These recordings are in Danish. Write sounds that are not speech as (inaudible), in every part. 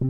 Kære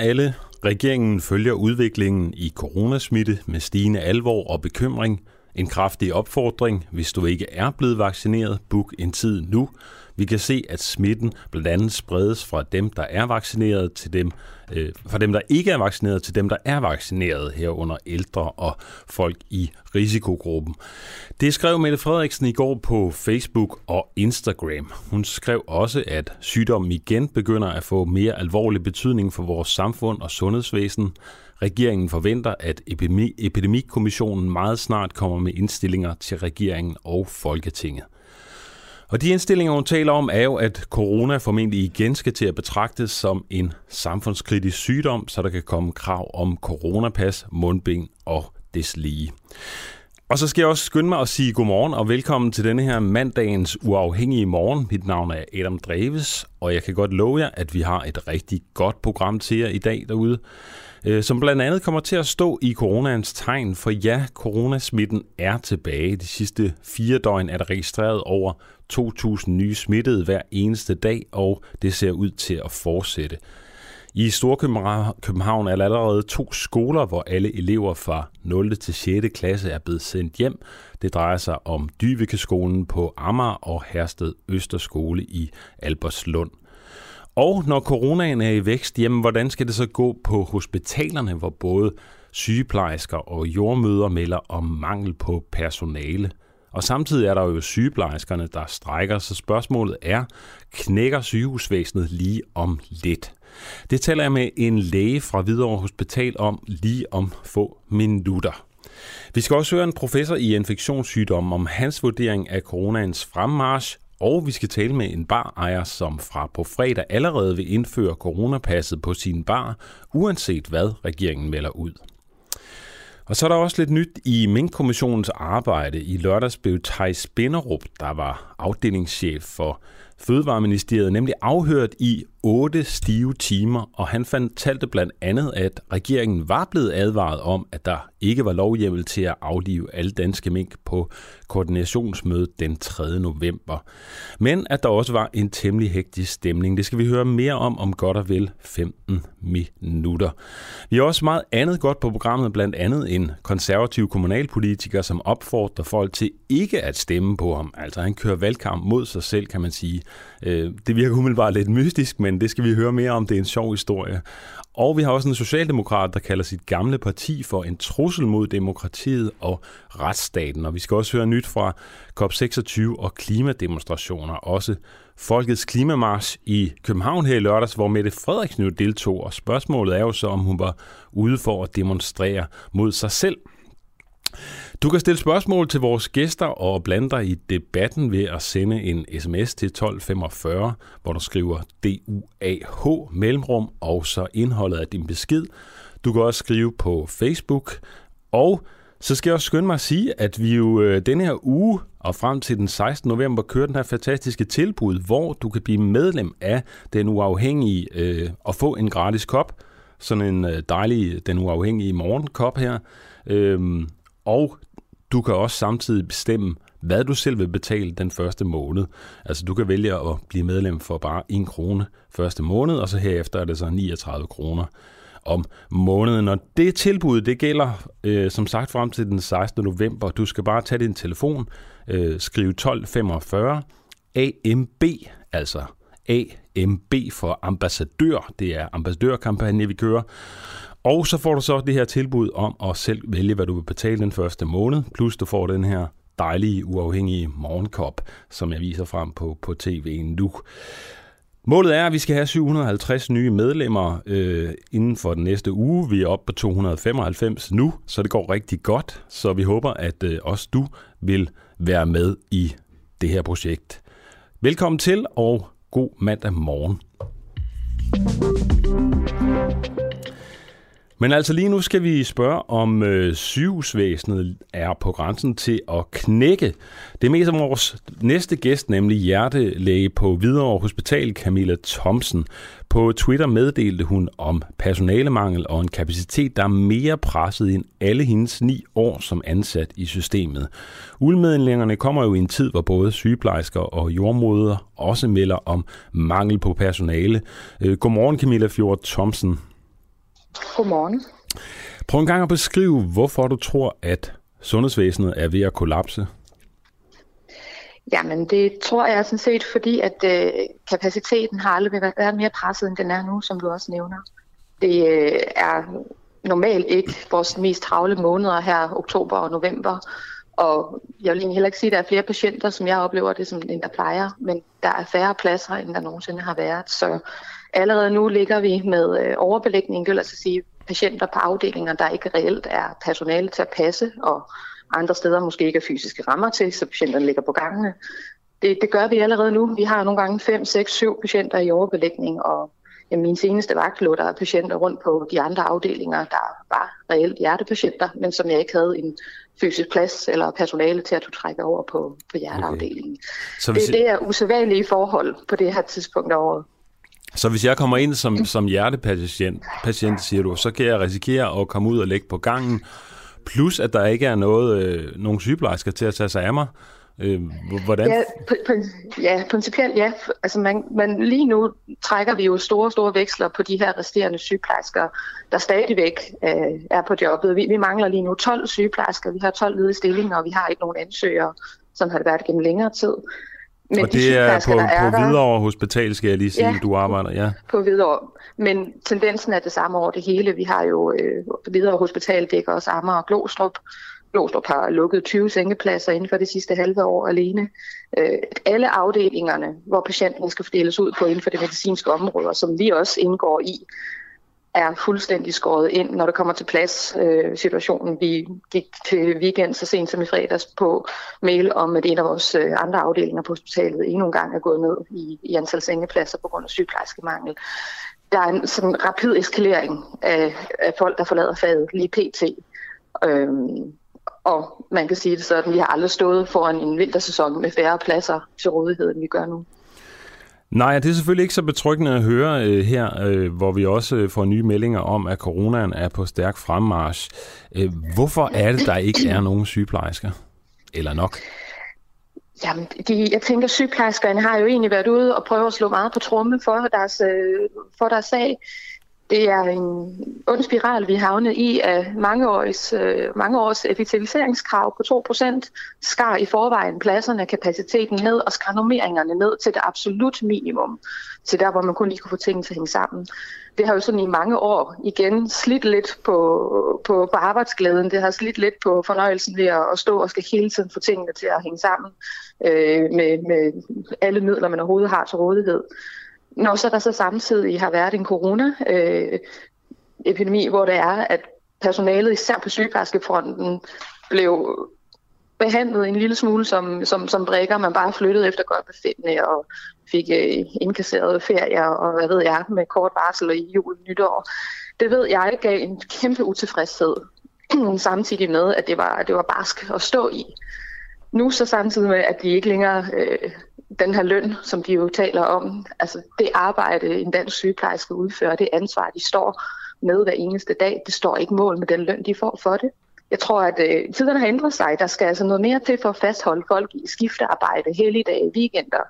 alle, regeringen følger udviklingen i coronasmitte med stigende alvor og bekymring. En kraftig opfordring, hvis du ikke er blevet vaccineret, book en tid nu. Vi kan se, at smitten blandt andet spredes fra dem, der er vaccineret, til dem, øh, fra dem, der ikke er vaccineret, til dem, der er vaccineret, herunder ældre og folk i risikogruppen. Det skrev Mette Frederiksen i går på Facebook og Instagram. Hun skrev også, at sygdommen igen begynder at få mere alvorlig betydning for vores samfund og sundhedsvæsen. Regeringen forventer, at epidemi- epidemikommissionen meget snart kommer med indstillinger til regeringen og Folketinget. Og de indstillinger, hun taler om, er jo, at corona formentlig igen skal til at betragtes som en samfundskritisk sygdom, så der kan komme krav om coronapas, mundbind og deslige. Og så skal jeg også skynde mig at sige godmorgen og velkommen til denne her mandagens uafhængige morgen. Mit navn er Adam Dreves, og jeg kan godt love jer, at vi har et rigtig godt program til jer i dag derude øh, som blandt andet kommer til at stå i coronaens tegn, for ja, coronasmitten er tilbage. De sidste fire døgn er der registreret over 2.000 nye smittede hver eneste dag, og det ser ud til at fortsætte. I Storkøbenhavn er der allerede to skoler, hvor alle elever fra 0. til 6. klasse er blevet sendt hjem. Det drejer sig om Dyvikeskolen på Amager og Hersted Østerskole i Albertslund. Og når coronaen er i vækst, jamen hvordan skal det så gå på hospitalerne, hvor både sygeplejersker og jordmøder melder om mangel på personale? Og samtidig er der jo sygeplejerskerne, der strækker, så spørgsmålet er, knækker sygehusvæsenet lige om lidt? Det taler jeg med en læge fra Hvidovre Hospital om lige om få minutter. Vi skal også høre en professor i infektionssygdomme om hans vurdering af coronaens fremmarsch, og vi skal tale med en barejer, som fra på fredag allerede vil indføre coronapasset på sin bar, uanset hvad regeringen melder ud. Og så er der også lidt nyt i Mink-kommissionens arbejde. I lørdags blev Thijs Spinderup, der var afdelingschef for Fødevareministeriet, nemlig afhørt i otte stive timer, og han fortalte blandt andet, at regeringen var blevet advaret om, at der ikke var lovhjemmel til at aflive alle danske mink på koordinationsmødet den 3. november. Men at der også var en temmelig hektisk stemning. Det skal vi høre mere om om godt og vel 15 minutter. Vi har også meget andet godt på programmet, blandt andet en konservativ kommunalpolitiker, som opfordrer folk til ikke at stemme på ham. Altså han kører valgkamp mod sig selv, kan man sige. Øh, det virker umiddelbart lidt mystisk, men det skal vi høre mere om. Det er en sjov historie. Og vi har også en socialdemokrat, der kalder sit gamle parti for en trussel mod demokratiet og retsstaten. Og vi skal også høre nyt fra COP26 og klimademonstrationer. Også Folkets Klimamars i København her i lørdags, hvor Mette Frederiksen jo deltog. Og spørgsmålet er jo så, om hun var ude for at demonstrere mod sig selv. Du kan stille spørgsmål til vores gæster og blande dig i debatten ved at sende en sms til 1245, hvor du skriver DUAH mellemrum og så indholdet af din besked. Du kan også skrive på Facebook, og så skal jeg også skynde mig at sige, at vi jo øh, denne her uge og frem til den 16. november kører den her fantastiske tilbud, hvor du kan blive medlem af Den Uafhængige øh, og få en gratis kop. Sådan en øh, dejlig Den Uafhængige morgenkop her. Øhm, og du kan også samtidig bestemme, hvad du selv vil betale den første måned. Altså du kan vælge at blive medlem for bare 1 krone første måned, og så herefter er det så 39 kroner om måneden. Og det tilbud, det gælder øh, som sagt frem til den 16. november. Du skal bare tage din telefon, øh, skrive 1245 AMB, altså AMB for ambassadør. Det er ambassadørkampagne, vi kører. Og så får du så det her tilbud om at selv vælge, hvad du vil betale den første måned, plus du får den her dejlige, uafhængige morgenkop, som jeg viser frem på, på tv nu. Målet er, at vi skal have 750 nye medlemmer øh, inden for den næste uge. Vi er oppe på 295 nu, så det går rigtig godt. Så vi håber, at øh, også du vil være med i det her projekt. Velkommen til, og god mandag morgen. Men altså lige nu skal vi spørge, om øh, sygehusvæsenet er på grænsen til at knække. Det er mest om vores næste gæst, nemlig hjertelæge på Hvidovre Hospital, Camilla Thomsen. På Twitter meddelte hun om personalemangel og en kapacitet, der er mere presset end alle hendes ni år som ansat i systemet. Udmeldingerne kommer jo i en tid, hvor både sygeplejersker og jordmoder også melder om mangel på personale. Øh, godmorgen Camilla Fjord Thomsen. Godmorgen. Prøv en gang at beskrive, hvorfor du tror, at sundhedsvæsenet er ved at kollapse. Jamen, det tror jeg sådan set, fordi at øh, kapaciteten har aldrig været mere presset, end den er nu, som du også nævner. Det øh, er normalt ikke vores mest travle måneder her, oktober og november. Og jeg vil egentlig heller ikke sige, at der er flere patienter, som jeg oplever det, som end der plejer, men der er færre pladser, end der nogensinde har været. Så allerede nu ligger vi med øh, overbelægning, det vil altså sige patienter på afdelinger, der ikke reelt er personale til at passe, og andre steder måske ikke er fysiske rammer til, så patienterne ligger på gangene. Det, det gør vi allerede nu. Vi har nogle gange 5, 6, 7 patienter i overbelægning, og jamen, min seneste vagt lå der patienter rundt på de andre afdelinger, der var reelt hjertepatienter, men som jeg ikke havde en fysisk plads eller personale til at trække over på, på hjerteafdelingen. Okay. Så det, det er usædvanlige forhold på det her tidspunkt af året. Så hvis jeg kommer ind som, som hjertepatient, patient, siger du, så kan jeg risikere at komme ud og lægge på gangen, plus at der ikke er noget, øh, nogen sygeplejersker til at tage sig af mig. Øh, hvordan? Ja, pr- ja, principielt ja. Altså man, man, lige nu trækker vi jo store, store veksler på de her resterende sygeplejersker, der stadigvæk øh, er på jobbet. Vi, vi mangler lige nu 12 sygeplejersker, vi har 12 ledige stillinger, og vi har ikke nogen ansøgere, som har det været gennem længere tid. Men og det er på, er på Hvidovre Hospital, skal jeg lige sige, ja, du arbejder, ja. på Hvidovre. Men tendensen er det samme over det hele. Vi har jo øh, Hvidovre Hospital dækker også Amager og Glostrup. Glostrup har lukket 20 sengepladser inden for det sidste halve år alene. Øh, alle afdelingerne, hvor patienten skal fordeles ud på inden for det medicinske område, som vi også indgår i, er fuldstændig skåret ind, når det kommer til plads. Øh, situationen, vi gik til weekend så sent som i fredags på mail om, at en af vores øh, andre afdelinger på hospitalet endnu en gang er gået ned i, i antal sengepladser på grund af sygeplejerskemangel. Der er en sådan rapid eskalering af, af folk, der forlader faget lige pt. Øhm, og man kan sige det sådan, vi har aldrig stået foran en vintersæson med færre pladser til rådighed, end vi gør nu. Nej, det er selvfølgelig ikke så betryggende at høre øh, her, øh, hvor vi også øh, får nye meldinger om, at coronaen er på stærk fremmarsch. Øh, hvorfor er det, der ikke er nogen sygeplejersker? Eller nok? Jamen, de, jeg tænker, sygeplejerskerne har jo egentlig været ude og prøve at slå meget på tromme for deres, øh, for deres sag. Det er en ond spiral, vi har havnet i af mange års, øh, mange års effektiviseringskrav på 2%, skar i forvejen pladserne, kapaciteten ned og skar normeringerne ned til det absolut minimum, til der, hvor man kun lige kunne få tingene til at hænge sammen. Det har jo sådan i mange år igen slidt lidt på, på, på arbejdsglæden, det har slidt lidt på fornøjelsen ved at, at stå og skal hele tiden få tingene til at hænge sammen øh, med, med alle midler, man overhovedet har til rådighed. Når så der så samtidig har været en corona-epidemi, øh, hvor det er, at personalet, især på sygeplejerskefronten, blev behandlet en lille smule som, som, som brækker, man bare flyttede efter godt befindende og fik øh, indkasseret ferier og hvad ved jeg, med kort varsel i jul nytår. Det ved jeg gav en kæmpe utilfredshed, (clears throat) samtidig med, at det var, det var barsk at stå i. Nu så samtidig med, at de ikke længere øh, den her løn, som de jo taler om, altså det arbejde, en dansk sygeplejerske udfører, det ansvar, de står med hver eneste dag, det står ikke mål med den løn, de får for det. Jeg tror, at øh, tiderne har ændret sig. Der skal altså noget mere til for at fastholde folk i skiftearbejde, helligdage, weekender.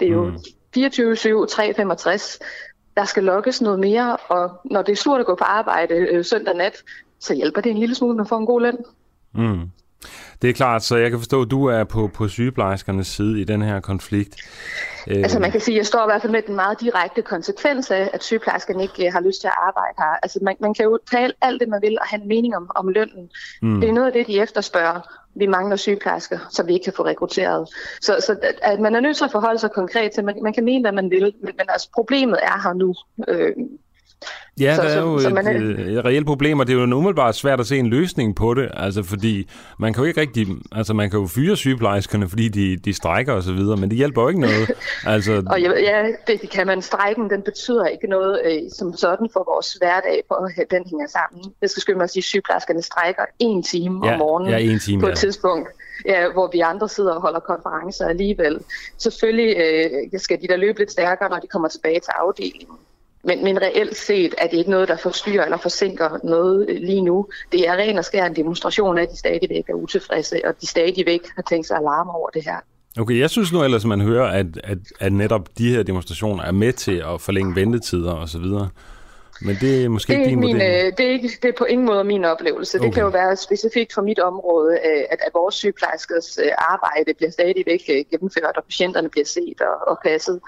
Det er jo mm. 24-7, 365. Der skal lokkes noget mere, og når det er surt at gå på arbejde øh, søndag nat, så hjælper det en lille smule at få en god løn. Mm. Det er klart, så jeg kan forstå, at du er på, på sygeplejerskernes side i den her konflikt. Altså man kan sige, at jeg står i hvert fald med den meget direkte konsekvens af, at sygeplejerskerne ikke øh, har lyst til at arbejde her. Altså man, man kan jo tale alt det, man vil, og have en mening om, om lønnen. Mm. Det er noget af det, de efterspørger. Vi mangler sygeplejersker, så vi ikke kan få rekrutteret. Så, så at man er nødt til at forholde sig konkret til, man, man kan mene, hvad man vil, men, men altså problemet er her nu. Øh, Ja, så, der er jo så, et, man, øh, et reelt problem, og det er jo umiddelbart svært at se en løsning på det, altså fordi man kan jo ikke rigtig, altså man kan jo fyre sygeplejerskerne, fordi de, de strækker og så videre, men det hjælper jo ikke noget. (laughs) altså... og ja, ja det, det kan man. Strækken, den betyder ikke noget øh, som sådan for vores hverdag, for at den hænger sammen. Jeg skal skynde mig at sige, at sygeplejerskerne strækker en time ja, om morgenen ja, en time, på et ja. tidspunkt, ja, hvor vi andre sidder og holder konferencer alligevel. Selvfølgelig øh, skal de da løbe lidt stærkere, når de kommer tilbage til afdelingen. Men, men reelt set er det ikke noget, der forstyrrer eller forsinker noget øh, lige nu. Det er ren og skær en demonstration af, at de stadigvæk er utilfredse, og de stadigvæk har tænkt sig alarme over det her. Okay, jeg synes nu ellers, man hører, at, at, at netop de her demonstrationer er med til at forlænge ventetider osv. Men det er måske det er ikke min, øh, det, er ikke, det er på ingen måde min oplevelse. Okay. Det kan jo være specifikt for mit område, øh, at, at vores sygeplejerskers øh, arbejde bliver stadigvæk gennemført, og patienterne bliver set og, og passet.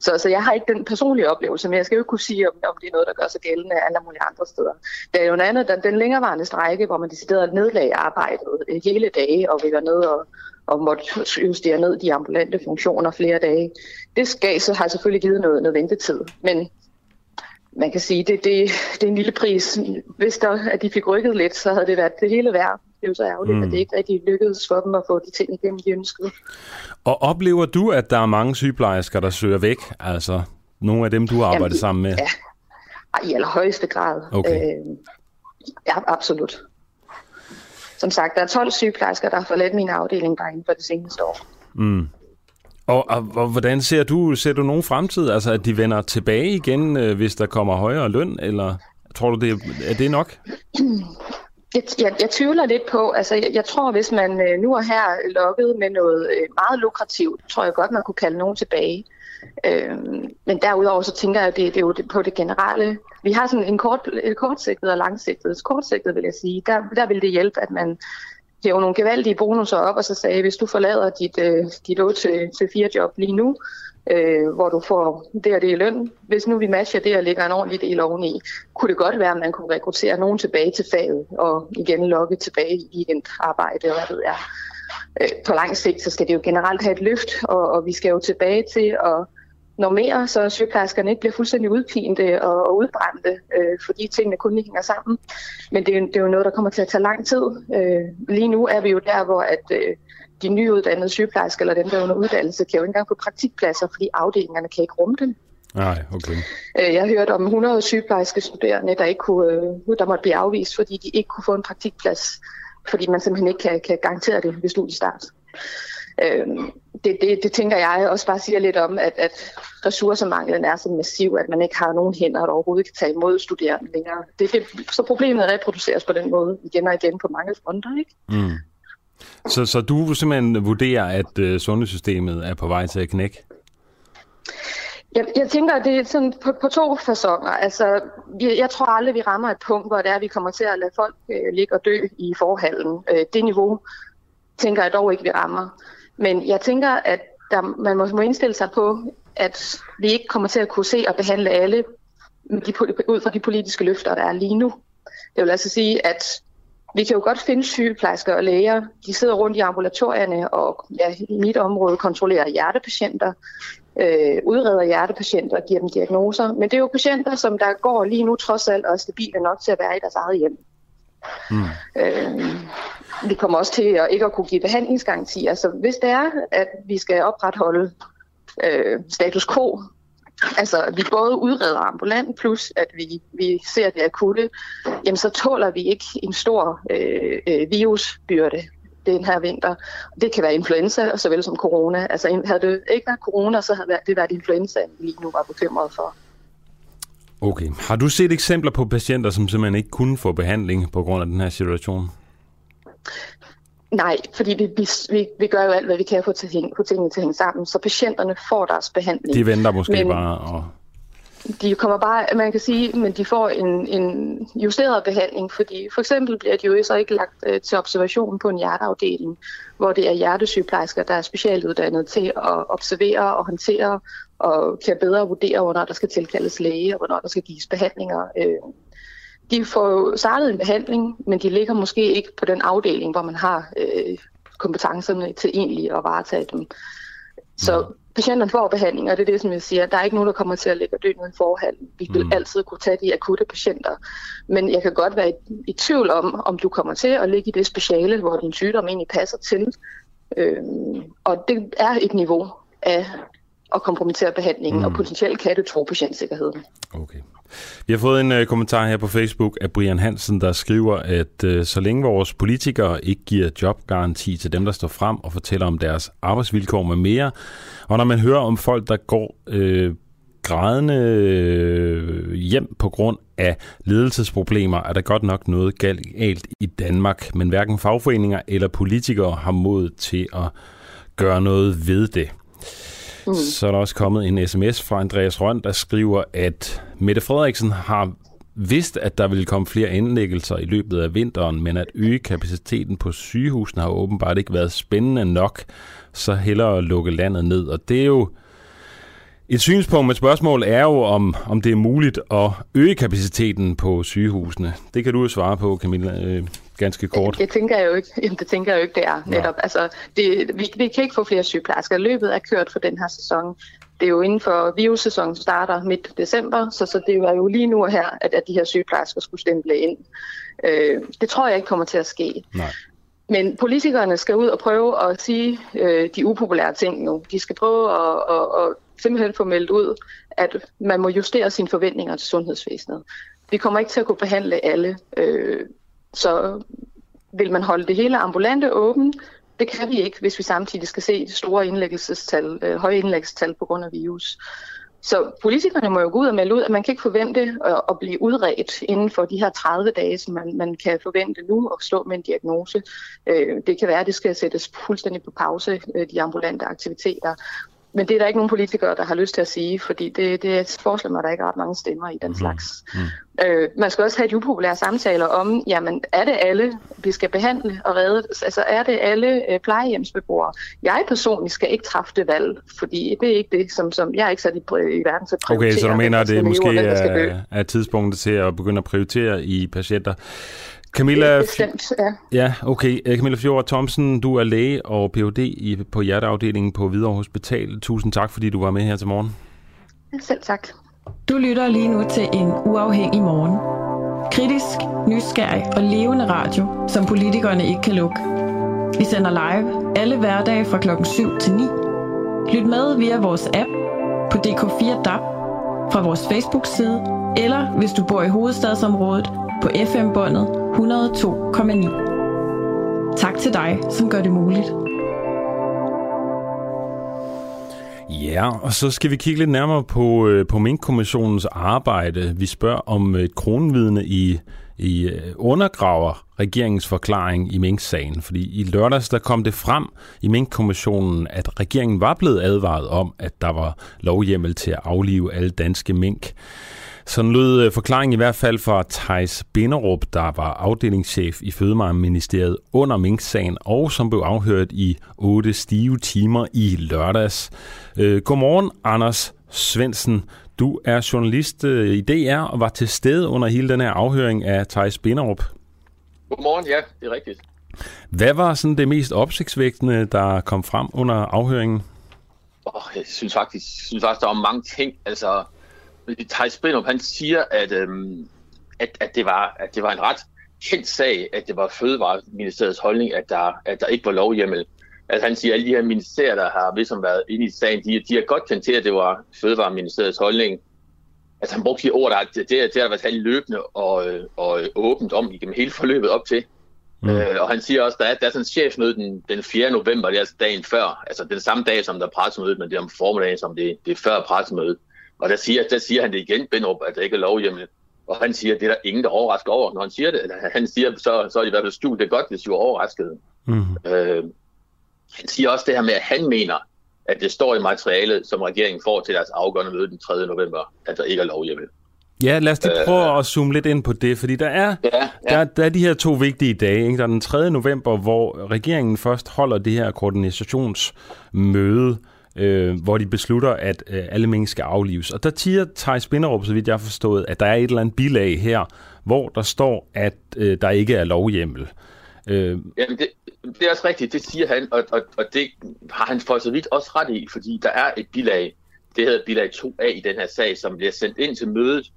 Så, så jeg har ikke den personlige oplevelse, men jeg skal jo ikke kunne sige, om, om det er noget, der gør sig gældende alle mulige andre steder. Der er jo noget andet, den, den længerevarende strække, hvor man decideret nedlagde arbejdet hele dage, og vi var nede og, og måtte justere ned de ambulante funktioner flere dage. Det skal, så har selvfølgelig givet noget, noget ventetid. Men man kan sige, det, det, det er en lille pris. Hvis der, at de fik rykket lidt, så havde det været det hele værd. Det er jo så ærgerligt, mm. at det ikke rigtig lykkedes for dem at få de ting igennem, de ønskede. Og oplever du, at der er mange sygeplejersker, der søger væk? Altså nogle af dem, du arbejder Jamen, sammen med? Ja, i allerhøjeste grad. Okay. Øh, ja, absolut. Som sagt, der er 12 sygeplejersker, der har forladt min afdeling bare inden for det seneste år. Mm. Og, og, og hvordan ser du, ser du nogen fremtid? Altså, at de vender tilbage igen, øh, hvis der kommer højere løn, eller tror du, det er, er det nok? Jeg, jeg, jeg tvivler lidt på, altså jeg, jeg tror, hvis man øh, nu og her lukket med noget øh, meget lukrativt, tror jeg godt, man kunne kalde nogen tilbage. Øh, men derudover så tænker jeg, at det, det er jo det, på det generelle. Vi har sådan en kort, et kortsigtet og langsigtet. Kortsigtet vil jeg sige, der, der vil det hjælpe, at man hæve nogle gevaldige bonusser op, og så sagde, hvis du forlader dit, øh, dit 8-4 job lige nu, øh, hvor du får det og det i løn, hvis nu vi matcher det og lægger en ordentlig del oveni, kunne det godt være, at man kunne rekruttere nogen tilbage til faget, og igen lokke tilbage i weekendarbejde, og hvad ved jeg. Øh, på lang sigt, så skal det jo generelt have et løft, og, og vi skal jo tilbage til at normere, så sygeplejerskerne ikke bliver fuldstændig udpinte og, og udbrændte, øh, fordi tingene kun ikke hænger sammen. Men det er, det er jo noget, der kommer til at tage lang tid. Øh, lige nu er vi jo der, hvor at, øh, de nyuddannede sygeplejersker, eller dem, der er under uddannelse, kan jo ikke engang få praktikpladser, fordi afdelingerne kan ikke rumme dem. Nej, okay. Øh, jeg har hørt om 100 sygeplejerske studerende, der, ikke kunne, øh, der måtte blive afvist, fordi de ikke kunne få en praktikplads, fordi man simpelthen ikke kan, kan garantere det ved studiestart. Øh, det, det, det tænker jeg også bare siger lidt om, at, at ressourcemanglen er så massiv, at man ikke har nogen hænder, der overhovedet kan tage imod studerende længere. Det, det, så problemet reproduceres på den måde igen og igen på mange fronter. Ikke? Mm. Så, så du simpelthen vurderer, at uh, sundhedssystemet er på vej til at knække? Jeg, jeg tænker, at det er sådan på, på to fasonger. Altså, jeg, jeg tror aldrig, vi rammer et punkt, hvor det er, at vi kommer til at lade folk øh, ligge og dø i forhallen. Øh, det niveau tænker jeg dog ikke, vi rammer. Men jeg tænker, at der, man må, må indstille sig på, at vi ikke kommer til at kunne se og behandle alle de, ud fra de politiske løfter, der er lige nu. Det vil altså sige, at vi kan jo godt finde sygeplejersker og læger. De sidder rundt i ambulatorierne og ja, i mit område kontrollerer hjertepatienter, øh, udreder hjertepatienter og giver dem diagnoser. Men det er jo patienter, som der går lige nu trods alt og er stabile nok til at være i deres eget hjem. Mm. Øh, vi kommer også til at ikke at kunne give behandlingsgaranti. Altså hvis det er, at vi skal opretholde øh, status quo, altså at vi både udreder ambulant, plus at vi, vi ser det akutte, jamen så tåler vi ikke en stor øh, øh, virusbyrde den her vinter. Det kan være influenza, såvel som corona. Altså havde det ikke været corona, så havde det været influenza, vi lige nu var bekymret for. Okay. Har du set eksempler på patienter, som simpelthen ikke kunne få behandling på grund af den her situation? Nej, fordi vi, vi, vi gør jo alt, hvad vi kan for at få tingene til at hænge sammen, så patienterne får deres behandling. De venter måske men bare og... De kommer bare, man kan sige, men de får en, en justeret behandling, fordi for eksempel bliver de jo så ikke lagt øh, til observation på en hjerteafdeling, hvor det er hjertesygeplejersker, der er specialuddannet til at observere og håndtere og kan bedre vurdere, hvornår der skal tilkaldes læge og hvornår der skal gives behandlinger. Øh, de får startet en behandling, men de ligger måske ikke på den afdeling, hvor man har øh, kompetencerne til egentlig at varetage dem. Så patienterne får behandling, og det er det, som jeg siger. Der er ikke nogen, der kommer til at lægge dø ned i forhallen. Vi vil mm. altid kunne tage de akutte patienter. Men jeg kan godt være i, i tvivl om, om du kommer til at ligge i det speciale, hvor din sygdom egentlig passer til. Øhm, og det er et niveau af at kompromittere behandlingen, mm. og potentielt kan det tro patientsikkerheden. Okay. Vi har fået en uh, kommentar her på Facebook af Brian Hansen, der skriver, at uh, så længe vores politikere ikke giver jobgaranti til dem, der står frem og fortæller om deres arbejdsvilkår med mere, og når man hører om folk, der går uh, grædende hjem på grund af ledelsesproblemer, er der godt nok noget galt i Danmark, men hverken fagforeninger eller politikere har mod til at gøre noget ved det. Mm. Så er der også kommet en sms fra Andreas Røn, der skriver, at Mette Frederiksen har vidst, at der ville komme flere indlæggelser i løbet af vinteren, men at øge kapaciteten på sygehusene har åbenbart ikke været spændende nok, så hellere at lukke landet ned. Og det er jo et synspunkt men spørgsmål er jo, om, om det er muligt at øge kapaciteten på sygehusene. Det kan du jo svare på, Camilla, øh, ganske kort. Det, tænker jeg jo ikke, jamen, det tænker jeg jo ikke, det er netop. Altså, det, vi, vi kan ikke få flere sygeplejersker. Løbet er kørt for den her sæson. Det er jo inden for virussæsonen starter midt december, så, så det var jo lige nu her, at, at de her sygeplejersker skulle stemple ind. Øh, det tror jeg ikke kommer til at ske. Nej. Men politikerne skal ud og prøve at sige øh, de upopulære ting nu. De skal prøve at, at, at simpelthen få meldt ud, at man må justere sine forventninger til sundhedsvæsenet. Vi kommer ikke til at kunne behandle alle, øh, så vil man holde det hele ambulante åben, det kan vi ikke, hvis vi samtidig skal se store indlæggelsestal, øh, høje indlæggelsestal på grund af virus. Så politikerne må jo gå ud og melde ud, at man kan ikke forvente at, at blive udredt inden for de her 30 dage, som man, man kan forvente nu at stå med en diagnose. Øh, det kan være, at det skal sættes fuldstændig på pause, øh, de ambulante aktiviteter. Men det er der ikke nogen politikere, der har lyst til at sige, fordi det, det forestiller mig, at der ikke er ret mange stemmer i den mm. slags. Mm. Øh, man skal også have de upopulære samtaler om, jamen er det alle, vi skal behandle og redde? Altså er det alle øh, plejehjemsbeboere? Jeg personligt skal ikke træffe det valg, fordi det er ikke det, som, som jeg er ikke sat i, i verden til at prioritere. Okay, så du mener, at det måske er, er tidspunktet til at begynde at prioritere i patienter? Camilla, bestemt, ja. Ja, okay. Øh, Camilla Fjord Thomsen, du er læge og Ph.D. I, på hjerteafdelingen på Hvidovre Hospital. Tusind tak, fordi du var med her til morgen. Selv tak. Du lytter lige nu til en uafhængig morgen. Kritisk, nysgerrig og levende radio, som politikerne ikke kan lukke. Vi sender live alle hverdage fra klokken 7 til 9. Lyt med via vores app på DK4 DAB, fra vores Facebook-side, eller hvis du bor i hovedstadsområdet på FM-båndet 102,9. Tak til dig, som gør det muligt. Ja, og så skal vi kigge lidt nærmere på, øh, på Mink-kommissionens arbejde. Vi spørger om et kronvidne i, i øh, undergraver regeringens forklaring i Mink-sagen. Fordi i lørdags der kom det frem i Mink-kommissionen, at regeringen var blevet advaret om, at der var lovhjemmel til at aflive alle danske mink. Sådan lød øh, forklaringen i hvert fald fra Thijs Binderup, der var afdelingschef i Fødevareministeriet under Mink-sagen, og som blev afhørt i otte stive timer i lørdags. Øh, godmorgen, Anders Svensen. Du er journalist øh, i DR og var til stede under hele den her afhøring af Thijs Binderup. Godmorgen, ja, det er rigtigt. Hvad var sådan det mest opsigtsvægtende, der kom frem under afhøringen? Oh, jeg synes faktisk, synes faktisk, der var mange ting. Altså, Thijs Brindup, han siger, at, øhm, at, at, det var, at det var en ret kendt sag, at det var Fødevareministeriets holdning, at der, at der ikke var lovhjemmel. Altså han siger, at alle de her ministerier, der har ligesom været inde i sagen, de, de har godt kendt til, at det var Fødevareministeriets holdning. Altså han brugte de ord, der det, det, det har været talt løbende og, og åbent om igennem hele forløbet op til. Mm. Øh, og han siger også, at der er, der er sådan en chefmøde den, den 4. november, det er altså dagen før. Altså den samme dag, som der er pressemødet, men det er om formiddagen, som det, det er før pressemødet. Og der siger, der siger han det igen, Benrup, at der ikke er lovhjemmel. Og han siger, at det er der ingen, der overrasker over, når han siger det. Han siger, så, så er det i hvert fald skjult. Det godt, hvis de er overrasket. Mm. Øh, han siger også det her med, at han mener, at det står i materialet, som regeringen får til deres afgørende møde den 3. november, at der ikke er lovhjemmel. Ja, lad os lige øh. prøve øh, at zoome lidt ind på det, fordi der er, ja, ja. Der, der er de her to vigtige dage. Ikke? Der er den 3. november, hvor regeringen først holder det her koordinationsmøde, øh, hvor de beslutter, at øh, alle mink skal aflives. Og der tiger Thijs Binderup, så vidt jeg har forstået, at der er et eller andet bilag her, hvor der står, at øh, der ikke er lovhjemmel. Øh, Jamen, det, det er også rigtigt, det siger han, og, og, og det har han for så vidt også ret i, fordi der er et bilag, det hedder bilag 2a i den her sag, som bliver sendt ind til mødet.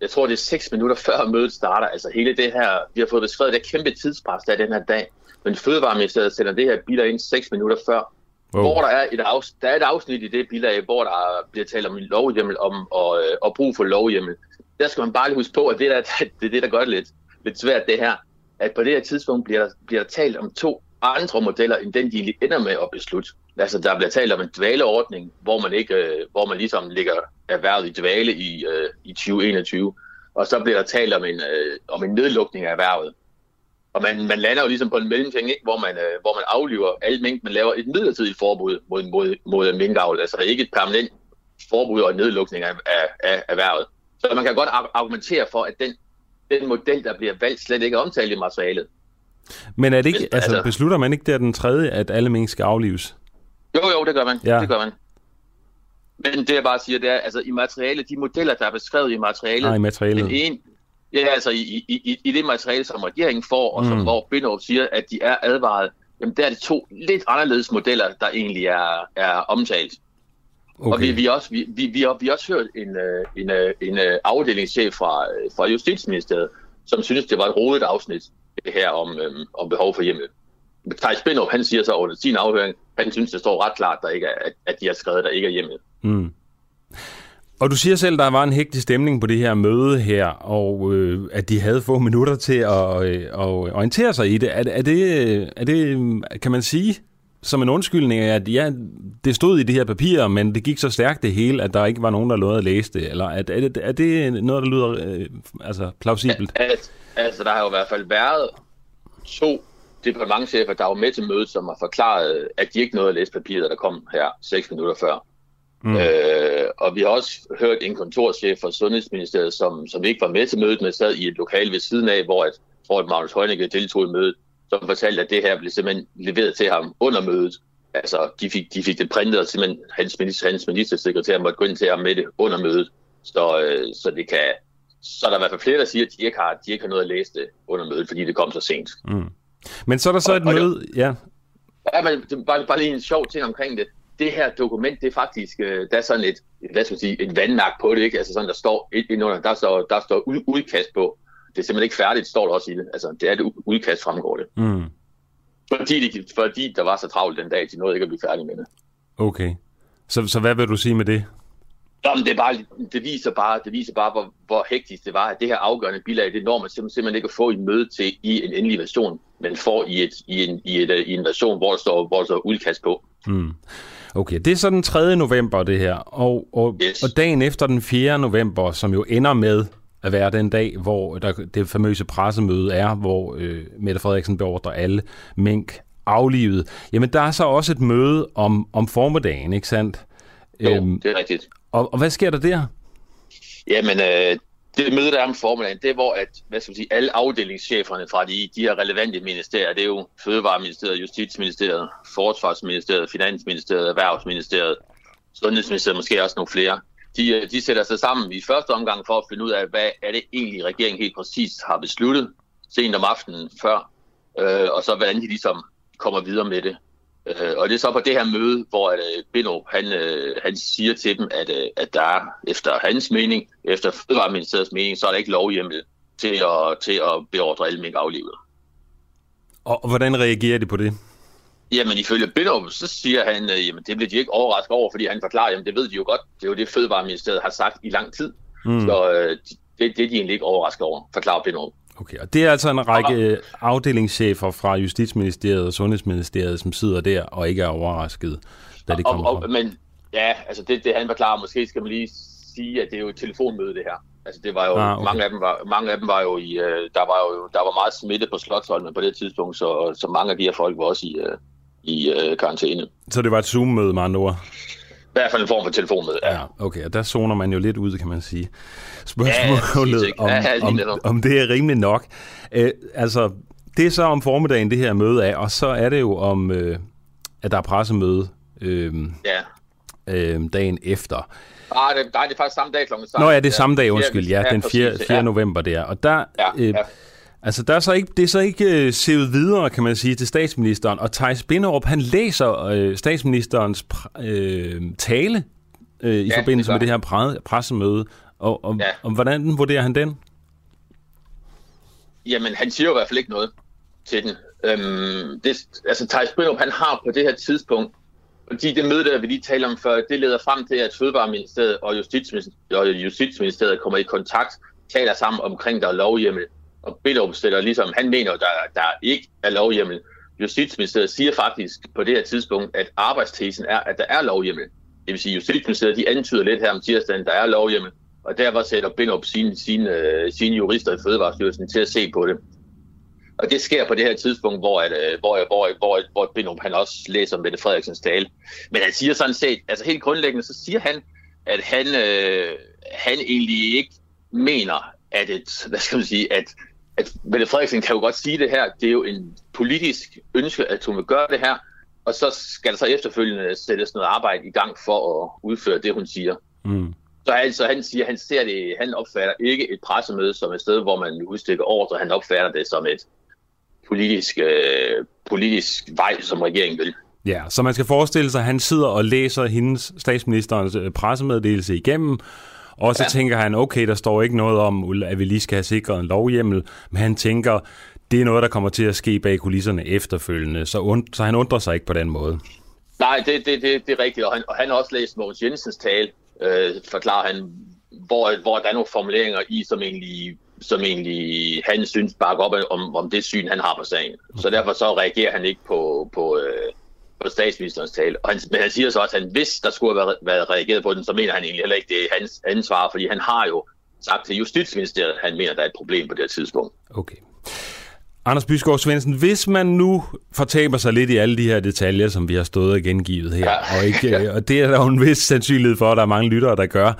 Jeg tror, det er 6 minutter før mødet starter. Altså hele det her, vi har fået beskrevet det kæmpe tidspres, der er den her dag. Men Fødevareministeriet sender det her bilag ind 6 minutter før, Wow. Hvor der er, et afsnit, der er et afsnit i det bilag, hvor der bliver talt om lovhjemmel om og, øh, og brug for lovhjemmel. Der skal man bare lige huske på, at det, der, (laughs) det er det, der gør det lidt, lidt svært, det her. At på det her tidspunkt bliver der, bliver der talt om to andre modeller, end den, de ender med at beslutte. Altså, der bliver talt om en dvaleordning, hvor man, ikke, øh, hvor man ligesom ligger erhvervet i dvale i, øh, i 2021. Og så bliver der talt om en, øh, om en nedlukning af erhvervet. Og man, man lander jo ligesom på en mellemting, ikke? Hvor, man, øh, hvor man afliver alle mink, man laver et midlertidigt forbud mod, mod, mod minkavl, altså ikke et permanent forbud og nedlukning af, af, af erhvervet. Så man kan godt argumentere for, at den, den model, der bliver valgt, slet ikke er omtalt i materialet. Men er det ikke, Hvis, altså, altså, beslutter man ikke der den tredje, at alle mink skal aflives? Jo, jo, det gør man. Ja. Det gør man. Men det jeg bare siger, det er, altså i materialet, de modeller, der er beskrevet i materialet, Nej, i materialet. Den ene, Ja, altså i, i, i det materiale, som regeringen får, og som, mm. hvor Binderup siger, at de er advaret, jamen der er det to lidt anderledes modeller, der egentlig er, er omtalt. Okay. Og vi, vi, også, vi, vi, vi, har, vi også hørt en, øh, en, øh, en, en afdelingschef fra, øh, fra Justitsministeriet, som synes, det var et rodet afsnit, det her om, øhm, om behov for hjemmel. Thijs Binderup, han siger så under sin afhøring, han synes, det står ret klart, der ikke er, at, at de har skrevet, der ikke er hjemmel. Mm. Og du siger selv, at der var en hægtig stemning på det her møde her, og øh, at de havde få minutter til at, øh, at orientere sig i det. Er, er det. er det, kan man sige, som en undskyldning, at ja, det stod i de her papirer, men det gik så stærkt det hele, at der ikke var nogen, der lovede at læse det? Eller er, er, det, er det noget, der lyder øh, altså, plausibelt? Al, altså, der har jo i hvert fald været to departementchefer, der var med til mødet, som har forklaret, at de ikke nåede at læse papiret, der kom her seks minutter før. Mm. Øh, og vi har også hørt en kontorchef fra Sundhedsministeriet, som, som ikke var med til mødet, men sad i et lokal ved siden af, hvor et, tror, at Magnus Heunicke deltog i mødet, som fortalte, at det her blev simpelthen leveret til ham under mødet. Altså, de fik, de fik det printet, og simpelthen hans, minister, hans ministersekretær måtte gå ind til ham med det under mødet. Så, øh, så det kan, så er der i hvert fald flere, der siger, at de ikke har, de ikke har noget at læse det under mødet, fordi det kom så sent. Mm. Men så er der så et og, møde, og ja. Ja, men bare, bare lige en sjov ting omkring det det her dokument, det er faktisk, øh, der er sådan et, hvad skal man sige, et vandmærk på det, ikke? Altså sådan, der står ind under, der står, der står ud, udkast på. Det er simpelthen ikke færdigt, står der også i det. Altså, det er det udkast fremgår det. Mm. Fordi, de, fordi der var så travlt den dag, de nåede ikke at blive færdige med det. Okay. Så, så hvad vil du sige med det? Jamen, det, er bare, det viser bare, det viser bare hvor, hvor hektisk det var, at det her afgørende bilag, det når man simpelthen ikke at få i møde til i en endelig version, men får i, et, i, en, i, et, i en version, hvor der står, hvor der står udkast på. Mm. Okay, det er så den 3. november, det her. Og, og, yes. og dagen efter den 4. november, som jo ender med at være den dag, hvor der, det famøse pressemøde er, hvor øh, Mette Frederiksen beordrer alle mink aflivet. Jamen, der er så også et møde om, om formiddagen, ikke sandt? Jo, øhm, det er rigtigt. Og, og hvad sker der der? Jamen, øh, det møde, der er om formiddagen, det er, hvor at, hvad skal man sige, alle afdelingscheferne fra de, de her relevante ministerier, det er jo Fødevareministeriet, Justitsministeriet, Forsvarsministeriet, Finansministeriet, Erhvervsministeriet, Sundhedsministeriet, måske også nogle flere. De, øh, de sætter sig sammen i første omgang for at finde ud af, hvad er det egentlig, regeringen helt præcis har besluttet sent om aftenen før, øh, og så hvordan de ligesom kommer videre med det. Øh, og det er så på det her møde, hvor øh, Bino, han, øh, han siger til dem, at, øh, at der er, efter hans mening, efter Fødevareministeriets mening, så er der ikke lovhjemmel til at, til at beordre alle mink aflivet. Og hvordan reagerer de på det? Jamen ifølge Bino, så siger han, øh, jamen det bliver de ikke overrasket over, fordi han forklarer, jamen det ved de jo godt, det er jo det Fødevareministeriet har sagt i lang tid. Mm. Så øh, det, det er de egentlig ikke overrasket over, forklarer Bino. Okay, og det er altså en række afdelingschefer fra Justitsministeriet og Sundhedsministeriet, som sidder der og ikke er overrasket, da det kommer og, og, Men ja, altså det, det han var klar, måske skal man lige sige, at det er jo et telefonmøde det her. Altså det var jo, ah, okay. mange, af dem var, mange af dem var jo i, øh, der var jo der var meget smitte på Slottholmen på det tidspunkt, så, så mange af de her folk var også i, øh, i øh, karantæne. Så det var et Zoom-møde med andre ord? I hvert fald en form for telefonmøde, ja. ja. okay, og der zoner man jo lidt ud, kan man sige. Spørgsmålet ja, om, ja, om, om det er rimeligt nok. Æ, altså, det er så om formiddagen, det her møde er, og så er det jo om, øh, at der er pressemøde øh, ja. øh, dagen efter. Ah, det, nej, det er faktisk samme dag klokken Nå ja, det er samme dag, undskyld. Ja, den 4. 4. Ja. november der. Og der, ja, øh, ja. Altså, der er så ikke, det er så ikke uh, sevet videre, kan man sige, til statsministeren. Og Thijs Binderup, han læser uh, statsministerens uh, tale uh, i ja, forbindelse det med det her pre- pressemøde. Og, og, ja. og hvordan vurderer han den? Jamen, han siger jo i hvert fald ikke noget til den. Øhm, det, altså, Thijs Binderup, han har på det her tidspunkt fordi det møde, der vi lige talte om før, det leder frem til, at Fødevareministeriet og Justitsministeriet, og Justitsministeriet kommer i kontakt, taler sammen omkring, der er lovhjemmel. Og Billerup stiller ligesom, han mener, der, der ikke er lovhjemmel. Justitsministeriet siger faktisk på det her tidspunkt, at arbejdstesen er, at der er lovhjemmel. Det vil sige, Justitsministeriet de antyder lidt her om tirsdagen, der er lovhjemmel. Og derfor sætter Binderup sine, sine, øh, sine jurister i Fødevarestyrelsen til at se på det. Og det sker på det her tidspunkt, hvor, at, øh, hvor, hvor, hvor, hvor Binderup han også læser Mette Frederiksens tale. Men han siger sådan set, altså helt grundlæggende, så siger han, at han, øh, han egentlig ikke mener, at et, hvad skal man sige, at, at Mette Frederiksen kan jo godt sige det her, det er jo en politisk ønske, at hun vil gøre det her, og så skal der så efterfølgende sættes noget arbejde i gang for at udføre det, hun siger. Mm. Så altså, han siger, han ser det, han opfatter ikke et pressemøde som et sted, hvor man udstikker ordre, han opfatter det som et politisk, øh, politisk vej, som regeringen vil. Ja, så man skal forestille sig, at han sidder og læser hendes statsministerens øh, pressemeddelelse igennem, og så ja. tænker han, okay, der står ikke noget om, at vi lige skal have sikret en lovhjemmel, men han tænker, det er noget, der kommer til at ske bag kulisserne efterfølgende, så, und, så han undrer sig ikke på den måde. Nej, det, det, det, det er rigtigt, og han, og han har også læst Mogens Jensens tale, øh, forklarer han, hvor, hvor der er nogle formuleringer i, som egentlig som egentlig han synes bakker op om, om det syn, han har på sagen. Så derfor så reagerer han ikke på, på, øh, på statsministerens tale. Og han, men han siger så også, at han, hvis der skulle have været, været reageret på den, så mener han egentlig heller ikke, det er hans ansvar, fordi han har jo sagt til Justitsministeriet, at han mener, at der er et problem på det her tidspunkt. Okay. Anders Bysgaard Svendsen, hvis man nu fortaber sig lidt i alle de her detaljer, som vi har stået og gengivet her, ja. og, ikke, (laughs) ja. og det er der jo en vis sandsynlighed for, at der er mange lyttere, der gør,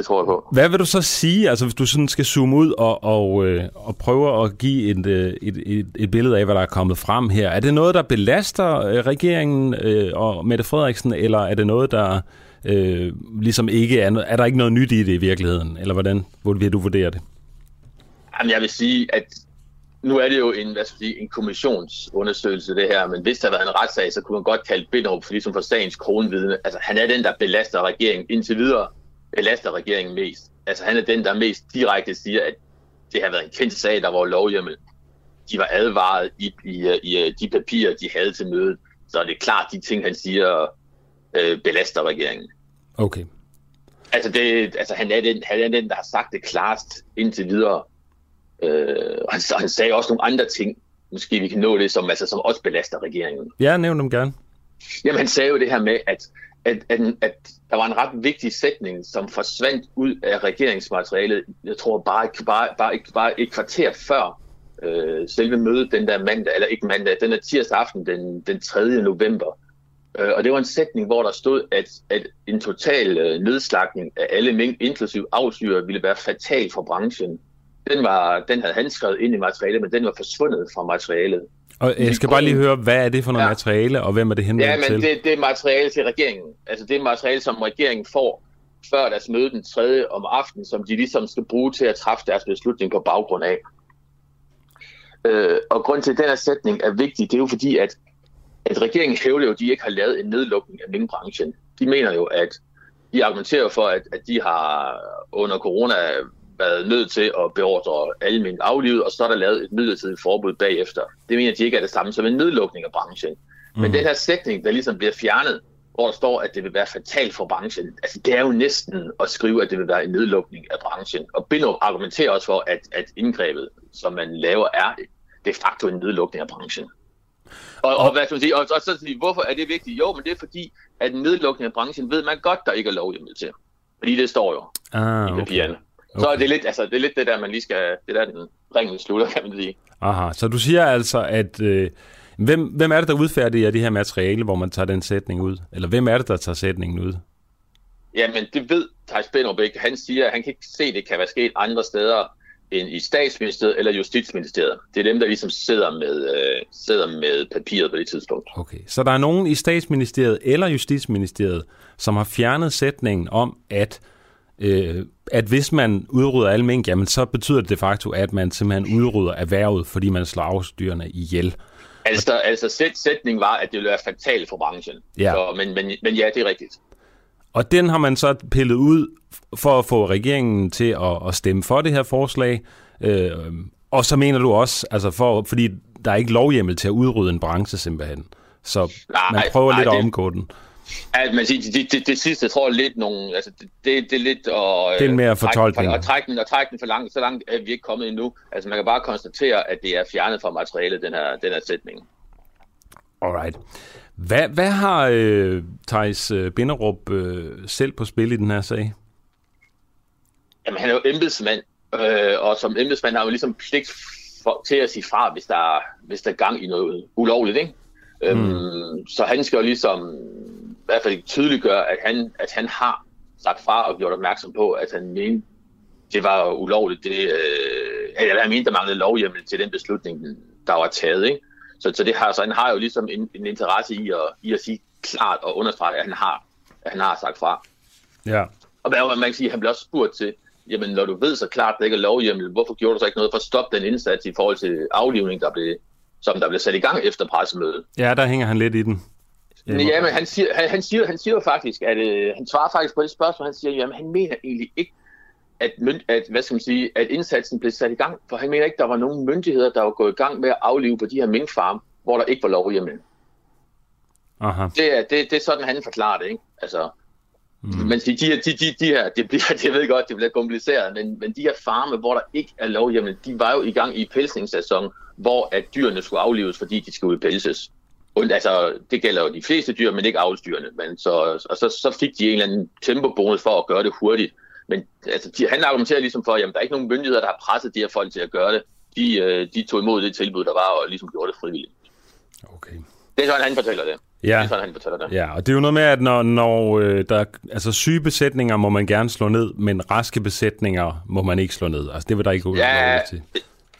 det tror jeg på. Hvad vil du så sige, altså hvis du sådan skal zoome ud og, og, øh, og prøve at give et, øh, et, et, et billede af, hvad der er kommet frem her? Er det noget, der belaster øh, regeringen og Mette Frederiksen, eller er det noget, der øh, ligesom ikke er, er der ikke noget nyt i det i virkeligheden? Eller hvordan vil du vurdere det? Jamen, jeg vil sige, at nu er det jo en, hvad skal sige, en kommissionsundersøgelse, det her, men hvis der var en retssag, så kunne man godt kalde Binderup for, ligesom for sagens kronvidne. Altså, han er den, der belaster regeringen indtil videre belaster regeringen mest. Altså han er den, der mest direkte siger, at det har været en kendt sag, der var lovhjemmel. De var advaret i, i, i de papirer, de havde til mødet. Så er det klart, de ting, han siger, øh, belaster regeringen. Okay. Altså, det, altså han, er den, han er den, der har sagt det klarest indtil videre. Øh, og han, han sagde også nogle andre ting, måske vi kan nå det, som, altså, som også belaster regeringen. Ja, nævn dem gerne. Jamen, han sagde jo det her med, at at, at, at der var en ret vigtig sætning, som forsvandt ud af regeringsmaterialet, jeg tror bare, bare, bare, bare et kvarter før øh, selve mødet den der mandag, eller ikke mandag, den er tirsdag aften den, den 3. november. Øh, og det var en sætning, hvor der stod, at, at en total øh, nedslagning af alle mængd, inklusiv afsyre, ville være fatal for branchen. Den, var, den havde han skrevet ind i materialet, men den var forsvundet fra materialet. Og jeg skal bare lige høre, hvad er det for noget ja. materiale, og hvem er det henvendt til? Ja, men det, det er materiale til regeringen. Altså det er materiale, som regeringen får før deres møde den 3. om aftenen, som de ligesom skal bruge til at træffe deres beslutning på baggrund af. Øh, og grund til, at den her sætning er vigtig, det er jo fordi, at, at regeringen hævder jo, at de ikke har lavet en nedlukning af minkbranchen. De mener jo, at de argumenterer for, at, at de har under corona været nødt til at beordre alle mink aflivet, og så er der lavet et midlertidigt forbud bagefter. Det mener de ikke er det samme som en nedlukning af branchen. Mm. Men den her sætning, der ligesom bliver fjernet, hvor der står, at det vil være fatalt for branchen, altså det er jo næsten at skrive, at det vil være en nedlukning af branchen. Og Binderup argumenterer også for, at, at indgrebet, som man laver, er de facto en nedlukning af branchen. Og, og, hvad skal man sige, og, og så sige, hvorfor er det vigtigt? Jo, men det er fordi, at en nedlukning af branchen ved man godt, der ikke er lovhjemmel til. Fordi det står jo ah, i papirerne. Okay. Okay. Så er det lidt, altså, det er lidt det der, man lige skal, det der den ringen slutter, kan man sige. Aha, så du siger altså, at øh, hvem, hvem er det, der udfærdiger det her materiale, hvor man tager den sætning ud? Eller hvem er det, der tager sætningen ud? Jamen, det ved Thijs Benderup ikke. Han siger, at han kan ikke se, at det kan være sket andre steder end i statsministeriet eller justitsministeriet. Det er dem, der ligesom sidder med, øh, sidder med papiret på det tidspunkt. Okay, så der er nogen i statsministeriet eller justitsministeriet, som har fjernet sætningen om, at øh, at hvis man udrydder alle mink, jamen så betyder det de facto, at man simpelthen udrydder erhvervet, fordi man slår avlsdyrene ihjel. Altså, altså sæt, sætningen var, at det ville være fatalt for branchen. Ja. Så, men, men, men ja, det er rigtigt. Og den har man så pillet ud for at få regeringen til at, at stemme for det her forslag. Øh, og så mener du også, altså for, fordi der er ikke lovhjemmel til at udrydde en branche simpelthen. Så nej, man prøver nej, lidt det, at omgå den. Ja, men det, det, det, det sidste, tror jeg lidt nogle, altså det, det, det er lidt at, det er mere fortolkning. Og trække den, og trække den for langt, så langt er vi ikke kommet endnu. Altså man kan bare konstatere, at det er fjernet fra materialet, den her, den her sætning. Alright. Hvad, hvad har øh, Thijs øh, Binderup øh, selv på spil i den her sag? Jamen, han er jo embedsmand, øh, og som embedsmand har man ligesom pligt for, til at sige fra, hvis der, hvis der er gang i noget ulovligt, ikke? Øhm, mm. Øhm, så han skal jo ligesom hvert fald tydeliggøre, at han, at han har sagt fra og gjort opmærksom på, at han mente, det var ulovligt. Det, øh, eller han mente, der manglede lovhjemmel til den beslutning, der var taget. Ikke? Så, så, det har, så han har jo ligesom en, en interesse i at, i at sige klart og understrege, at han har, at han har sagt fra. Ja. Og hvad man kan sige, han bliver også spurgt til, jamen når du ved så klart, at det ikke er lovhjemmel, hvorfor gjorde du så ikke noget for at stoppe den indsats i forhold til aflivning, der blev, som der blev sat i gang efter pressemødet? Ja, der hænger han lidt i den. Ja, men han siger, han, han siger, han siger faktisk, at øh, han svarer faktisk på det spørgsmål, han siger, jamen han mener egentlig ikke, at, at, hvad skal man sige, at indsatsen blev sat i gang, for han mener ikke, at der var nogen myndigheder, der var gået i gang med at aflive på de her minkfarme, hvor der ikke var lovhjemmel. Aha. Det er, det, det er sådan, han forklarer det, ikke? Altså, mm. men de, de, de, de, de her, det bliver, (laughs) det ved godt, det bliver kompliceret, men, men de her farme, hvor der ikke er lovhjemmel, de var jo i gang i pelsningssæson, hvor at dyrene skulle aflives, fordi de skulle pelses. Og, altså, det gælder jo de fleste dyr, men ikke avlsdyrene. Men så, og så, så fik de en eller anden tempobonus for at gøre det hurtigt. Men altså, de, han argumenterer ligesom for, at jamen, der er ikke nogen myndigheder, der har presset de her folk til at gøre det. De, øh, de tog imod det tilbud, der var, og ligesom gjorde det frivilligt. Okay. Det er sådan, han fortæller det. Ja. Det er sådan, han fortæller det. Ja, og det er jo noget med, at når, når øh, der, altså syge besætninger må man gerne slå ned, men raske besætninger må man ikke slå ned. Altså det vil der ikke gå ja, til.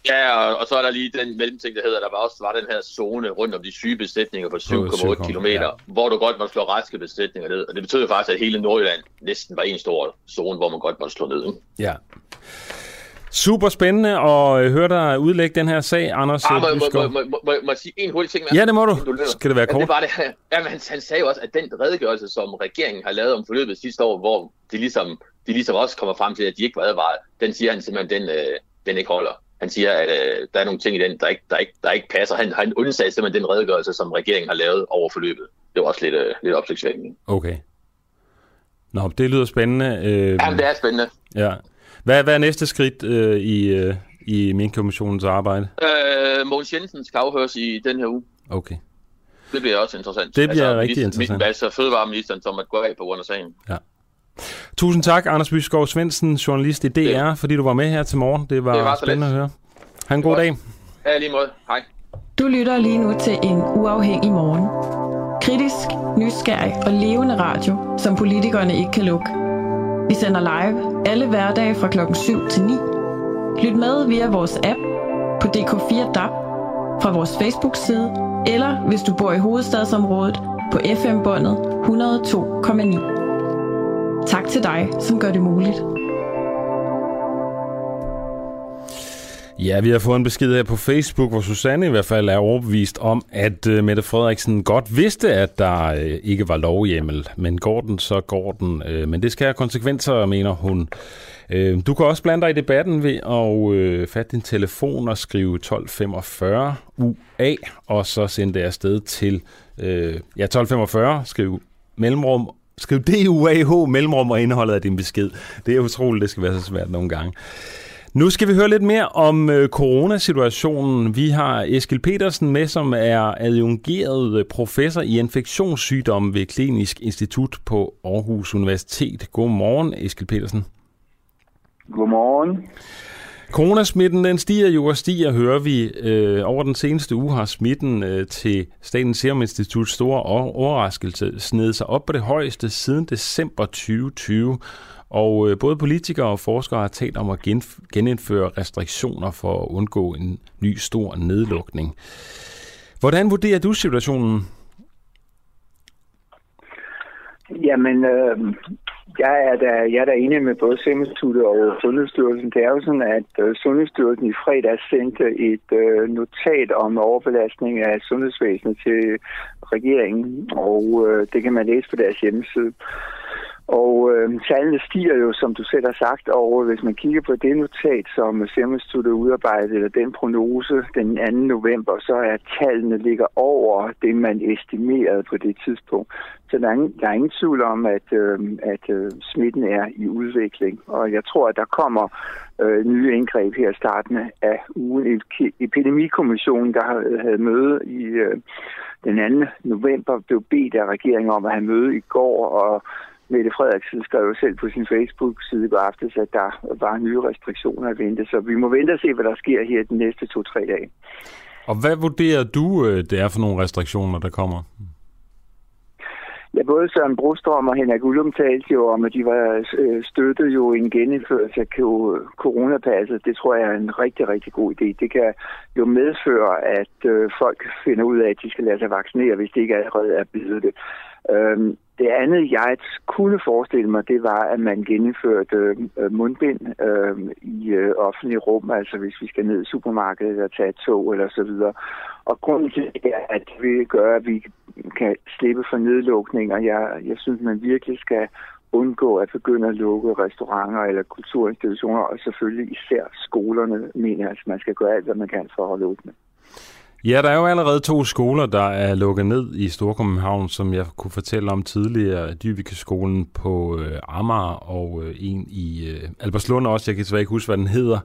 Ja, og, og så er der lige den mellemting, der hedder, der var også var den her zone rundt om de syge besætninger på 7,8 km, ja. hvor du godt måtte slå raske besætninger ned. Og det betyder faktisk, at hele Nordjylland næsten var en stor zone, hvor man godt måtte slå ned. Ikke? Ja. Super spændende at øh, høre dig udlægge den her sag, Anders ah, må, må, må, må, må, må jeg sige en hurtig ting? Med, ja, det må du. du Skal det være kort? Ja, det var det. (laughs) Ja, men han, han sagde også, at den redegørelse, som regeringen har lavet om forløbet sidste år, hvor de ligesom, de ligesom også kommer frem til, at de ikke var advaret, den siger han simpelthen, den, øh, den ikke holder han siger, at øh, der er nogle ting i den, der ikke, der ikke, der ikke passer. Han, han undsagde simpelthen den redegørelse, som regeringen har lavet over forløbet. Det var også lidt, øh, lidt opsigtsvækkende. Okay. Nå, det lyder spændende. Øh, Jamen, det er spændende. Ja. Hvad, hvad er næste skridt øh, i, øh, i min kommissionens arbejde? Øh, Mogens Jensen skal afhøres i den her uge. Okay. Det bliver også interessant. Det bliver altså, rigtig interessant. Altså fødevareministeren, som at gå af på grund af sagen. Ja. Tusind tak, Anders Byskov Svendsen, journalist i DR, ja. fordi du var med her til morgen. Det var, det var spændende at høre. Ha' en god dag. Ja, lige måde. Hej. Du lytter lige nu til en uafhængig morgen. Kritisk, nysgerrig og levende radio, som politikerne ikke kan lukke. Vi sender live alle hverdage fra klokken 7 til 9. Lyt med via vores app på DK4 DAB, fra vores Facebook-side, eller hvis du bor i hovedstadsområdet på FM-båndet 102,9. Tak til dig, som gør det muligt. Ja, vi har fået en besked her på Facebook, hvor Susanne i hvert fald er overbevist om, at øh, Mette Frederiksen godt vidste, at der øh, ikke var lovhjemmel. Men går den, så går den. Øh, men det skal have konsekvenser, mener hun. Du kan også blande dig i debatten ved at fatte din telefon og skrive 1245 UA, og så sende det afsted til ja, 1245, skriv mellemrum Skriv DUAH mellemrum og indholdet af din besked. Det er utroligt, det skal være så svært nogle gange. Nu skal vi høre lidt mere om øh, coronasituationen. Vi har Eskil Petersen med, som er adjungeret professor i infektionssygdomme ved Klinisk Institut på Aarhus Universitet. Godmorgen, Eskil Petersen. Godmorgen. Coronasmitten den stiger jo og stiger, hører vi. Øh, over den seneste uge har smitten øh, til Statens Serum Institut store overraskelse snedet sig op på det højeste siden december 2020. Og øh, både politikere og forskere har talt om at genindføre restriktioner for at undgå en ny stor nedlukning. Hvordan vurderer du situationen? Jamen, øh, Jeg er da, jeg er da enig med både Serum og Sundhedsstyrelsen. Det er jo sådan, at øh, Sundhedsstyrelsen i fredag sendte et øh, notat om overbelastning af sundhedsvæsenet til regeringen, og øh, det kan man læse på deres hjemmeside. Og øh, tallene stiger jo, som du selv har sagt, og hvis man kigger på det notat, som Serum Instituttet udarbejdede, eller den prognose den 2. november, så er tallene ligger over det, man estimerede på det tidspunkt. Så der er ingen, der er ingen tvivl om, at, øh, at øh, smitten er i udvikling. Og jeg tror, at der kommer øh, nye indgreb her i starten af ugen. Epidemikommissionen, der havde møde i øh, den 2. november, blev bedt af regeringen om at have møde i går, og Mette Frederiksen skrev jo selv på sin Facebook-side i går aftes, at der var nye restriktioner at vente. Så vi må vente og se, hvad der sker her de næste to-tre dage. Og hvad vurderer du, øh, det er for nogle restriktioner, der kommer? Ja, både Søren Brostrøm og Henrik Ullum talte jo om, at de var øh, støttet jo en genindførelse af coronapasset. Det tror jeg er en rigtig, rigtig god idé. Det kan jo medføre, at øh, folk finder ud af, at de skal lade sig vaccinere, hvis de ikke allerede er blevet det. Øhm, det andet, jeg kunne forestille mig, det var, at man genindførte øh, mundbind øh, i øh, offentlige rum, altså hvis vi skal ned i supermarkedet eller tage et tog eller så videre. Og grunden til det er, at vi gør, at vi kan slippe for nedlukninger. Jeg, jeg synes, man virkelig skal undgå at begynde at lukke restauranter eller kulturinstitutioner, og selvfølgelig især skolerne, mener at man skal gøre alt, hvad man kan for at holde åbne. Ja, der er jo allerede to skoler, der er lukket ned i Storkøbenhavn, som jeg kunne fortælle om tidligere. Dybikeskolen på øh, Amager og øh, en i øh, Alberslund også. Jeg kan desværre ikke huske, hvad den hedder.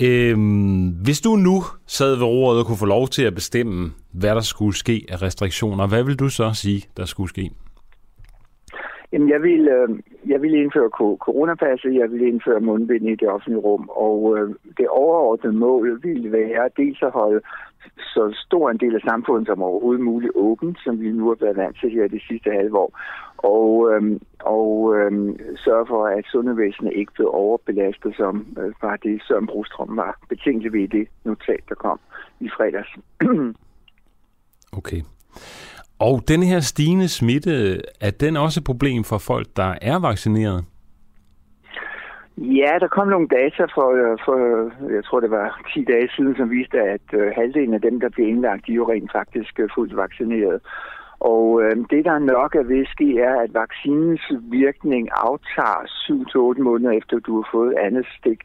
Øhm, hvis du nu sad ved roret og kunne få lov til at bestemme, hvad der skulle ske af restriktioner, hvad vil du så sige, der skulle ske? Jamen, jeg vil, øh, jeg vil indføre coronapasset, jeg vil indføre mundbind i det offentlige rum, og øh, det overordnede mål vil være dels at holde så stor en del af samfundet som overhovedet muligt åbent, som vi nu har været vant til her de sidste halve år, og, øhm, og øhm, sørge for, at sundhedsvæsenet ikke bliver overbelastet, som øh, var det, Søren Brostrøm var betænkelig ved det notat, der kom i fredags. (clears throat) okay. Og den her stigende smitte, er den også et problem for folk, der er vaccineret? Ja, der kom nogle data for, øh, for, øh, jeg tror det var 10 dage siden, som viste, at øh, halvdelen af dem, der blev indlagt, de er jo rent faktisk fuldt vaccineret. Og øh, det, der nok er ved ske, er, at vaccinens virkning aftager 7-8 måneder efter, du har fået andet stik.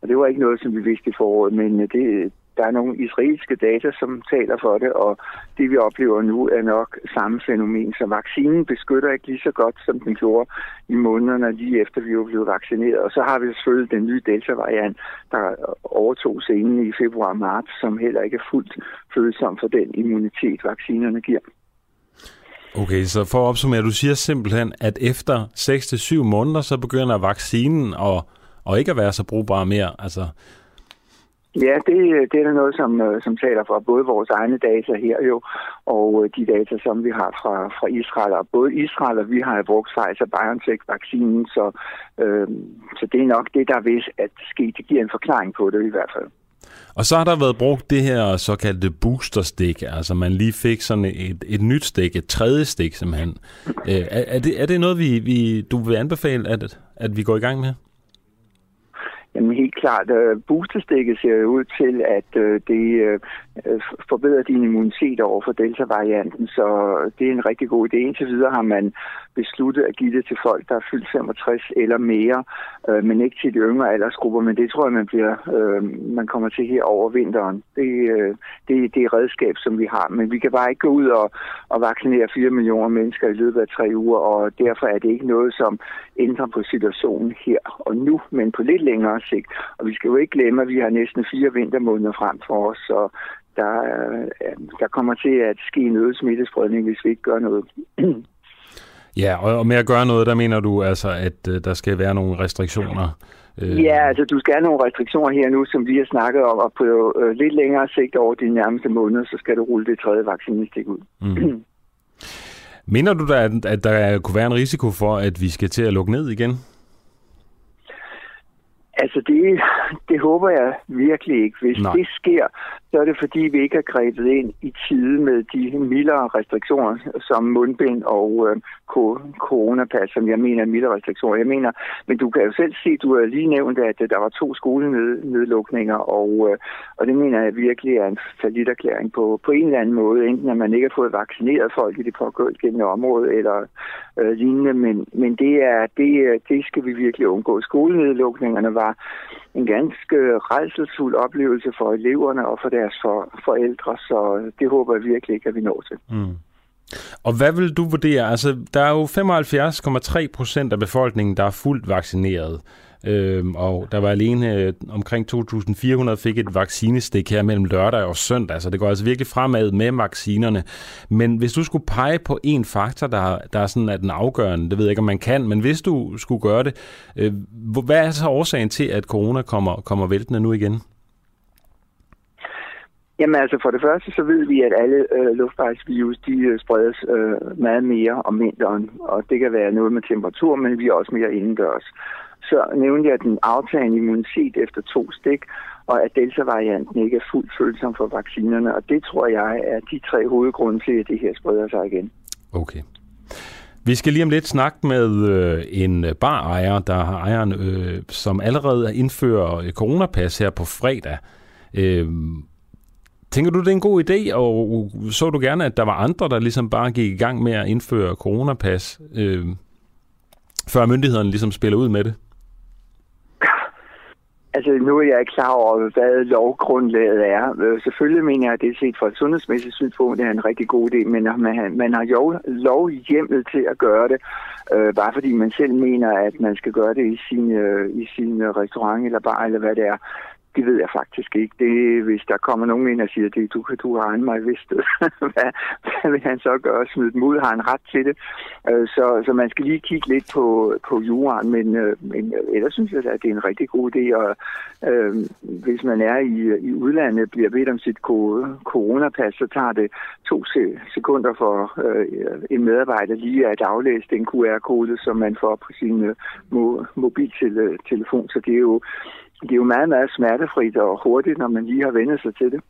Og det var ikke noget, som vi vidste i foråret, men det, der er nogle israelske data, som taler for det, og det vi oplever nu er nok samme fænomen. Så vaccinen beskytter ikke lige så godt, som den gjorde i månederne lige efter vi var blevet vaccineret. Og så har vi selvfølgelig den nye delta-variant, der overtog scenen i februar-marts, som heller ikke er fuldt følsom for den immunitet, vaccinerne giver. Okay, så for at opsummere, du siger simpelthen, at efter 6-7 måneder, så begynder vaccinen at, at ikke at være så brugbar mere. Altså, Ja, det, det er noget, som, øh, som taler for både vores egne data her jo, og øh, de data, som vi har fra, fra Israel. Og både Israel og vi har brugt Pfizer-BioNTech-vaccinen, så, øh, så det er nok det, der er ved at ske. Det giver en forklaring på det i hvert fald. Og så har der været brugt det her såkaldte boosterstik, altså man lige fik sådan et, et nyt stik, et tredje stik simpelthen. Øh, er, er, det, er det noget, vi, vi, du vil anbefale, at, at vi går i gang med? Jamen helt klart, øh, uh, boosterstikket ser ud til, at øh, det øh, Øh, forbedrer din immunitet over for delta-varianten, så det er en rigtig god idé. Indtil videre har man besluttet at give det til folk, der er fyldt 65 eller mere, øh, men ikke til de yngre aldersgrupper, men det tror jeg, man, bliver, øh, man kommer til her over vinteren. Det, øh, det, det er redskab, som vi har, men vi kan bare ikke gå ud og, og vaccinere 4 millioner mennesker i løbet af tre uger, og derfor er det ikke noget, som ændrer på situationen her og nu, men på lidt længere sigt. Og vi skal jo ikke glemme, at vi har næsten fire vintermåneder frem for os, så der, der kommer til at ske en øget smittespredning, hvis vi ikke gør noget. (clears throat) Ja, og med at gøre noget, der mener du altså, at uh, der skal være nogle restriktioner? Uh... Ja, altså du skal have nogle restriktioner her nu, som vi har snakket om, og på lidt længere sigt over de nærmeste måneder, så skal du rulle det tredje vaccinestik ud. Mm. Mener du da, at, at der kunne være en risiko for, at vi skal til at lukke ned igen? Altså, det, det håber jeg virkelig ikke. Hvis Nej. det sker, så er det fordi, vi ikke har grebet ind i tide med de mildere restriktioner, som mundbind og øh, coronapas, som jeg mener er mildere restriktioner. Jeg mener, men du kan jo selv se, du har lige nævnt, at der var to skolenedlukninger, og, øh, og det mener jeg virkelig er en erklæring på, på en eller anden måde, enten at man ikke har fået vaccineret folk i det pågældende område, eller øh, lignende, men, men det, er, det, det skal vi virkelig undgå. Skolenedlukningerne var en ganske rejselsfuld oplevelse for eleverne og for deres for, forældre, så det håber jeg virkelig ikke, at vi når til. Mm. Og hvad vil du vurdere? Altså, der er jo 75,3 procent af befolkningen, der er fuldt vaccineret. Øhm, og der var alene øh, omkring 2.400 fik et vaccinestik her mellem lørdag og søndag, så det går altså virkelig fremad med vaccinerne. Men hvis du skulle pege på en faktor, der, der er sådan at den afgørende, det ved jeg ikke, om man kan, men hvis du skulle gøre det, øh, hvad er så årsagen til, at corona kommer, kommer væltende nu igen? Jamen altså for det første så ved vi, at alle øh, luftvejsvirus de øh, spredes øh, meget mere om vinteren, og det kan være noget med temperatur, men vi er også mere indendørs. Så nævnte jeg den aftagende immunitet efter to stik, og at delta-varianten ikke er fuldt følsom for vaccinerne, og det tror jeg er de tre hovedgrunde til, at det her spreder sig igen. Okay. Vi skal lige om lidt snakke med øh, en barejer, der har ejeren, øh, som allerede indfører øh, coronapas her på fredag. Øh, Tænker du, det er en god idé, og øh, så du gerne, at der var andre, der ligesom bare gik i gang med at indføre coronapas, øh, før myndighederne ligesom spiller ud med det? Altså, nu er jeg ikke klar over, hvad lovgrundlaget er. Øh, selvfølgelig mener jeg, at det er set fra et sundhedsmæssigt synspunkt, det er en rigtig god idé, men man, man har jo lov hjemmel til at gøre det, øh, bare fordi man selv mener, at man skal gøre det i sin, øh, i sin restaurant eller bar, eller hvad det er det ved jeg faktisk ikke. Det, hvis der kommer nogen ind og siger, det, du, du har mig vist, (laughs) hvad, hvad vil han så gøre? Smide dem ud? Har han ret til det? Øh, så, så man skal lige kigge lidt på, på juraen, men, øh, men ellers synes jeg, at det er en rigtig god idé. Og, øh, hvis man er i, i udlandet, bliver bedt om sit coronapas, så tager det to sekunder for øh, en medarbejder lige at aflæse den QR-kode, som man får på sin øh, mobiltelefon. Så det er jo det er jo meget, meget smertefrit og hurtigt, når man lige har vendt sig til det.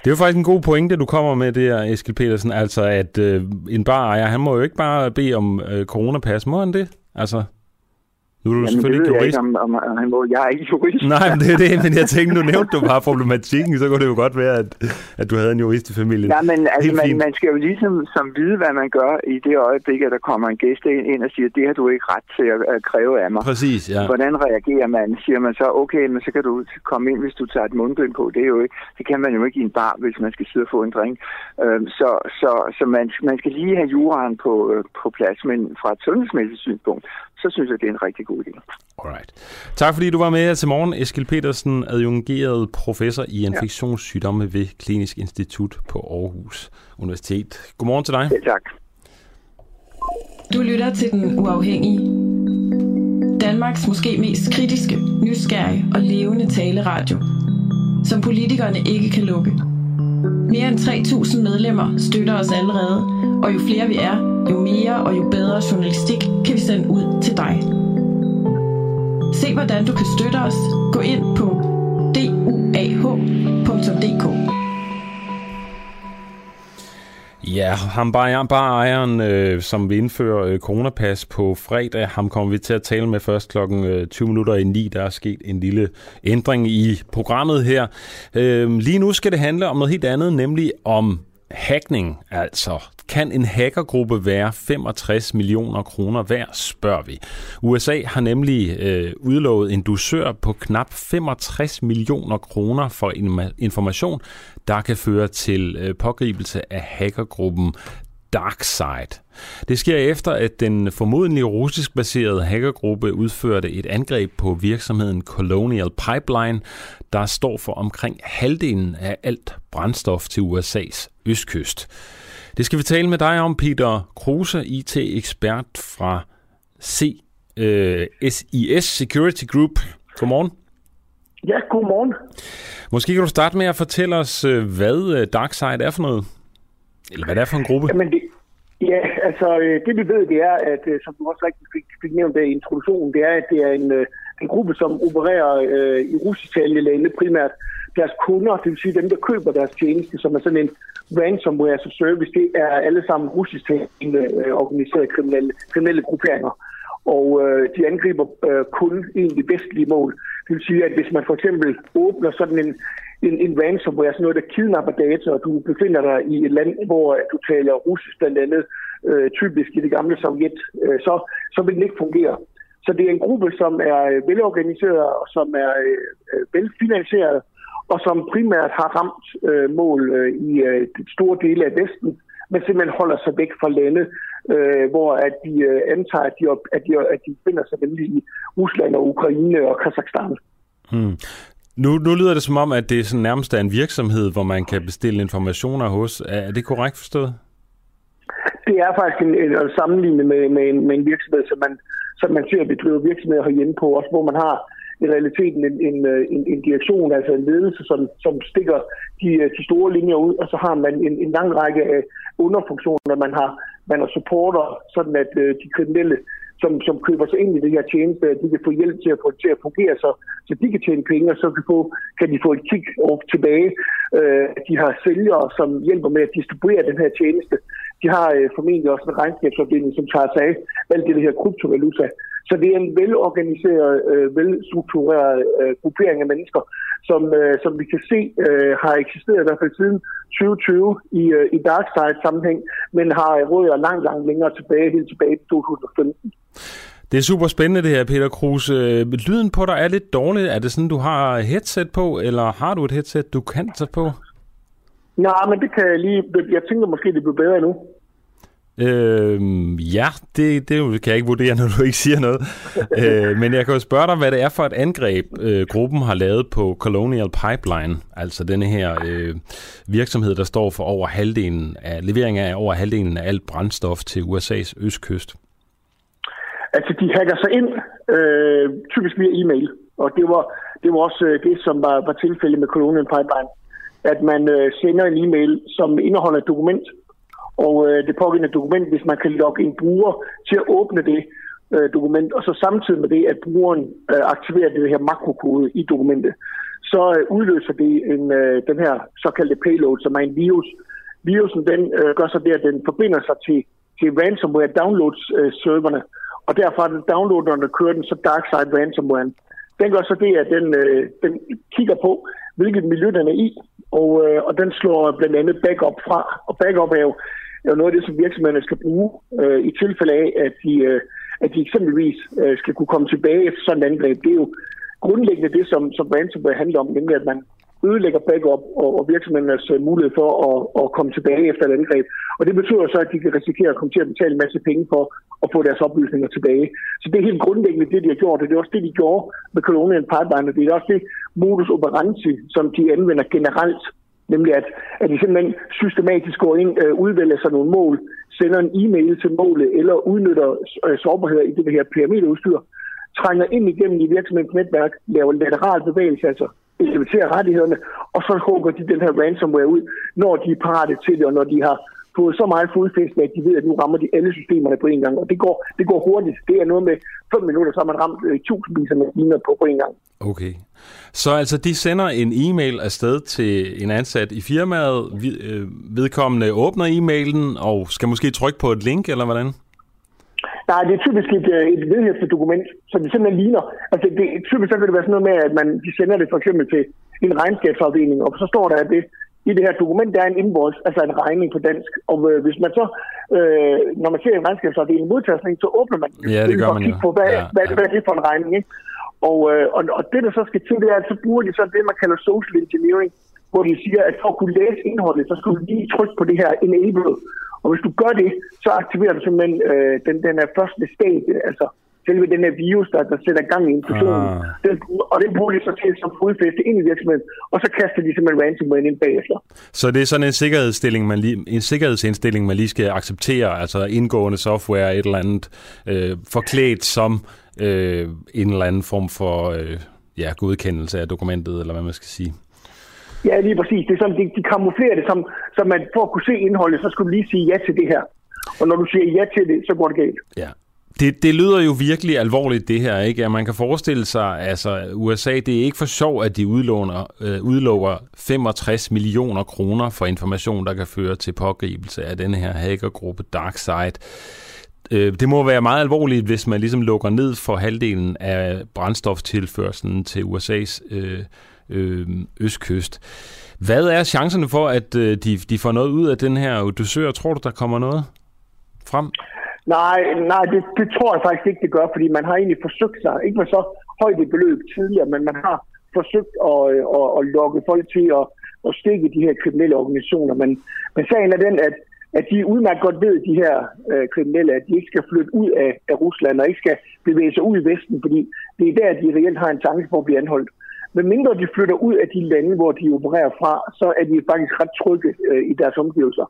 Det er jo faktisk en god pointe, du kommer med der, Eskil Petersen. Altså, at øh, en barejer, han må jo ikke bare bede om øh, coronapas, må han det? Altså, nu er du Jamen, selvfølgelig ikke jurist. Ikke, om, om, om, jeg er ikke jurist. Nej, men det er det, men jeg tænkte, nu nævnte du bare problematikken, så kunne det jo godt være, at, at du havde en jurist i familien. Ja, men altså, man, man skal jo ligesom som vide, hvad man gør i det øjeblik, at der kommer en gæst ind og siger, det har du ikke ret til at, at kræve af mig. Præcis, ja. Hvordan reagerer man? Siger man så, okay, men så kan du komme ind, hvis du tager et mundbind på. Det, er jo ikke, det kan man jo ikke i en bar, hvis man skal sidde og få en drink. Øhm, så så, så man, man skal lige have juraen på, øh, på plads, men fra et sundhedsmæssigt synspunkt, så synes jeg, det er en rigtig god idé. Alright. Tak fordi du var med her til morgen. Eskil Petersen, adjungeret professor i infektionssygdomme ved Klinisk Institut på Aarhus Universitet. Godmorgen til dig. Ja, tak. Du lytter til Den Uafhængige. Danmarks måske mest kritiske, nysgerrige og levende taleradio, som politikerne ikke kan lukke. Mere end 3.000 medlemmer støtter os allerede, og jo flere vi er, jo mere og jo bedre journalistik kan vi sende ud til dig. Se hvordan du kan støtte os. Gå ind på duah.dk. Ja, ham bare, bare ejeren, øh, som vil indføre øh, coronapas på fredag, ham kommer vi til at tale med først klokken øh, 20 minutter i 9. Der er sket en lille ændring i programmet her. Øh, lige nu skal det handle om noget helt andet, nemlig om hackning, altså. Kan en hackergruppe være 65 millioner kroner værd, spørger vi. USA har nemlig øh, udlovet en dusør på knap 65 millioner kroner for information, der kan føre til øh, pågribelse af hackergruppen DarkSide. Det sker efter, at den formodentlig russisk baserede hackergruppe udførte et angreb på virksomheden Colonial Pipeline, der står for omkring halvdelen af alt brændstof til USA's østkyst. Det skal vi tale med dig om, Peter Kruse, IT-ekspert fra C, øh, SIS Security Group. Godmorgen. Ja, godmorgen. Måske kan du starte med at fortælle os, øh, hvad øh, DarkSide er for noget? Eller hvad det er for en gruppe? Jamen det, ja, altså øh, det vi ved, det er, at øh, som du også rigtig fik, fik nævnt i introduktionen, det er, at det er en, øh, en gruppe, som opererer øh, i russisktalende lande primært. Deres kunder, det vil sige dem, der køber deres tjeneste, som er sådan en ransomware as a service, det er alle sammen russisktalende øh, organiserede kriminelle, kriminelle grupperinger. Og øh, de angriber øh, kun egentlig vestlige mål. Det vil sige, at hvis man for eksempel åbner sådan en, en, en ransomware, sådan noget, der kidnapper data, og du befinder dig i et land, hvor du taler russisk blandt andet, øh, typisk i det gamle Sovjet, øh, så, så vil den ikke fungere. Så det er en gruppe, som er øh, velorganiseret og som er øh, øh, velfinansieret, og som primært har ramt øh, mål øh, i øh, store dele af Vesten, men simpelthen holder sig væk fra lande, øh, hvor at de øh, antager, at de, at, de, at de finder sig nemlig i Rusland og Ukraine og Kazakhstan. Hmm. Nu, nu lyder det som om, at det er sådan nærmest er en virksomhed, hvor man kan bestille informationer hos. Er det korrekt forstået? Det er faktisk en, en, en sammenligne med, med, en, med en virksomhed, som man, som man ser bedrive virksomheder herhjemme på, også hvor man har i realiteten en, en, en, en direktion, altså en ledelse, som, som stikker de, de store linjer ud, og så har man en, en lang række af underfunktioner, man har, man er supporter, sådan at øh, de kriminelle som, som køber sig ind i det her tjeneste, de kan få hjælp til at få det til at fungere, så, så de kan tjene penge, og så kan, få, kan de få et kick tilbage. Øh, de har sælgere, som hjælper med at distribuere den her tjeneste. De har øh, formentlig også en regnskabsopdeling, som tager sig af alt det, det her kryptovaluta. Så det er en velorganiseret, øh, velstruktureret øh, gruppering af mennesker, som, øh, som vi kan se øh, har eksisteret i hvert fald siden 2020 i, øh, i dark side sammenhæng, men har rødder langt, langt længere tilbage, helt tilbage til 2015. Det er super spændende det her, Peter Kruse. Øh, lyden på dig er lidt dårlig. Er det sådan, du har headset på, eller har du et headset, du kan tage på? Nej, men det kan jeg lige... Jeg tænker måske, det bliver bedre nu. Øh, ja, det, det kan jeg ikke vurdere, (laughs) når du ikke siger noget. øh, men jeg kan jo spørge dig, hvad det er for et angreb, øh, gruppen har lavet på Colonial Pipeline, altså denne her øh, virksomhed, der står for over halvdelen af levering af over halvdelen af alt brændstof til USA's østkyst. Altså, de hacker sig ind, øh, typisk via e-mail, og det var, det var også øh, det, som var, var tilfældet med Colonial Pipeline, at man øh, sender en e-mail, som indeholder et dokument, og øh, det pågældende dokument, hvis man kan logge en bruger til at åbne det øh, dokument, og så samtidig med det, at brugeren øh, aktiverer det her makrokode i dokumentet, så øh, udløser det en, øh, den her såkaldte payload, som er en virus. Virusen den øh, gør så det, at den forbinder sig til, til ransomware downloads-serverne, øh, og derfra den downloader, der kører den så dark side ransomware. Den gør så det, at den, øh, den kigger på, hvilket miljø den er i, og, øh, og den slår blandt andet backup fra. Og backup er jo er noget af det, som virksomhederne skal bruge øh, i tilfælde af, at de, øh, at de eksempelvis øh, skal kunne komme tilbage efter sådan et angreb. Det er jo grundlæggende det, som, som ransomware handler om, nemlig at man ødelægger backup og, og virksomhedernes øh, mulighed for at, at komme tilbage efter et angreb. Og det betyder så, at de kan risikere at komme til at betale en masse penge for at få deres oplysninger tilbage. Så det er helt grundlæggende det, de har gjort, og det er også det, de gjorde med Colonial Pipeline, og det er også det modus operandi, som de anvender generelt Nemlig at, at de simpelthen systematisk går ind, øh, udvælger sig nogle mål, sender en e-mail til målet, eller udnytter øh, sårbarheder i det her pyramidudstyr, trænger ind igennem i virksomhedens netværk, laver lateral bevægelse, altså implementerer rettighederne, og så hugger de den her ransomware ud, når de er parate til det, og når de har fået så meget fodfæste, at de ved, at nu rammer de alle systemerne på en gang. Og det går, det går hurtigt. Det er noget med fem minutter, så har man ramt øh, tusindvis af maskiner på, på en gang. Okay. Så altså, de sender en e-mail afsted til en ansat i firmaet. Øh, vedkommende åbner e-mailen og skal måske trykke på et link, eller hvordan? Nej, det er typisk et, øh, et vedhæftet dokument, så det simpelthen ligner. Altså, det, typisk så kan det være sådan noget med, at man, de sender det for eksempel til en regnskabsafdeling, og så står der, at det, i det her dokument, der er en invoice, altså en regning på dansk. Og øh, hvis man så, øh, når man ser en regnskabsafdeling modtagsning, så åbner man ja, det gør man jo. på, hvad, ja, hvad, ja. hvad er det for en regning. Ikke? Og, øh, og, og det, der så skal til, det er, at så bruger de så det, man kalder social engineering, hvor de siger, at for at kunne læse indholdet, så skal du lige trykke på det her enable. Og hvis du gør det, så aktiverer du simpelthen øh, den, den her første stadie, altså selve den her virus, der, der sætter gang i infektionen. Ah. Den, og den bruger de så til som fodfæste ind i virksomheden, og så kaster de simpelthen ransomware ind bagefter. Så det er sådan en sikkerhedsstilling, man lige, en sikkerhedsindstilling, man lige skal acceptere, altså indgående software, et eller andet, øh, forklædt som øh, en eller anden form for øh, ja, godkendelse af dokumentet, eller hvad man skal sige. Ja, lige præcis. Det er sådan, de, de kamuflerer det, som, som man for at kunne se indholdet, så skulle du lige sige ja til det her. Og når du siger ja til det, så går det galt. Ja, det, det lyder jo virkelig alvorligt, det her, ikke? At man kan forestille sig, altså USA, det er ikke for sjov, at de udlåner, øh, udlover 65 millioner kroner for information, der kan føre til pågribelse af denne her hackergruppe DarkSide. Øh, det må være meget alvorligt, hvis man ligesom lukker ned for halvdelen af brændstoftilførselen til USA's øh, øh, østkyst. Hvad er chancerne for, at øh, de, de får noget ud af den her dusør? Tror du, der kommer noget frem? Nej, nej det, det tror jeg faktisk ikke, det gør, fordi man har egentlig forsøgt sig, ikke med så højt et beløb tidligere, men man har forsøgt at, at, at lokke folk til at, at stikke de her kriminelle organisationer. Men, men sagen er den, at, at de udmærket godt ved, de her øh, kriminelle, at de ikke skal flytte ud af, af Rusland og ikke skal bevæge sig ud i Vesten, fordi det er der, de reelt har en chance for at blive anholdt. Men mindre de flytter ud af de lande, hvor de opererer fra, så er de faktisk ret trygge øh, i deres omgivelser.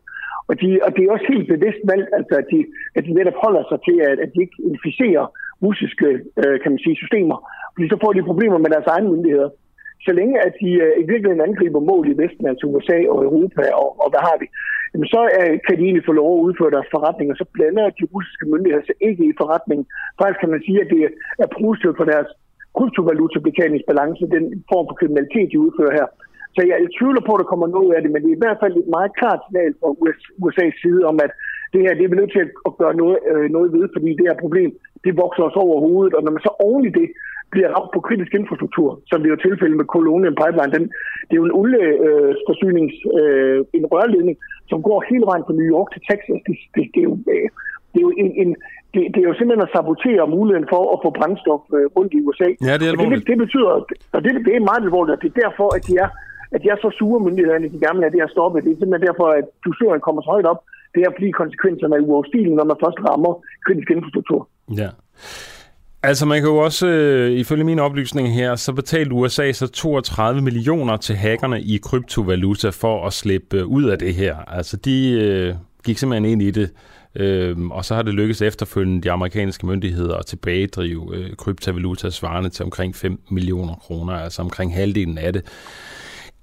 Og, de, og det er også helt bevidst valgt, altså, at, de, at de netop holder sig til, at, at de ikke inficerer russiske øh, kan man sige, systemer. Fordi så får de problemer med deres egne myndigheder. Så længe at de øh, i virkeligheden angriber mål i Vesten, altså USA og Europa, og, og hvad har vi, jamen, så øh, kan de egentlig få lov at udføre deres forretninger. Så blander de russiske myndigheder sig ikke i forretningen. Faktisk kan man sige, at det er positivt for deres kryptovalutabetalingsbalance, den form for kriminalitet, de udfører her. Så jeg tvivler på, at der kommer noget af det, men det er i hvert fald et meget klart signal fra USA's side om, at det her det er vi nødt til at gøre noget, øh, noget ved, fordi det her problem, det vokser os over hovedet, og når man så oven i det bliver ramt på kritisk infrastruktur, som det er jo tilfældet med Colonial Pipeline, den, det er jo en olieforsynings, øh, en rørledning, som går hele vejen fra New York til Texas. Det, det, det er jo, øh, det er jo en, en det, det er jo simpelthen at sabotere muligheden for at få brændstof øh, rundt i USA. Ja, det er alvorligt. Det, det, betyder, og det, det er meget alvorligt, og det er derfor, at de er at jeg er så sure myndighederne, de gamle er det her stoppet. Det er simpelthen derfor, at dusøren kommer så højt op. Det er fordi konsekvenserne er uafstigelige, når man først rammer kritisk infrastruktur. Ja. Altså man kan jo også, øh, ifølge min oplysning her, så betalte USA så 32 millioner til hackerne i kryptovaluta for at slippe øh, ud af det her. Altså de øh, gik simpelthen ind i det, øh, og så har det lykkedes efterfølgende de amerikanske myndigheder at tilbagedrive øh, kryptovaluta svarende til omkring 5 millioner kroner, altså omkring halvdelen af det.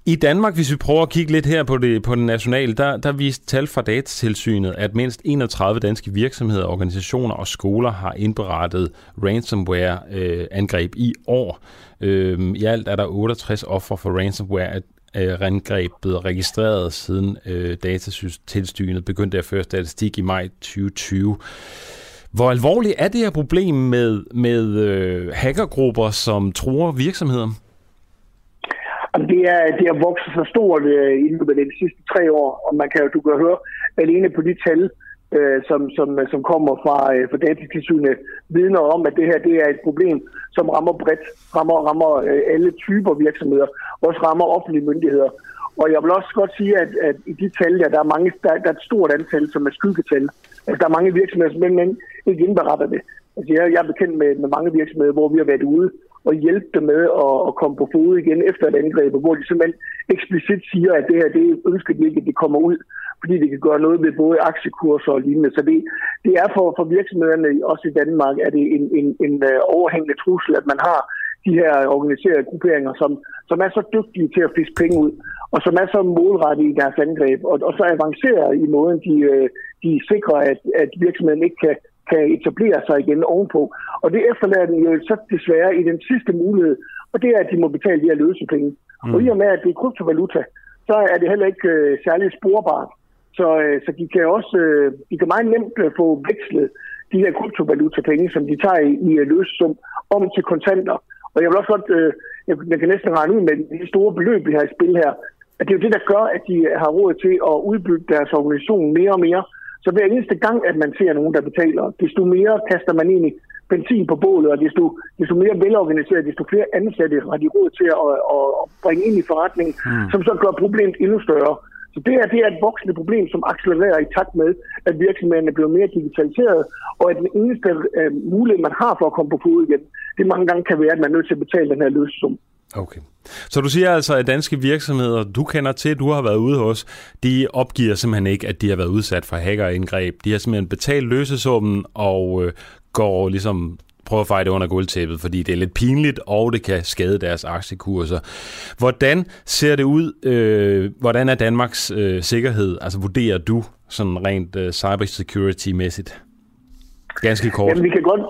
I Danmark, hvis vi prøver at kigge lidt her på det, på den nationale, der, der viste tal fra Datatilsynet, at mindst 31 danske virksomheder, organisationer og skoler har indberettet ransomware-angreb øh, i år. Øh, I alt er der 68 offer for ransomware øh, rengreb blevet registreret siden øh, Datatilsynet begyndte at føre statistik i maj 2020. Hvor alvorligt er det her problem med, med øh, hackergrupper, som tror virksomheder? Det er, det er vokset så stort øh, i løbet af de sidste tre år, og man kan, du kan høre alene på de tal, øh, som, som, øh, som kommer fra, øh, fra datatilsynet, vidner om, at det her det er et problem, som rammer bredt, rammer, rammer øh, alle typer virksomheder, også rammer offentlige myndigheder. Og jeg vil også godt sige, at, at i de tal, der, der, er mange, der, der er et stort antal, som er skyggetal. Altså, der er mange virksomheder, som ikke indberetter det. Altså, jeg, jeg er bekendt med, med mange virksomheder, hvor vi har været ude og hjælpe dem med at, at komme på fod igen efter et angreb, hvor de simpelthen eksplicit siger, at det her det ønsker de ikke, at det kommer ud, fordi det kan gøre noget ved både aktiekurser og lignende. Så det, det er for, for virksomhederne, også i Danmark, er det en, en, en øh, overhængende trussel, at man har de her organiserede grupperinger, som, som er så dygtige til at fiske penge ud, og som er så målrettet i deres angreb, og, og så avancerer i måden, de, øh, de sikrer, at, at virksomheden ikke kan kan etablere sig igen ovenpå. Og det efterlader den jo så desværre i den sidste mulighed, og det er, at de må betale de her løsepenge. Mm. Og i og med, at det er kryptovaluta, så er det heller ikke øh, særlig sporbart. Så, øh, så de kan også øh, de kan meget nemt øh, få vekslet de her kryptovaluta-penge, som de tager i, i løsesum, om til kontanter. Og jeg vil også godt, øh, jeg, jeg kan næsten regne ud med de store beløb, vi har i spil her, at det er jo det, der gør, at de har råd til at udbygge deres organisation mere og mere, så hver eneste gang, at man ser nogen, der betaler, desto mere kaster man ind i benzin på bålet, og desto, desto mere velorganiseret, desto flere ansatte har de råd til at, at, at bringe ind i forretningen, mm. som så gør problemet endnu større. Så det, er, det er et voksende problem, som accelererer i takt med, at virksomhederne bliver mere digitaliseret, og at den eneste øh, mulighed, man har for at komme på fod igen, det mange gange kan være, at man er nødt til at betale den her løssum. Okay. Så du siger altså, at danske virksomheder, du kender til, du har været ude hos, de opgiver simpelthen ikke, at de har været udsat for hackerindgreb. De har simpelthen betalt løsesummen og øh, går ligesom prøver at fejre det under guldtæppet, fordi det er lidt pinligt, og det kan skade deres aktiekurser. Hvordan ser det ud? Øh, hvordan er Danmarks øh, sikkerhed? Altså vurderer du sådan rent øh, cybersecurity-mæssigt? Ganske kort. Jamen, vi kan godt,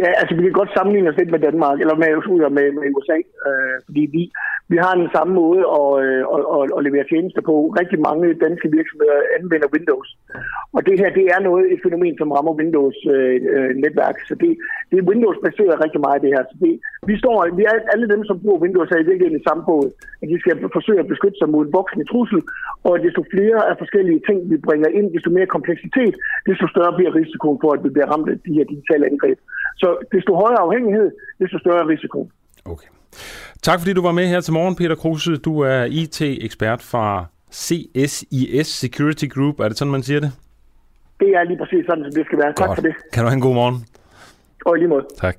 ja, altså, vi kan godt sammenligne os lidt med Danmark, eller med, med, med USA, øh, fordi vi, vi har den samme måde at, øh, at, at, at levere tjenester på. Rigtig mange danske virksomheder anvender Windows. Og det her, det er noget, et fænomen, som rammer Windows-netværk. Øh, øh så det, det er Windows-baseret rigtig meget, det her. Så det, vi står, vi er, alle dem, som bruger Windows, er i virkeligheden i samme båd. At de skal forsøge at beskytte sig mod en voksende trussel, og desto flere af forskellige ting, vi bringer ind, desto mere kompleksitet, desto større bliver risikoen for, at vi bliver ramt af de her digitale angreb. Så desto højere afhængighed, desto større risiko. Okay. Tak fordi du var med her til morgen, Peter Kruse. Du er IT-ekspert fra CSIS Security Group. Er det sådan, man siger det? Det er lige præcis sådan, som det skal være. Godt. Tak for det. Kan du have en god morgen? Og lige måde. Tak.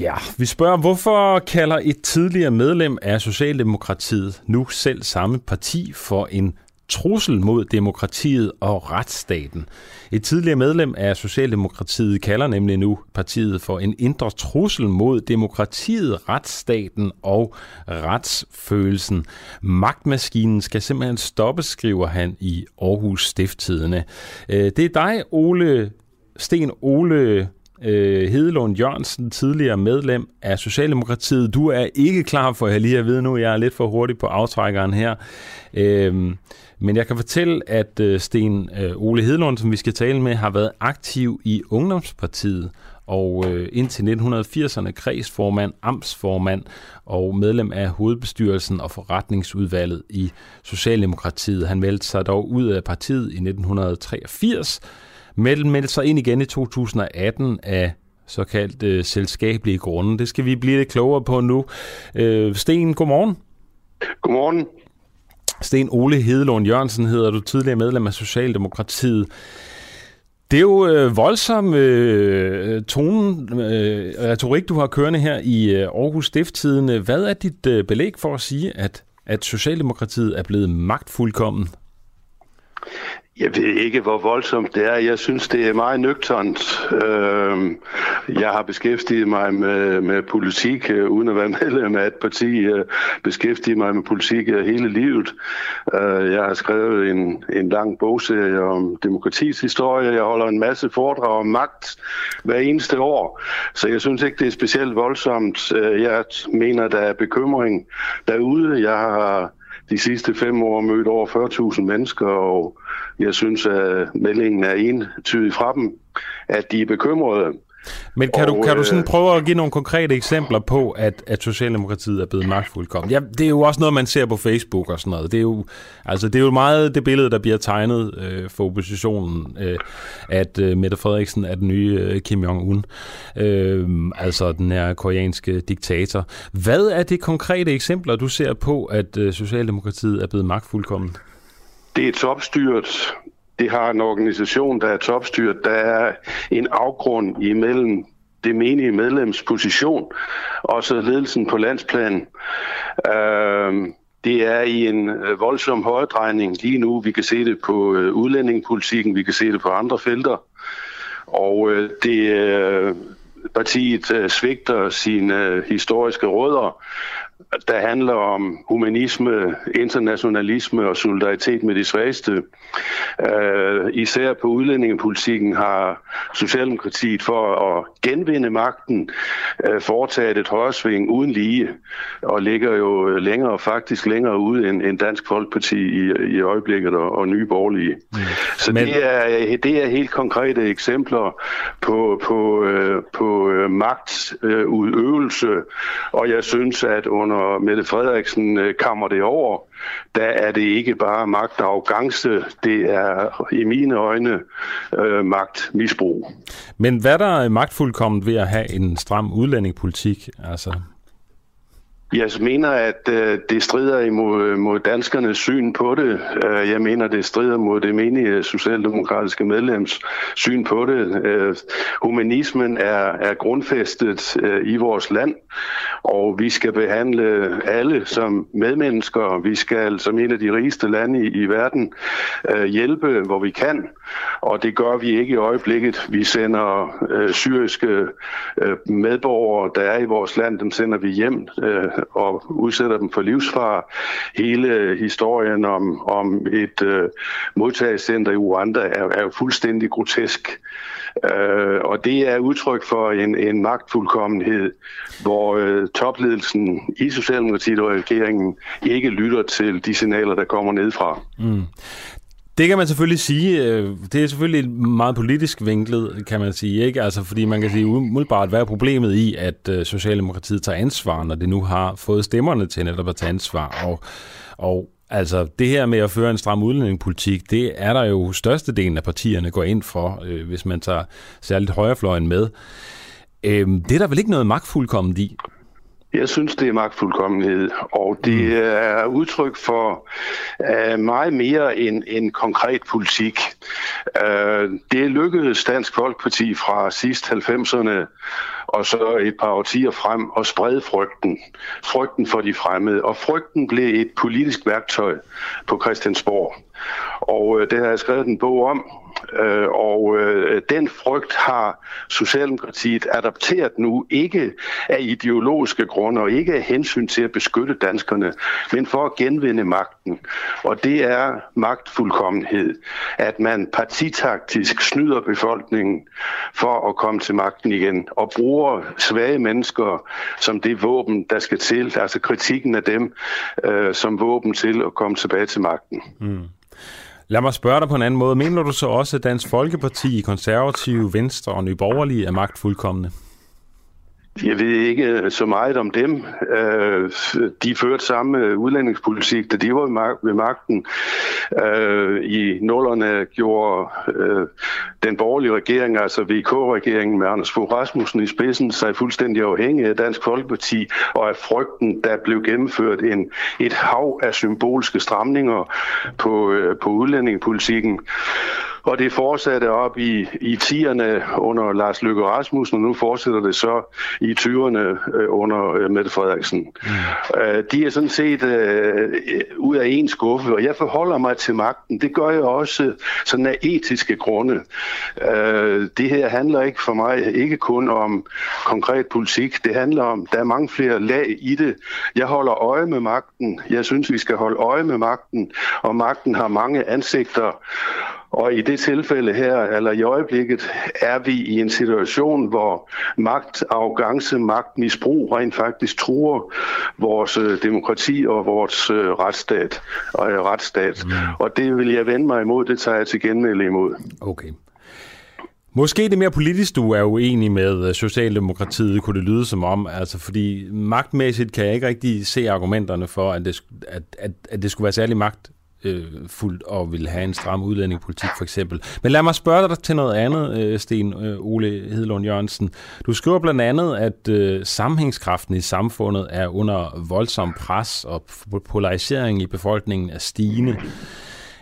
Ja, vi spørger, hvorfor kalder et tidligere medlem af Socialdemokratiet nu selv samme parti for en trussel mod demokratiet og retsstaten. Et tidligere medlem af Socialdemokratiet kalder nemlig nu partiet for en indre trussel mod demokratiet, retsstaten og retsfølelsen. Magtmaskinen skal simpelthen stoppe, skriver han i Aarhus Stifttidene. Øh, det er dig, Ole Sten Ole øh, Hedelund Jørgensen, tidligere medlem af Socialdemokratiet. Du er ikke klar for, jeg lige at vide nu, jeg er lidt for hurtig på aftrækkeren her. Øh, men jeg kan fortælle, at øh, Sten øh, Ole Hedlund, som vi skal tale med, har været aktiv i Ungdomspartiet og øh, indtil 1980'erne kredsformand, amtsformand og medlem af hovedbestyrelsen og forretningsudvalget i Socialdemokratiet. Han meldte sig dog ud af partiet i 1983, men meldte sig ind igen i 2018 af såkaldt øh, selskabelige grunde. Det skal vi blive lidt klogere på nu. Øh, Sten, godmorgen. Godmorgen. Sten Ole Hedelund Jørgensen hedder du, tidligere medlem af Socialdemokratiet. Det er jo øh, voldsom øh, tonen, øh, retorik, du har kørende her i øh, Aarhus Stifttiden. Hvad er dit øh, belæg for at sige, at, at Socialdemokratiet er blevet magtfuldkommen? Jeg ved ikke, hvor voldsomt det er. Jeg synes, det er meget nøgternt. Øhm, jeg har beskæftiget mig med, med politik, øh, uden at være (laughs) medlem af et parti. Jeg beskæftiget mig med politik øh, hele livet. Øh, jeg har skrevet en, en lang bogserie om demokratis historie. Jeg holder en masse foredrag om magt hver eneste år. Så jeg synes ikke, det er specielt voldsomt. Øh, jeg mener, der er bekymring derude. Jeg har de sidste fem år mødt over 40.000 mennesker, og jeg synes, at meldingen er entydig fra dem, at de er bekymrede. Men kan, og, du, kan du sådan øh, prøve at give nogle konkrete eksempler på, at, at Socialdemokratiet er blevet magtfuldkommen? Ja, det er jo også noget, man ser på Facebook og sådan noget. Det er jo, altså, det er jo meget det billede, der bliver tegnet øh, for oppositionen, øh, at øh, Mette Frederiksen er den nye øh, Kim Jong-un, øh, altså den her koreanske diktator. Hvad er det konkrete eksempler, du ser på, at øh, Socialdemokratiet er blevet magtfuldkommen? Det er topstyret det har en organisation, der er topstyret. Der er en afgrund imellem det menige medlems position og så ledelsen på landsplan. Øh, det er i en øh, voldsom højdrejning lige nu. Vi kan se det på øh, udlændingepolitikken, vi kan se det på andre felter. Og øh, det øh, partiet øh, svigter sine øh, historiske rødder der handler om humanisme, internationalisme og solidaritet med de svageste. Uh, især på udlændingepolitikken har Socialdemokratiet for at genvinde magten uh, foretaget et højresving uden lige, og ligger jo længere, faktisk længere ude end, end Dansk Folkeparti i, i øjeblikket og, og Nye Borgerlige. Mm. Så Men... det, er, det er helt konkrete eksempler på, på, uh, på magtudøvelse, og jeg synes, at under Mette Frederiksen øh, kammer det over, der er det ikke bare magtarrogance, det er i mine øjne øh, magtmisbrug. Men hvad der er magtfuldkommet ved at have en stram udlændingepolitik? Altså, jeg mener, at øh, det strider imod øh, mod danskernes syn på det. Øh, jeg mener, det strider mod det menige socialdemokratiske medlems syn på det. Øh, humanismen er, er grundfæstet øh, i vores land, og vi skal behandle alle som medmennesker. Vi skal som en af de rigeste lande i, i verden øh, hjælpe, hvor vi kan, og det gør vi ikke i øjeblikket. Vi sender øh, syriske øh, medborgere, der er i vores land, dem sender vi hjem. Øh, og udsætter dem for livsfar. Hele historien om, om et øh, modtagelsescenter i Rwanda er, er jo fuldstændig grotesk. Øh, og det er udtryk for en, en magtfuldkommenhed, hvor øh, topledelsen i Socialdemokratiet og regeringen ikke lytter til de signaler, der kommer nedfra. Mm. Det kan man selvfølgelig sige. Øh, det er selvfølgelig meget politisk vinklet, kan man sige. ikke? Altså, fordi man kan sige um- umiddelbart, hvad er problemet i, at øh, Socialdemokratiet tager ansvar, når det nu har fået stemmerne til netop at tage ansvar. Og, og altså, det her med at føre en stram udlændingepolitik, det er der jo størstedelen af partierne går ind for, øh, hvis man tager særligt højrefløjen med. Øh, det er der vel ikke noget magtfuldkommen i? Jeg synes, det er magtfuldkommenhed, og det mm. er udtryk for uh, meget mere end en konkret politik. Uh, det lykkedes Dansk Folkeparti fra sidst 90'erne og så et par årtier frem og sprede frygten. Frygten for de fremmede. Og frygten blev et politisk værktøj på Christiansborg. Og uh, det har jeg skrevet en bog om, Øh, og øh, den frygt har Socialdemokratiet adapteret nu, ikke af ideologiske grunde og ikke af hensyn til at beskytte danskerne, men for at genvinde magten. Og det er magtfuldkommenhed, at man partitaktisk snyder befolkningen for at komme til magten igen og bruger svage mennesker som det våben, der skal til, altså kritikken af dem øh, som våben til at komme tilbage til magten. Mm. Lad mig spørge dig på en anden måde. Mener du så også, at Dansk Folkeparti, Konservative, Venstre og Nye Borgerlige er magtfuldkommende? Jeg ved ikke øh, så meget om dem. Øh, de førte samme øh, udlændingspolitik, da de var ved magten. I nullerne gjorde den borgerlige regering, altså VK-regeringen med Anders Fogh Rasmussen i spidsen, sig fuldstændig afhængig af Dansk Folkeparti og af frygten, der blev gennemført en, et hav af symbolske stramninger på, på udlændingepolitikken. Og det fortsatte op i, i 10'erne under Lars Løkke Rasmussen, og nu fortsætter det så i 20'erne øh, under øh, Mette Frederiksen. Mm. De er sådan set øh, ud af en skuffe, og jeg forholder mig til magten. Det gør jeg også sådan af etiske grunde. Øh, det her handler ikke for mig ikke kun om konkret politik. Det handler om, der er mange flere lag i det. Jeg holder øje med magten. Jeg synes, vi skal holde øje med magten, og magten har mange ansigter. Og i det tilfælde her, eller i øjeblikket, er vi i en situation, hvor magt, arrogance, magtmisbrug rent faktisk truer vores øh, demokrati og vores øh, retsstat. Og, øh, retsstat. Mm. og det vil jeg vende mig imod, det tager jeg til genmelde imod. Okay. Måske det mere politisk, du er uenig med Socialdemokratiet, kunne det lyde som om, altså fordi magtmæssigt kan jeg ikke rigtig se argumenterne for, at det, at, at, at det skulle være særlig magt øh, fuldt og vil have en stram udlændingepolitik for eksempel. Men lad mig spørge dig til noget andet, øh, Sten øh, Ole Hedlund Jørgensen. Du skriver blandt andet, at øh, sammenhængskraften i samfundet er under voldsom pres, og polarisering i befolkningen er stigende.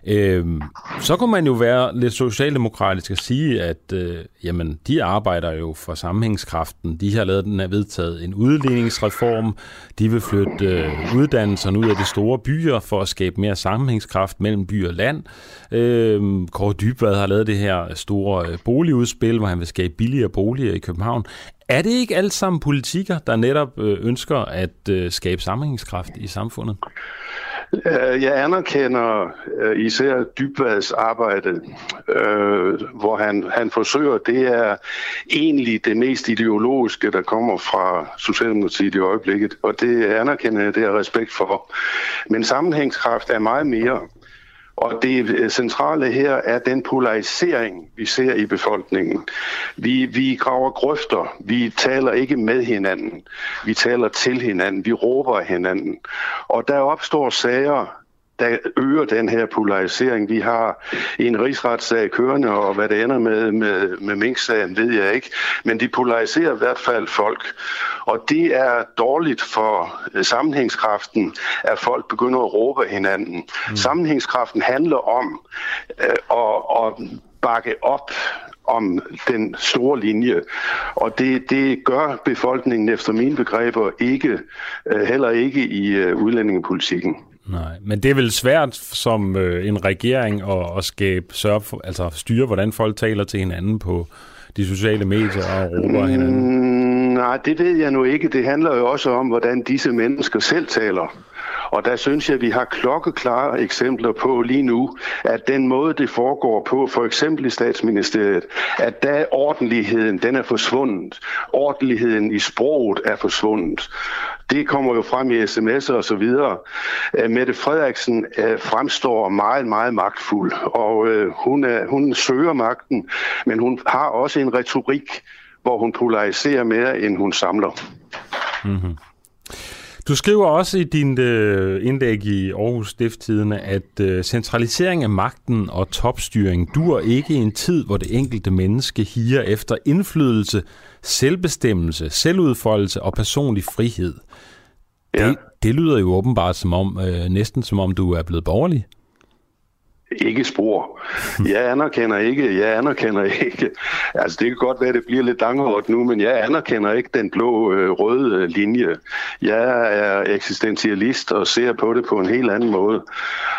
Øhm, så kunne man jo være lidt socialdemokratisk og sige, at øh, jamen, de arbejder jo for sammenhængskraften. De har lavet den her vedtaget en udligningsreform. De vil flytte øh, uddannelserne ud af de store byer for at skabe mere sammenhængskraft mellem by og land. Øhm, Kåre Dybvad har lavet det her store øh, boligudspil, hvor han vil skabe billigere boliger i København. Er det ikke alt sammen politikere, der netop øh, ønsker at øh, skabe sammenhængskraft i samfundet? Øh, jeg anerkender øh, især Dybvads arbejde, øh, hvor han, han forsøger, det er egentlig det mest ideologiske, der kommer fra Socialdemokratiet i øjeblikket, og det anerkender jeg, det er respekt for. Men sammenhængskraft er meget mere. Og det centrale her er den polarisering, vi ser i befolkningen. Vi, vi graver grøfter. Vi taler ikke med hinanden. Vi taler til hinanden. Vi råber hinanden. Og der opstår sager, der øger den her polarisering. Vi har en rigsretssag kørende, og hvad det ender med, med, med Mink-sagen, ved jeg ikke. Men de polariserer i hvert fald folk. Og det er dårligt for øh, sammenhængskraften, at folk begynder at råbe hinanden. Mm. Sammenhængskraften handler om øh, at, at bakke op om den store linje. Og det, det gør befolkningen efter mine begreber ikke, øh, heller ikke i øh, udlændingepolitikken. Nej, men det er vel svært som øh, en regering at, at skabe, sørge for, altså styre, hvordan folk taler til hinanden på de sociale medier og råber hinanden? Mm, nej, det ved jeg nu ikke. Det handler jo også om, hvordan disse mennesker selv taler. Og der synes jeg, at vi har klokkeklare eksempler på lige nu, at den måde, det foregår på, for eksempel i statsministeriet, at der ordentligheden, den er forsvundet. Ordentligheden i sproget er forsvundet. Det kommer jo frem i sms'er og så videre. Øh, Mette Frederiksen øh, fremstår meget, meget magtfuld, og øh, hun, er, hun søger magten, men hun har også en retorik, hvor hun polariserer mere, end hun samler. Mm-hmm. Du skriver også i din øh, indlæg i Aarhus Stifttidene, at øh, centralisering af magten og topstyring dur ikke i en tid, hvor det enkelte menneske higer efter indflydelse, selvbestemmelse, selvudfoldelse og personlig frihed. Ja. Det, det lyder jo åbenbart som om, øh, næsten som om du er blevet borgerlig. Ikke spor. Jeg anerkender ikke, jeg anerkender ikke. Altså det kan godt være, at det bliver lidt langhårdt nu, men jeg anerkender ikke den blå øh, røde øh, linje. Jeg er eksistentialist og ser på det på en helt anden måde.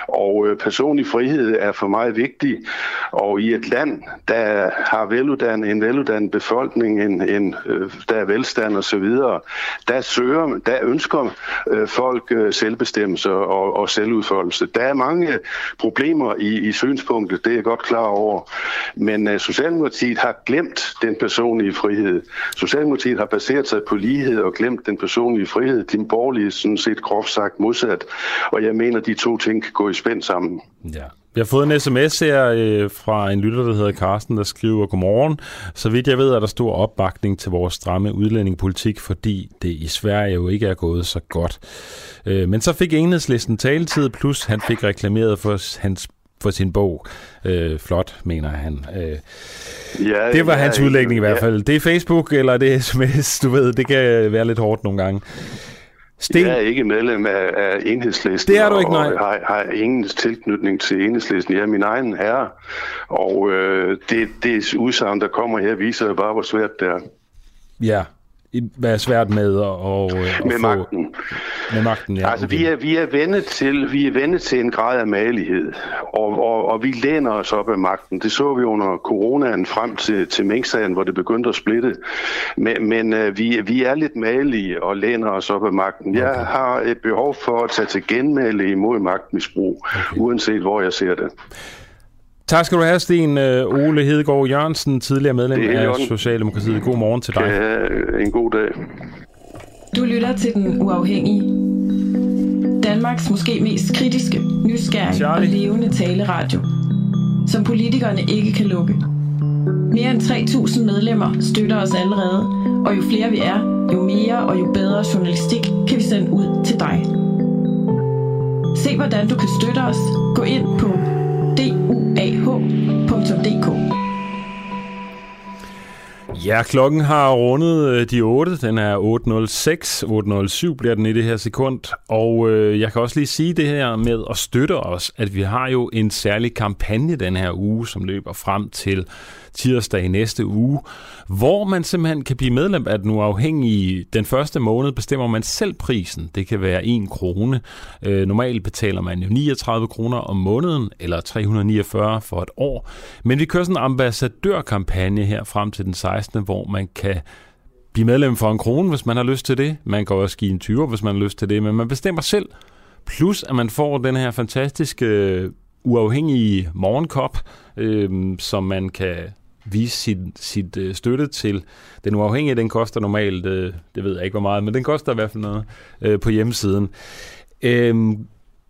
Og øh, personlig frihed er for mig vigtig. Og i et land, der har veluddannet, en veluddannet befolkning, en, en, øh, der er velstand osv., der, søger, der ønsker øh, folk øh, selvbestemmelse og, og selvudfoldelse. Der er mange problemer i, i synspunktet, det er jeg godt klar over. Men uh, Socialdemokratiet har glemt den personlige frihed. Socialdemokratiet har baseret sig på lighed og glemt den personlige frihed. De borgerlige sådan set groft sagt modsat. Og jeg mener, de to ting kan gå i spænd sammen. Ja. Vi har fået en sms her øh, fra en lytter, der hedder Carsten, der skriver, Godmorgen. Så vidt jeg ved, er der stor opbakning til vores stramme udlændingepolitik, fordi det i Sverige jo ikke er gået så godt. Øh, men så fik enhedslisten taletid, plus han fik reklameret for hans for sin bog. Øh, flot, mener han. Øh, ja, det var ja, hans udlægning i hvert fald. Ja. Det er Facebook, eller det er sms, du ved, det kan være lidt hårdt nogle gange. Sten... Jeg er ikke medlem af, af enhedslisten. Det er du ikke, nej. Og har, har ingen tilknytning til enhedslisten. Jeg er min egen herre. Og øh, det, det udsagn, der kommer her, viser bare, hvor svært det er. Ja, er svært med at, at, at med få... magten. Med magten, ja. Altså, okay. vi er, vi er vendet til, vi er vendet til en grad af malighed, og, og, og vi læner os op af magten. Det så vi under coronaen frem til, til Mink-sagen, hvor det begyndte at splitte. Men, men uh, vi, vi er lidt malige og læner os op af magten. Okay. Jeg har et behov for at tage til genmæle imod magtmisbrug, okay. uanset hvor jeg ser det. Tak skal du have, Sten øh, Ole Hedegaard Jørgensen, tidligere medlem af Socialdemokratiet. God morgen til dig. Ja, en god dag. Du lytter til Den Uafhængige. Danmarks måske mest kritiske, nysgerrige Charlie. og levende taleradio, som politikerne ikke kan lukke. Mere end 3.000 medlemmer støtter os allerede, og jo flere vi er, jo mere og jo bedre journalistik kan vi sende ud til dig. Se hvordan du kan støtte os. Gå ind på ah.dk. Ja, klokken har rundet øh, de 8. Den er 8.06. 8.07 bliver den i det her sekund. Og øh, jeg kan også lige sige det her med at støtte os, at vi har jo en særlig kampagne den her uge, som løber frem til tirsdag i næste uge, hvor man simpelthen kan blive medlem af den uafhængige. Den første måned bestemmer man selv prisen. Det kan være 1 krone. Øh, normalt betaler man jo 39 kroner om måneden, eller 349 for et år. Men vi kører sådan en ambassadørkampagne her frem til den 16. hvor man kan blive medlem for en krone, hvis man har lyst til det. Man kan også give en 20, hvis man har lyst til det, men man bestemmer selv. Plus, at man får den her fantastiske øh, uafhængige morgenkop, øh, som man kan vise sit, sit øh, støtte til. Den uafhængige, den koster normalt, øh, det ved jeg ikke hvor meget, men den koster i hvert fald noget øh, på hjemmesiden. Øh,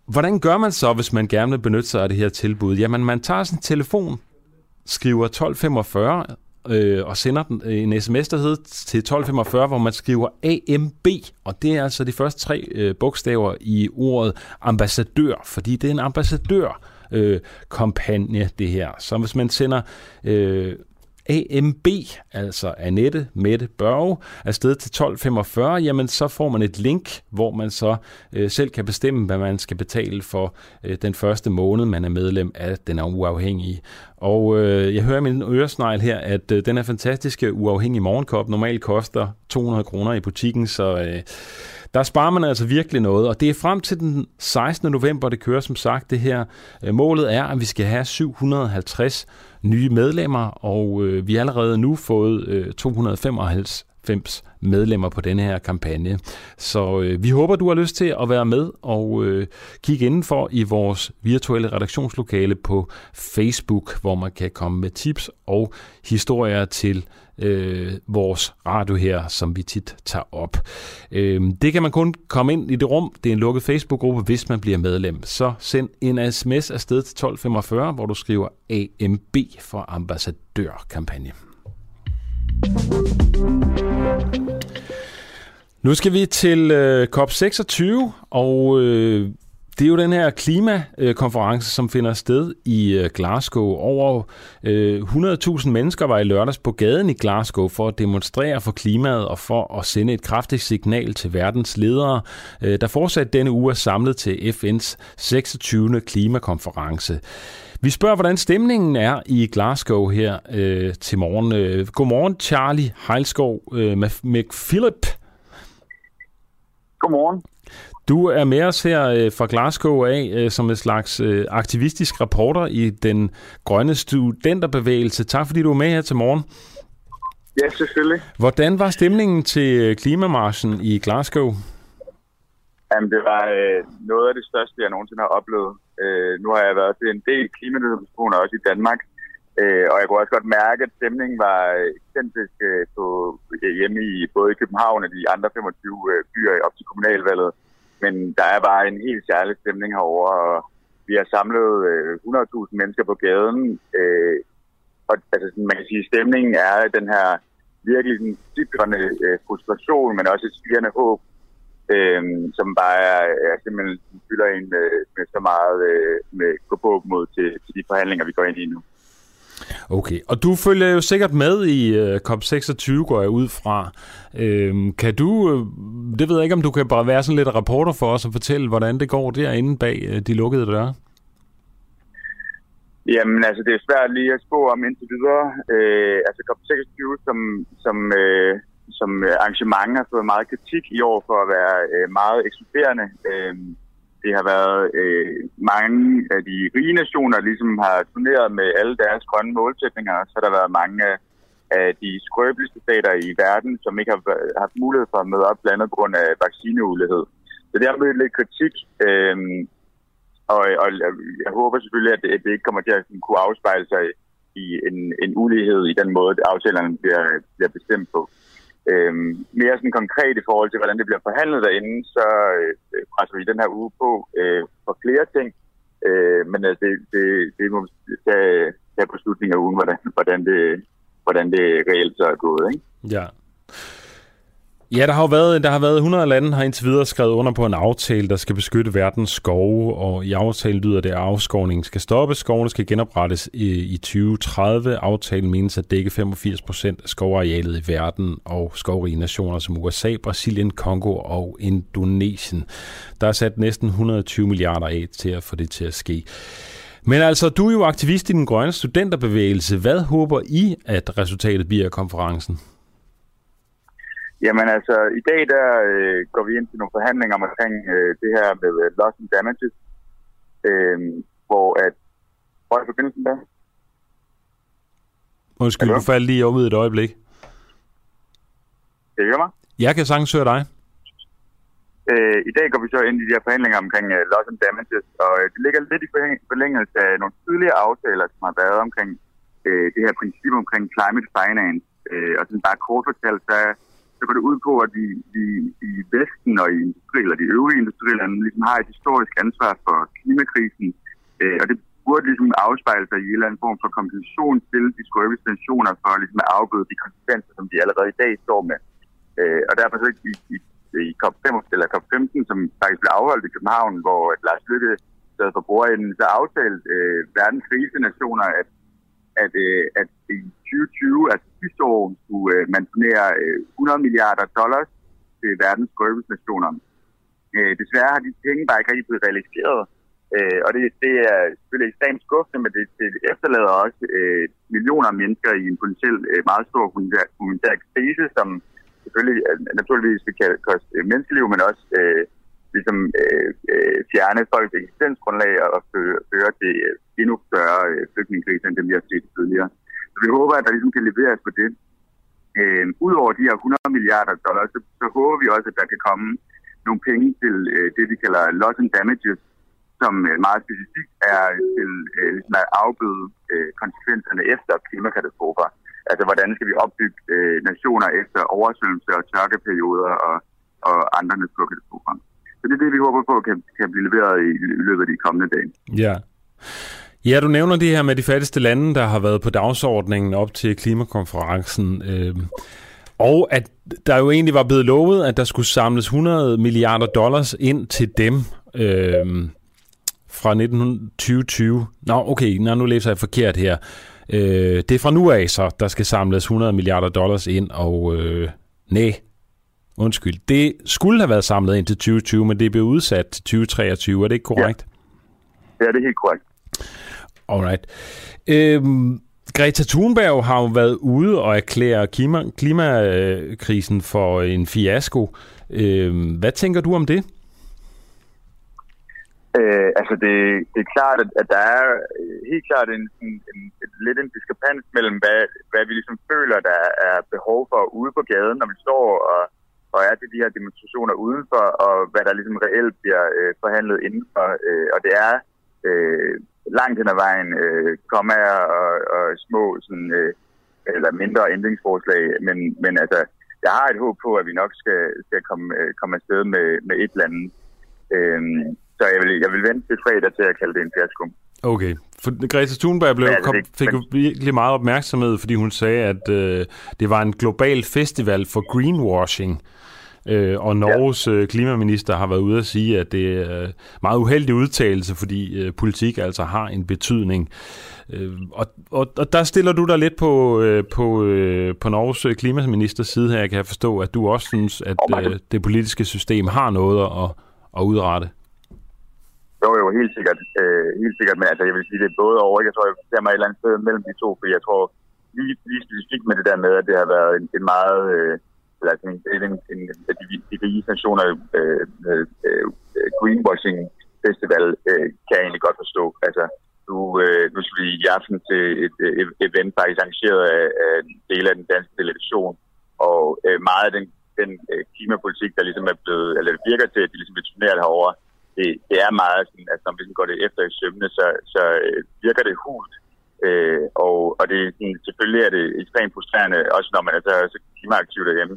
hvordan gør man så, hvis man gerne vil benytte sig af det her tilbud? Jamen, man tager sin telefon, skriver 1245 øh, og sender den, en sms, der hedder til 1245, hvor man skriver AMB, og det er altså de første tre øh, bogstaver i ordet ambassadør, fordi det er en ambassadør, øh, kampagne, det her. Så hvis man sender øh, AMB, altså Annette Mette Børge, afsted til 1245, jamen så får man et link, hvor man så øh, selv kan bestemme, hvad man skal betale for øh, den første måned, man er medlem af den er uafhængige. Og øh, jeg hører min øresnegl her, at øh, den er fantastiske uafhængige morgenkop normalt koster 200 kroner i butikken, så øh, der sparer man altså virkelig noget, og det er frem til den 16. november, det kører som sagt det her. Øh, målet er, at vi skal have 750 nye medlemmer, og øh, vi har allerede nu fået øh, 275 93 medlemmer på denne her kampagne. Så øh, vi håber, du har lyst til at være med og øh, kigge indenfor i vores virtuelle redaktionslokale på Facebook, hvor man kan komme med tips og historier til øh, vores radio her, som vi tit tager op. Øh, det kan man kun komme ind i det rum. Det er en lukket Facebook-gruppe, hvis man bliver medlem. Så send en sms afsted til 1245, hvor du skriver AMB for ambassadørkampagne. Nu skal vi til øh, COP26, og øh, det er jo den her klimakonference, som finder sted i øh, Glasgow. Over øh, 100.000 mennesker var i lørdags på gaden i Glasgow for at demonstrere for klimaet og for at sende et kraftigt signal til verdens ledere, øh, der fortsat denne uge er samlet til FN's 26. klimakonference. Vi spørger, hvordan stemningen er i Glasgow her øh, til morgen. Godmorgen, Charlie Heilskov øh, med Godmorgen. Du er med os her øh, fra Glasgow af øh, som en slags øh, aktivistisk reporter i den grønne studenterbevægelse. Tak fordi du er med her til morgen. Ja, selvfølgelig. Hvordan var stemningen til klimamarschen i Glasgow? Jamen, det var øh, noget af det største, jeg nogensinde har oplevet. Øh, nu har jeg været til en del klimademonstrationer også i Danmark, øh, og jeg kunne også godt mærke, at stemningen var eksentrisk øh, på, hjemme i både i København og de andre 25 øh, byer op til kommunalvalget. Men der er bare en helt særlig stemning herover, og vi har samlet øh, 100.000 mennesker på gaden. Øh, og altså, man kan sige, stemningen er den her virkelig sådan, øh, frustration, men også et spirende håb, øh, som bare er, er simpelthen fylder en med, med så meget øh, med gå mod til, til de forhandlinger, vi går ind i nu. Okay, og du følger jo sikkert med i uh, COP26, går jeg ud fra. Uh, kan du, uh, det ved jeg ikke, om du kan bare være sådan lidt reporter for os og fortælle, hvordan det går derinde bag uh, de lukkede døre? Jamen, altså, det er svært lige at spå om indtil videre. Uh, altså, COP26 som, som, uh, som arrangement har fået meget kritik i år for at være uh, meget ekskluderende. Uh, det har været øh, mange af de rige nationer, ligesom har turneret med alle deres grønne målsætninger, så har der været mange af, af de skrøbeligste stater i verden, som ikke har haft mulighed for at møde op, blandt andet på grund af vaccineulighed. Så det har mødt lidt kritik, øh, og, og jeg håber selvfølgelig, at det, at det ikke kommer til at kunne afspejle sig i en, en ulighed i den måde, aftalerne bliver, bliver bestemt på. Øhm, mere sådan konkret i forhold til, hvordan det bliver forhandlet derinde, så øh, øh presser vi den her uge på øh, for flere ting. Øh, men altså, det, det, det må vi tage, tage på slutningen af ugen, hvordan, hvordan, det, hvordan det reelt så er gået. Ikke? Ja. Ja, der har, været, der har været 100 lande, har indtil videre skrevet under på en aftale, der skal beskytte verdens skove, og i aftalen lyder det, at afskovningen skal stoppes. Skovene skal genoprettes i, i 2030. Aftalen menes at dække 85 procent af skovarealet i verden og skovrige nationer som USA, Brasilien, Kongo og Indonesien. Der er sat næsten 120 milliarder af til at få det til at ske. Men altså, du er jo aktivist i den grønne studenterbevægelse. Hvad håber I, at resultatet bliver af konferencen? Jamen altså, i dag der øh, går vi ind til nogle forhandlinger omkring øh, det her med uh, loss and damages, øh, hvor at... Hvor er forbindelsen der? Undskyld, du faldt lige op i et øjeblik. Kan I høre mig? Jeg kan sagtens høre dig. Øh, I dag går vi så ind i de her forhandlinger omkring uh, loss and damages, og uh, det ligger lidt i forlængelse af nogle tidligere aftaler, som har været omkring uh, det her princip omkring climate finance. Uh, og sådan bare kort fortalt, så så går det ud på, at vi, vi i Vesten og i industri, eller de øvrige industrilande ligesom har et historisk ansvar for klimakrisen. Øh, og det burde ligesom afspejle sig i en eller anden form for kompensation til de skrøbelige sanktioner for ligesom at afbøde de konsekvenser, som de allerede i dag står med. Øh, og derfor så i, i, i COP5 eller COP15, som faktisk blev afholdt i København, hvor at Lars Lykke sad for bordenden, så aftalte øh, verdens nationer, at at, øh, at i 2020, altså sidste år, skulle øh, man donere øh, 100 milliarder dollars til verdens skrøbelsnationer. Øh, desværre har de penge bare ikke rigtig blevet realiseret, øh, og det, det er selvfølgelig ekstremt skuffende, men det, det efterlader også øh, millioner af mennesker i en potentielt øh, meget stor humanitær krise, som selvfølgelig øh, naturligvis kan koste øh, menneskeliv, men også øh, ligesom øh, øh, fjerne folks eksistensgrundlag og føre, føre til øh, endnu større øh, flygtningekriser, end dem vi har set tidligere. Så vi håber, at der ligesom kan leveres på det. Øh, Udover de her 100 milliarder dollars, så, så håber vi også, at der kan komme nogle penge til øh, det, vi kalder loss and damages, som øh, meget specifikt er til øh, ligesom at afbøde øh, konsekvenserne efter klimakatastrofer. Altså, hvordan skal vi opbygge øh, nationer efter oversvømmelser og tørkeperioder og, og andre naturkatastrofer. Så det er det, vi håber på kan, kan blive leveret i, i løbet af de kommende dage. Ja. Ja, du nævner det her med de fattigste lande, der har været på dagsordningen op til klimakonferencen. Øh, og at der jo egentlig var blevet lovet, at der skulle samles 100 milliarder dollars ind til dem øh, fra 2020. Nå, okay, nå, nu læser jeg forkert her. Øh, det er fra nu af så, der skal samles 100 milliarder dollars ind, og øh, nej, undskyld. Det skulle have været samlet ind til 2020, men det blev udsat til 2023. Er det ikke korrekt? Ja, ja det er helt korrekt. Alright. Øhm, Greta Thunberg har jo været ude og erklære klima, klimakrisen for en fiasko. Øhm, hvad tænker du om det? Øh, altså det, det er klart, at, at der er øh, helt klart en, en, en, en lidt en diskrepans mellem, hvad, hvad vi ligesom føler, der er behov for ude på gaden, når vi står og, og er til de her demonstrationer udenfor, og hvad der ligesom reelt bliver øh, forhandlet indenfor. Øh, og det er øh, langt hen ad vejen øh, kommaer og, og små sådan, øh, eller mindre ændringsforslag, men, men altså, jeg har et håb på, at vi nok skal, skal komme, øh, komme afsted med, med et eller andet. Øh, så jeg vil, jeg vil vente til fredag til at kalde det en fiasko. Okay, for Greta Thunberg blev, ja, kom, fik jo virkelig meget opmærksomhed, fordi hun sagde, at øh, det var en global festival for greenwashing. Øh, og Norges ja. Øh, klimaminister har været ude at sige, at det er meget uheldig udtalelse, fordi øh, politik altså har en betydning. Øh, og, og, og der stiller du dig lidt på, øh, på, øh, på Norges øh, klimaministers side her. Jeg kan forstå, at du også synes, at øh, det politiske system har noget at, at udrette. Jo, jo, helt sikkert. Øh, helt sikkert, men altså, jeg vil sige, det er både over. Jeg tror, jeg ser mig et eller andet sted mellem de to, for jeg tror lige, lige specifikt med det der med, at det har været en, en meget... Øh, eller altså, en, en, en, en de, de rige nationer øh, øh, øh, greenwashing festival, øh, kan jeg egentlig godt forstå. Altså, nu, øh, nu skal vi i aften til et, øh, et event faktisk arrangeret af, af dele del af den danske delegation, og øh, meget af den, den øh, klimapolitik, der ligesom er blevet, eller virker til, at de ligesom vil turnere herovre, det, det er meget sådan, at når vi ligesom går det efter i sømne, så, så øh, virker det hult. Øh, og, og det, sådan, selvfølgelig er det ekstremt frustrerende, også når man er så, så klimaaktiv derhjemme,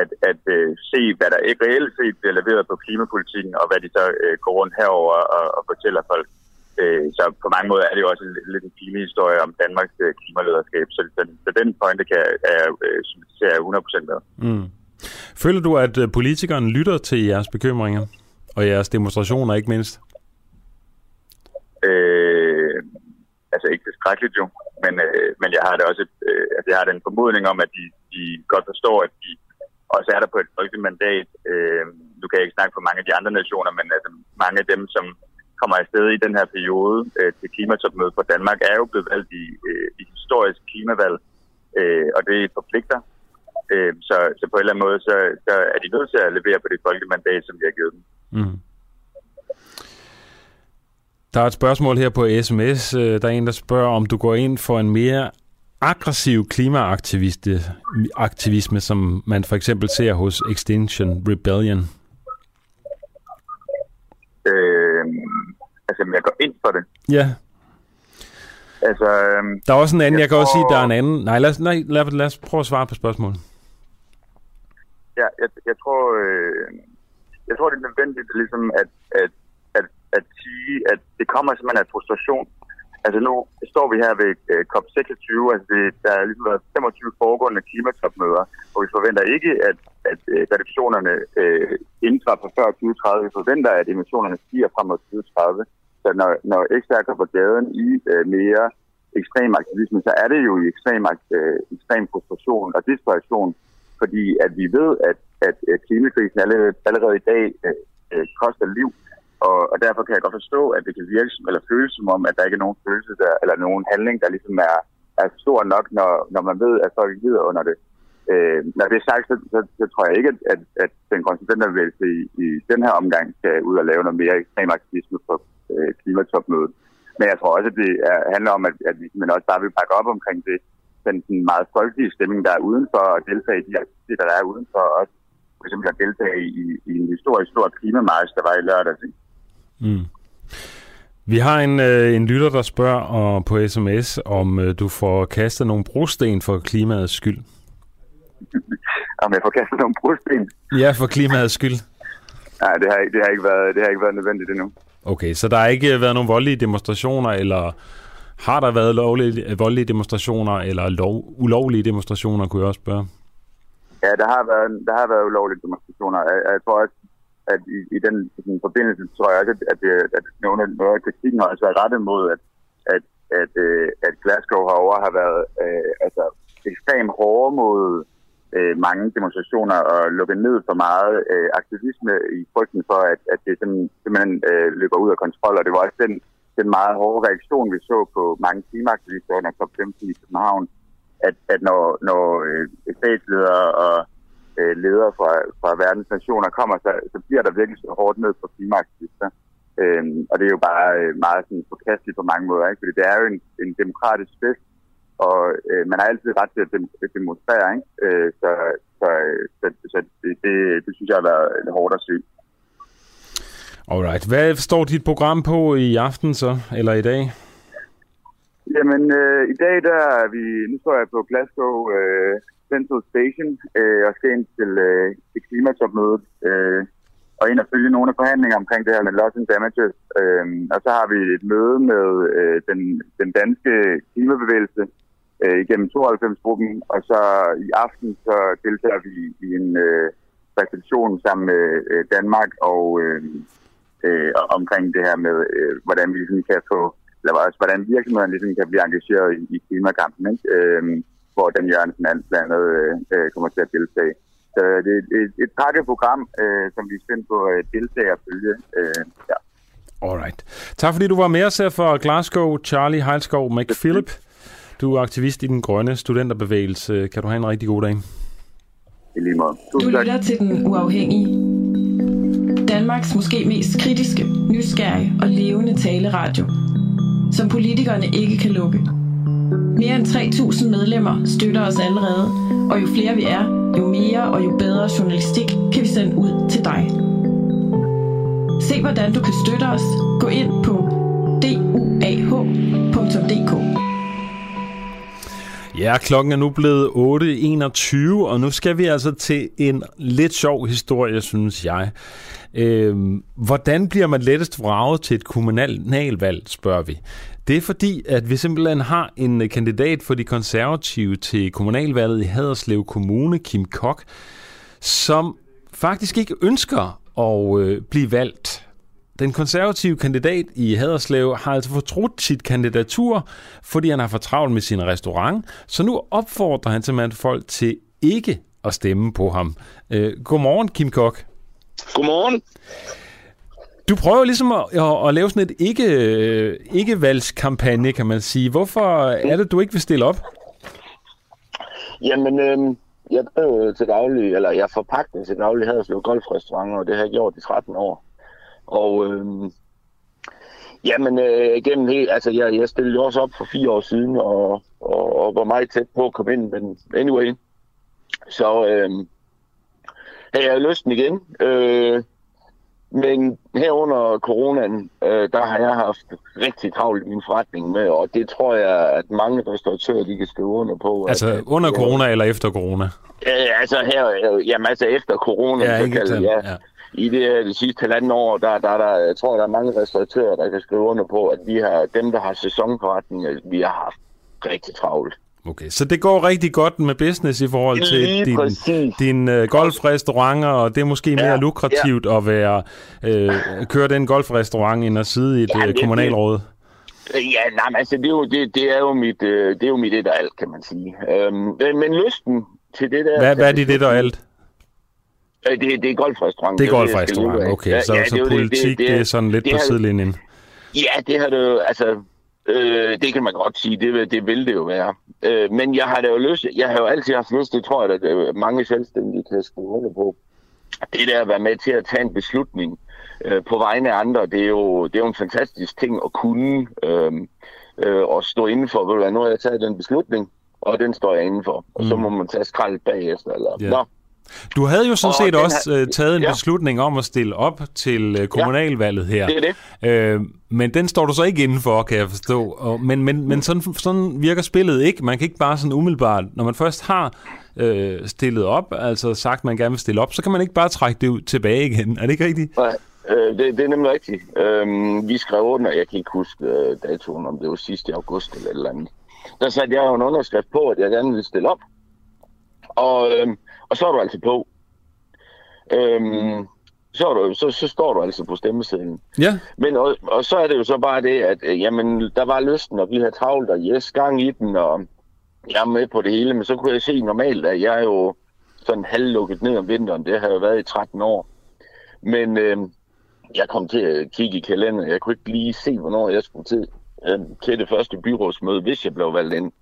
at, at uh, se, hvad der ikke reelt set bliver leveret på klimapolitikken, og hvad de så uh, går rundt herover og, og fortæller folk. Uh, så på mange måder er det jo også en, lidt en klimahistorie om Danmarks uh, klimalederskab. Så, så, så den pointe kan jeg uh, sympatisere 100% med. Mm. Føler du, at politikerne lytter til jeres bekymringer og jeres demonstrationer ikke mindst? Øh, altså ikke tilstrækkeligt jo, men, øh, men jeg har det også øh, altså jeg har den formodning om, at de, de godt forstår, at de og så er der på et folkeligt mandat, øh, nu kan jeg ikke snakke for mange af de andre nationer, men altså mange af dem, som kommer afsted i den her periode øh, til klimatopmødet for Danmark, er jo blevet valgt i, øh, i historisk klimavalg, øh, og det forpligter. Øh, så, så på en eller anden måde, så, så er de nødt til at levere på det folkelige mandat, som vi har givet dem. Mm. Der er et spørgsmål her på sms. Øh, der er en, der spørger, om du går ind for en mere aggressiv klimaaktivisme, som man for eksempel ser hos Extinction Rebellion? Øh, altså, jeg går ind for det. Ja. Altså, øhm, der er også en anden, jeg, jeg kan tror... også sige, der er en anden. Nej, lad os, nej, lad, lad os prøve at svare på spørgsmålet. Ja, jeg, jeg tror, øh, jeg tror, det er nødvendigt ligesom at, at, at, at sige, at det kommer simpelthen af frustration Altså nu står vi her ved uh, COP26, altså det, der er ligesom været 25 foregående klimatopmøder, og vi forventer ikke, at, at uh, reduktionerne øh, uh, indtræffer før 2030. Vi forventer, at emissionerne stiger frem mod 2030. Så når, når XR går på gaden i uh, mere ekstrem aktivisme, så er det jo i ekstrem, uh, ekstrem frustration og desperation, fordi at vi ved, at, at klimakrisen allerede, allerede i dag uh, uh, koster liv og, og derfor kan jeg godt forstå, at det kan virke som, eller føles som om, at der ikke er nogen følelse der, eller nogen handling, der ligesom er, er stor nok, når, når man ved, at folk lider under det. Øh, når det er sagt, så, så, så tror jeg ikke, at, at, at den konsulenterbevægelse i, i den her omgang skal ud og lave noget mere ekstrem aktivisme på øh, klimatopmødet. Men jeg tror også, at det er, handler om, at, at vi men også bare vil bakke op omkring det, den, den meget folkelige stemning, der er udenfor, og deltage i de aktiviteter, der er udenfor, også for eksempel at deltage i, i en historisk stor klimamarsch, der var i lørdag. Mm. Vi har en, øh, en lytter, der spørger og på sms, om øh, du får kastet nogle brosten for klimaets skyld. om jeg får kastet nogle brosten? Ja, for klimaets skyld. Nej, det har, det, har ikke været, det har ikke været nødvendigt endnu. Okay, så der har ikke været nogen voldelige demonstrationer, eller har der været lovlige, voldelige demonstrationer, eller lov, ulovlige demonstrationer, kunne jeg også spørge? Ja, der har været, der har været ulovlige demonstrationer. Jeg, jeg tror også, at i, i den sådan, forbindelse tror jeg også, at, at, at nogle af, noget af kritikken har også været rettet mod, at, at, at, øh, at Glasgow herovre har været øh, altså, ekstremt hårde mod øh, mange demonstrationer og lukket ned for meget øh, aktivisme i frygten for, at, at det sådan, simpelthen øh, løber ud af kontrol. Og det var også den, den meget hårde reaktion, vi så på mange klimaaktivister under COP15 i København, at, at når, når øh, statsledere og øh, ledere fra, fra verdens nationer kommer, så, så bliver der virkelig så hårdt ned på klimaaktivister. Øhm, og det er jo bare øh, meget sådan, forkasteligt på mange måder, ikke? fordi det er jo en, en demokratisk fest, og øh, man har altid ret til at demonstrere, ikke? Øh, så, så, så, så det, det, det synes jeg har været hårdt at se. Alright. Hvad står dit program på i aften så, eller i dag? Jamen, øh, i dag der er vi, nu står jeg på Glasgow øh, Central Station øh, og skal ind til, øh, til klimatopmødet øh, og ind og følge nogle af forhandlinger omkring det her med loss and damages. Øh, og så har vi et møde med øh, den, den danske klimabevægelse øh, igennem 92-gruppen, og så i aften så deltager vi i en øh, reception sammen med øh, Danmark og øh, øh, omkring det her med, øh, hvordan vi ligesom kan få, eller også, hvordan virksomhederne ligesom kan blive engageret i, i klimakampen, ikke? Øh, hvor Dan Jørgensen blandt andet øh, kommer til at deltage. Så det er et, et pakkeprogram, øh, som vi er spændt på at deltage og følge. Øh, ja. Alright. Tak fordi du var med os her for Glasgow, Charlie Heilskov McPhilip. Du er aktivist i den grønne studenterbevægelse. Kan du have en rigtig god dag? I lige måde. Du lytter til Den Uafhængige. Danmarks måske mest kritiske, nysgerrige og levende taleradio, som politikerne ikke kan lukke. Mere end 3.000 medlemmer støtter os allerede, og jo flere vi er, jo mere og jo bedre journalistik kan vi sende ud til dig. Se hvordan du kan støtte os. Gå ind på duah.dk. Ja, klokken er nu blevet 8.21, og nu skal vi altså til en lidt sjov historie, synes jeg. Øh, hvordan bliver man lettest vraget til et kommunalvalg, spørger vi. Det er fordi, at vi simpelthen har en øh, kandidat for de konservative til kommunalvalget i Haderslev Kommune, Kim Kok, som faktisk ikke ønsker at øh, blive valgt den konservative kandidat i Haderslev har altså fortrudt sit kandidatur, fordi han har for travlt med sin restaurant, så nu opfordrer han simpelthen folk til ikke at stemme på ham. Øh, godmorgen, Kim Kok. Godmorgen. Du prøver ligesom at, at, at lave sådan et ikke, øh, ikke-valgskampagne, kan man sige. Hvorfor er det, du ikke vil stille op? Jamen, øh, jeg er til daglig, eller jeg forpagter til daglig Haderslev Golfrestaurant, og det har jeg gjort i 13 år. Og øh, jamen, øh, gennem helt, altså jeg, jeg stillede jo også op for fire år siden, og, og, og var meget tæt på at komme ind, men anyway, så øh, havde jeg lysten igen. Øh, men her under coronaen, øh, der har jeg haft rigtig travlt i min forretning med, og det tror jeg, at mange restauratører, de kan skrive under på. Altså at, under corona eller efter corona? Øh, altså her, øh, jamen altså efter corona, ja, så kalder, ja. ja i det, det sidste halvanden år, der, der, der, jeg tror, der er mange restauratører, der kan skrive under på, at vi har, dem, der har sæsonforretninger, vi har haft rigtig travlt. Okay, så det går rigtig godt med business i forhold til Lige din, præcis. din uh, golfrestauranter, og det er måske mere Ja, lukrativt at være uh, køre den golfrestaurant end at sidde i et Ja, ja, det- kommunalråd. Ja, nej, men altså, det er jo, det, det er jo mit, øh, det er jo mit et og alt, kan man sige. Øhm, men, men lysten til det der... Hvad, hvad er det, det der er alt? Øh, Det, det er golfrestaurant. Det er golfrestaurant, okay. Ja, Så, ja, så det jo det- politik, det, det er sådan lidt det på sidelinjen. Ja, det har det jo, altså, øh, det kan man godt sige, det, vil- det vil det jo være. Øh, men jeg har da jo lyst, jeg har jo altid haft lyst, det tror jeg, at øh, mange selvstændige kan skrive under på. Det der at være med til at tage en beslutning øh, på vegne af andre, det er, jo, det er jo en fantastisk ting at kunne øh, øh, og stå inden for, ved du hvad, nu har jeg taget den beslutning, og den står jeg indenfor. Og mm. så må man tage skrald bagefter. Eller, Ja. Nå, Du havde jo sådan set også her- øh, taget en ja. beslutning om at stille op til øh, kommunalvalget her. det er det. Øh, men den står du så ikke indenfor, kan jeg forstå. Og, men men, men sådan, sådan virker spillet ikke. Man kan ikke bare sådan umiddelbart, når man først har øh, stillet op, altså sagt, man gerne vil stille op, så kan man ikke bare trække det ud tilbage igen. Er det ikke rigtigt? Nej, øh, det, det er nemlig rigtigt. Øhm, vi skrev under, jeg kan ikke huske øh, datoen, om det var sidste august eller et eller andet. Der satte jeg jo en underskrift på, at jeg gerne ville stille op. Og, øhm, og så er du altså på. Øhm, så, er du, så, så står du altså på stemmesedlen. Ja. Men og, og så er det jo så bare det, at øh, jamen, der var lysten, og vi havde travlt, og yes, gang i den, og jeg er med på det hele. Men så kunne jeg se normalt, at jeg er jo sådan halvlukket ned om vinteren. Det har jeg været i 13 år. Men øh, jeg kom til at kigge i kalenderen. Jeg kunne ikke lige se, hvornår jeg skulle til, øh, til det første byrådsmøde, hvis jeg blev valgt ind.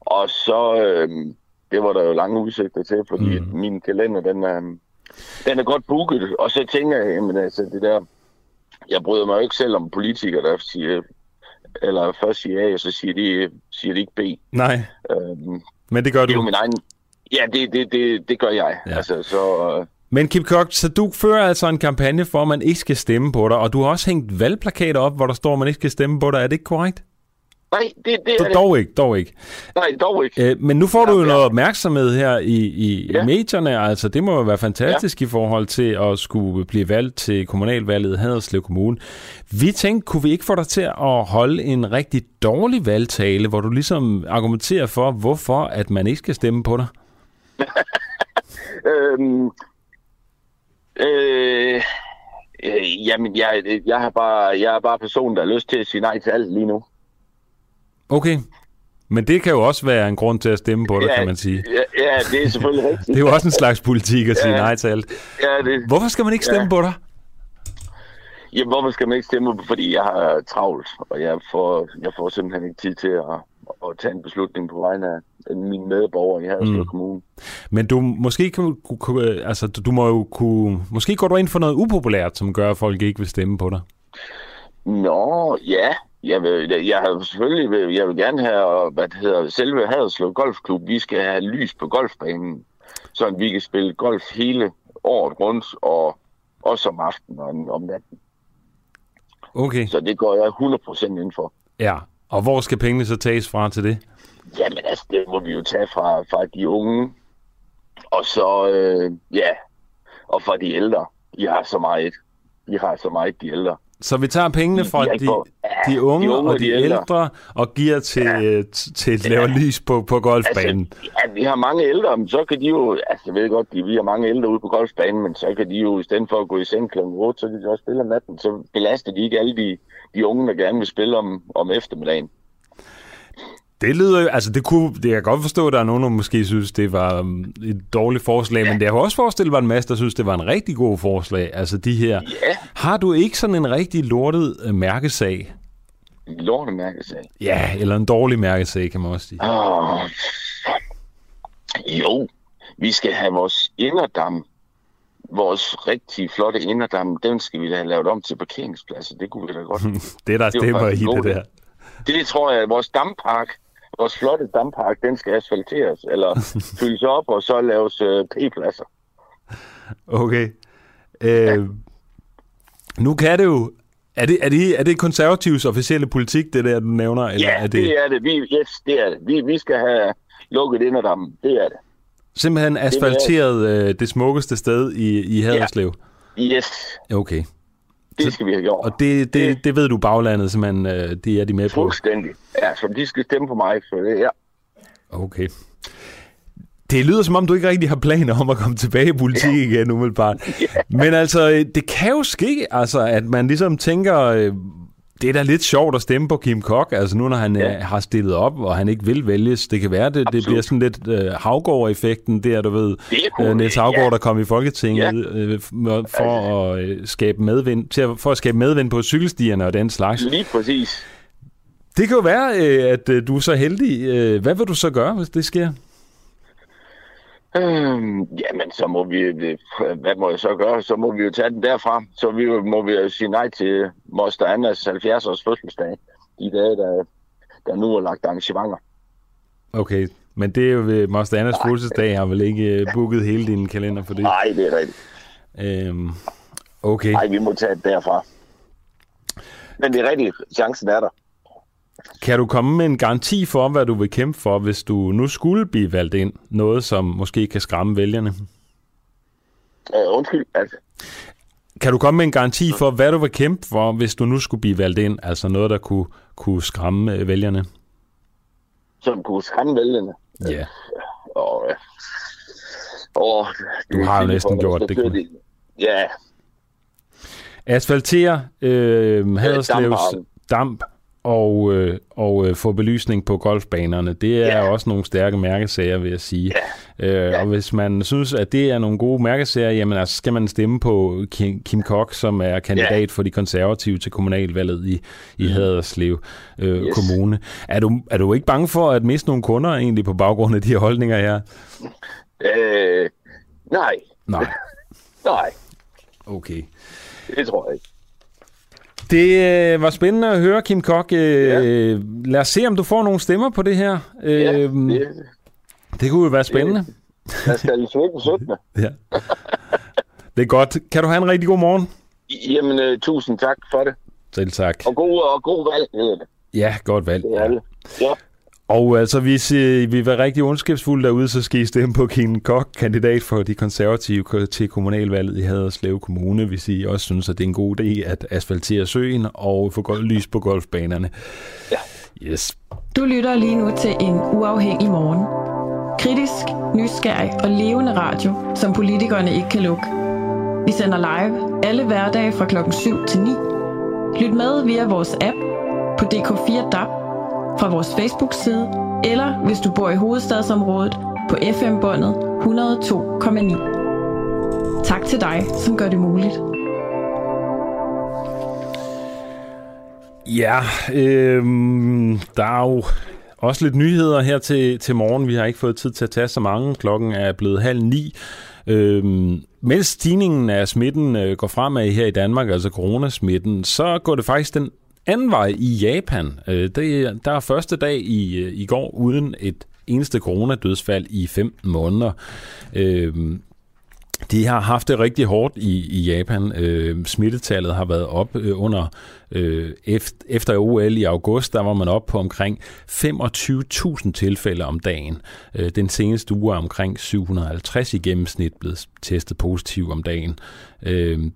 Og så, øh, det var der jo lange udsigter til, fordi mm. min kalender, den er, den er godt booket. Og så tænker jeg, jamen altså det der, jeg bryder mig jo ikke selv om politikere, der siger, eller først siger A, og så siger de, siger de ikke B. Nej, Øhm, men det gør det er jo du. min egen... Ja, det, det, det, det gør jeg. Ja. Altså, så... Øh, Men Kim Kok, så du fører altså en kampagne for, at man ikke skal stemme på dig, og du har også hængt valgplakater op, hvor der står, at man ikke skal stemme på dig. Er det ikke korrekt? Nej, det, det er. Dog ikke, dog ikke. Nej, dog ikke. Øh, men nu får du jo Ja, noget opmærksomhed her i, i, ja. Medierne. Altså, det må jo være fantastisk ja. i forhold til at skulle blive valgt til kommunalvalget i Haderslev Kommune. Vi tænkte, kunne vi ikke få dig til at holde en rigtig dårlig valgtale, hvor du ligesom argumenterer for, hvorfor at man ikke skal stemme på dig? (laughs) Øhm, øh, øh, jamen, jeg, jeg, har bare, jeg er bare person, der har lyst til at sige nej til alt lige nu. Okay. Men det kan jo også være en grund til at stemme på dig, ja, kan man sige. Ja, ja, det er selvfølgelig (laughs) rigtigt. Det er jo også en slags politik at sige Ja. nej til alt. Ja, det, Hvorfor skal man ikke stemme Ja. på dig? jamen, hvorfor skal man ikke stemme? Fordi jeg har travlt, og jeg får, jeg får simpelthen ikke tid til at, at tage en beslutning på vegne af mine medborgere i Haderslev Mm. mm. Kommune. Men du måske kan, altså, du du må jo kunne, måske går du ind for noget upopulært, som gør, at folk ikke vil stemme på dig. Nå, ja. Jeg vil, jeg har selvfølgelig vil, jeg vil gerne have, hvad det hedder, selve Haderslev Golfklub, vi skal have lys på golfbanen, så vi kan spille golf hele året rundt, og også om aftenen og om- natten. Okay. Så det går jeg 100% ind for. Ja. Og hvor skal pengene så tages fra til det? Jamen altså, det må vi jo tage fra, fra de unge, og så, øh, ja, og fra de ældre. I har så meget. I har så meget, de ældre. Så vi tager pengene fra de, de unge de unge og de ældre og giver til, ja. til at lave lys på, på golfbanen. Altså, ja, vi har mange ældre, men så kan de jo, altså jeg ved godt, at vi har mange ældre ude på golfbanen, men så kan de jo, i stedet for at gå i seng kl. 8, så kan de også spille om natten, så belaster de ikke alle de, de unge, der gerne vil spille om, om eftermiddagen. Det lyder jo, altså det kunne, det jeg kan godt forstå, at der er nogen, der måske synes, det var um, et dårligt forslag, ja. men det jeg kan også forestille mig en masse, der synes, det var en rigtig god forslag. Altså de her. Ja, Har du ikke sådan en rigtig lortet øh, mærkesag? lortemærkesag. Ja, eller en dårlig mærkesag, kan man også sige. Åh, jo, vi skal have vores inderdam, vores rigtig flotte inderdam, den skal vi da have lavet om til parkeringspladser. Det kunne vi da godt. (laughs) Det er der Det stemmer i det der. Det tror jeg, vores dampark, vores flotte dampark, den skal asfalteres, eller (laughs) fyldes op, og så laves øh, p-pladser. Okay. Øh, nu kan det jo... Er det, er, det, er det konservativs officielle politik, det der, du nævner? Eller Ja, er det, det er det. Vi, yes, det er det. Vi, vi skal have lukket inderdammen. Det er det. simpelthen asfalteret øh, det smukkeste sted i, i Haderslev? Yes, Okay. Det skal vi have gjort. Og det, det, det ved du baglandet, simpelthen, øh, det er de med på? Fuldstændig. Ja, så de skal stemme på mig, så det ja. Okay. Det lyder som om, du ikke rigtig har planer om at komme tilbage i politik ja. igen, umiddelbart. Men altså, øh, det kan jo ske, altså, at man ligesom tænker, øh, det er da lidt sjovt at stemme på Kim Kok, altså nu når han ja. Ja. har stillet op, og han ikke vil vælges. Det kan være, det, det bliver sådan lidt øh, Havgård-effekten der, du ved. Øh, Niels Havgård, ja. der kom i Folketinget øh, f- for at øh, skabe medvind, til at, for at skabe medvind på cykelstierne og den slags. Lige præcis. Det kan jo være, øh, at øh, du er så heldig. Øh, Hvad vil du så gøre, hvis det sker? Øhm, jamen, så må vi, hvad må jeg så gøre? Så må vi jo tage den derfra. Så vi, må vi jo sige nej til Moster Annas 70 års fødselsdag. De dage, der, der nu er lagt arrangementer. Okay, men det er jo ved Mostanas fødselsdag, jeg har vel ikke uh, booket hele din kalender for det? Nej, det er rigtigt. Øhm, okay. Nej, vi må tage det derfra. Men det er rigtigt, chancen er der. Kan du komme med en garanti for, hvad du vil kæmpe for, hvis du nu skulle blive valgt ind? Noget, som måske kan skræmme vælgerne? Uh, undskyld, altså. Kan du komme med en garanti for, hvad du vil kæmpe for, hvis du nu skulle blive valgt ind? Altså noget, der kunne, kunne skræmme øh, vælgerne? Som kunne skræmme vælgerne? Ja. Og, øh, og, Du har jo næsten gjort det. det. Ja, Asfaltere øh, Haderslevs damphaven. damp og, øh, og øh, få belysning på golfbanerne. Det er Ja. også nogle stærke mærkesager, vil jeg sige. Øh, og hvis man synes, at det er nogle gode mærkesager, jamen altså, skal man stemme på Kim, Kim Kok, som er kandidat Ja. for de konservative til kommunalvalget i, i Haderslev øh, Yes. Kommune. Er du, er du ikke bange for at miste nogle kunder egentlig på baggrund af de her holdninger her? øh, nej, Nej, (laughs) nej, okay. det tror jeg ikke. Det øh, var spændende at høre, Kim Kok. Øh, ja. Lad os se, om du får nogle stemmer på det her. Ja, Øh, det, det kunne jo være spændende. jeg skal i 17. 17. Ja. Det er godt. Kan du have en rigtig god morgen? Jamen, øh, tusind tak for det. Selv tak. Og god, og god valg, hedder det. Ja, godt valg. Det er det. Ja. Og altså, hvis øh, vi var rigtig ondskabsfulde derude, så skal I stemme på Kim Kok, kandidat for de konservative til kommunalvalget i Haderslev Kommune, hvis I også synes, at det er en god idé at asfaltere søen og få gol- lys på golfbanerne. Ja. Yes. Du lytter lige nu til en uafhængig morgen. Kritisk, nysgerrig og levende radio, som politikerne ikke kan lukke. Vi sender live alle hverdage fra klokken 7 til 9. Lyt med via vores app på DK4 DAB, fra vores Facebook-side, eller hvis du bor i hovedstadsområdet på FM-båndet 102,9. Tak til dig, som gør det muligt. Ja, øh, der er jo også lidt nyheder her til, til morgen. Vi har ikke fået tid til at tage så mange. Klokken er blevet halv ni. Øh, mens stigningen af smitten øh, går fremad her i Danmark, altså coronasmitten, så går det faktisk den anden vej i Japan. Øh, det, der er første dag i, øh, i går uden et eneste coronadødsfald i 15 måneder. Øh, de har haft det rigtig hårdt i, i Japan. Øh, smittetallet har været op øh, under øh, efter, efter OL i august, der var man op på omkring 25.000 tilfælde om dagen. Øh, den seneste uge er omkring 750 i gennemsnit blevet testet positiv om dagen. Øh,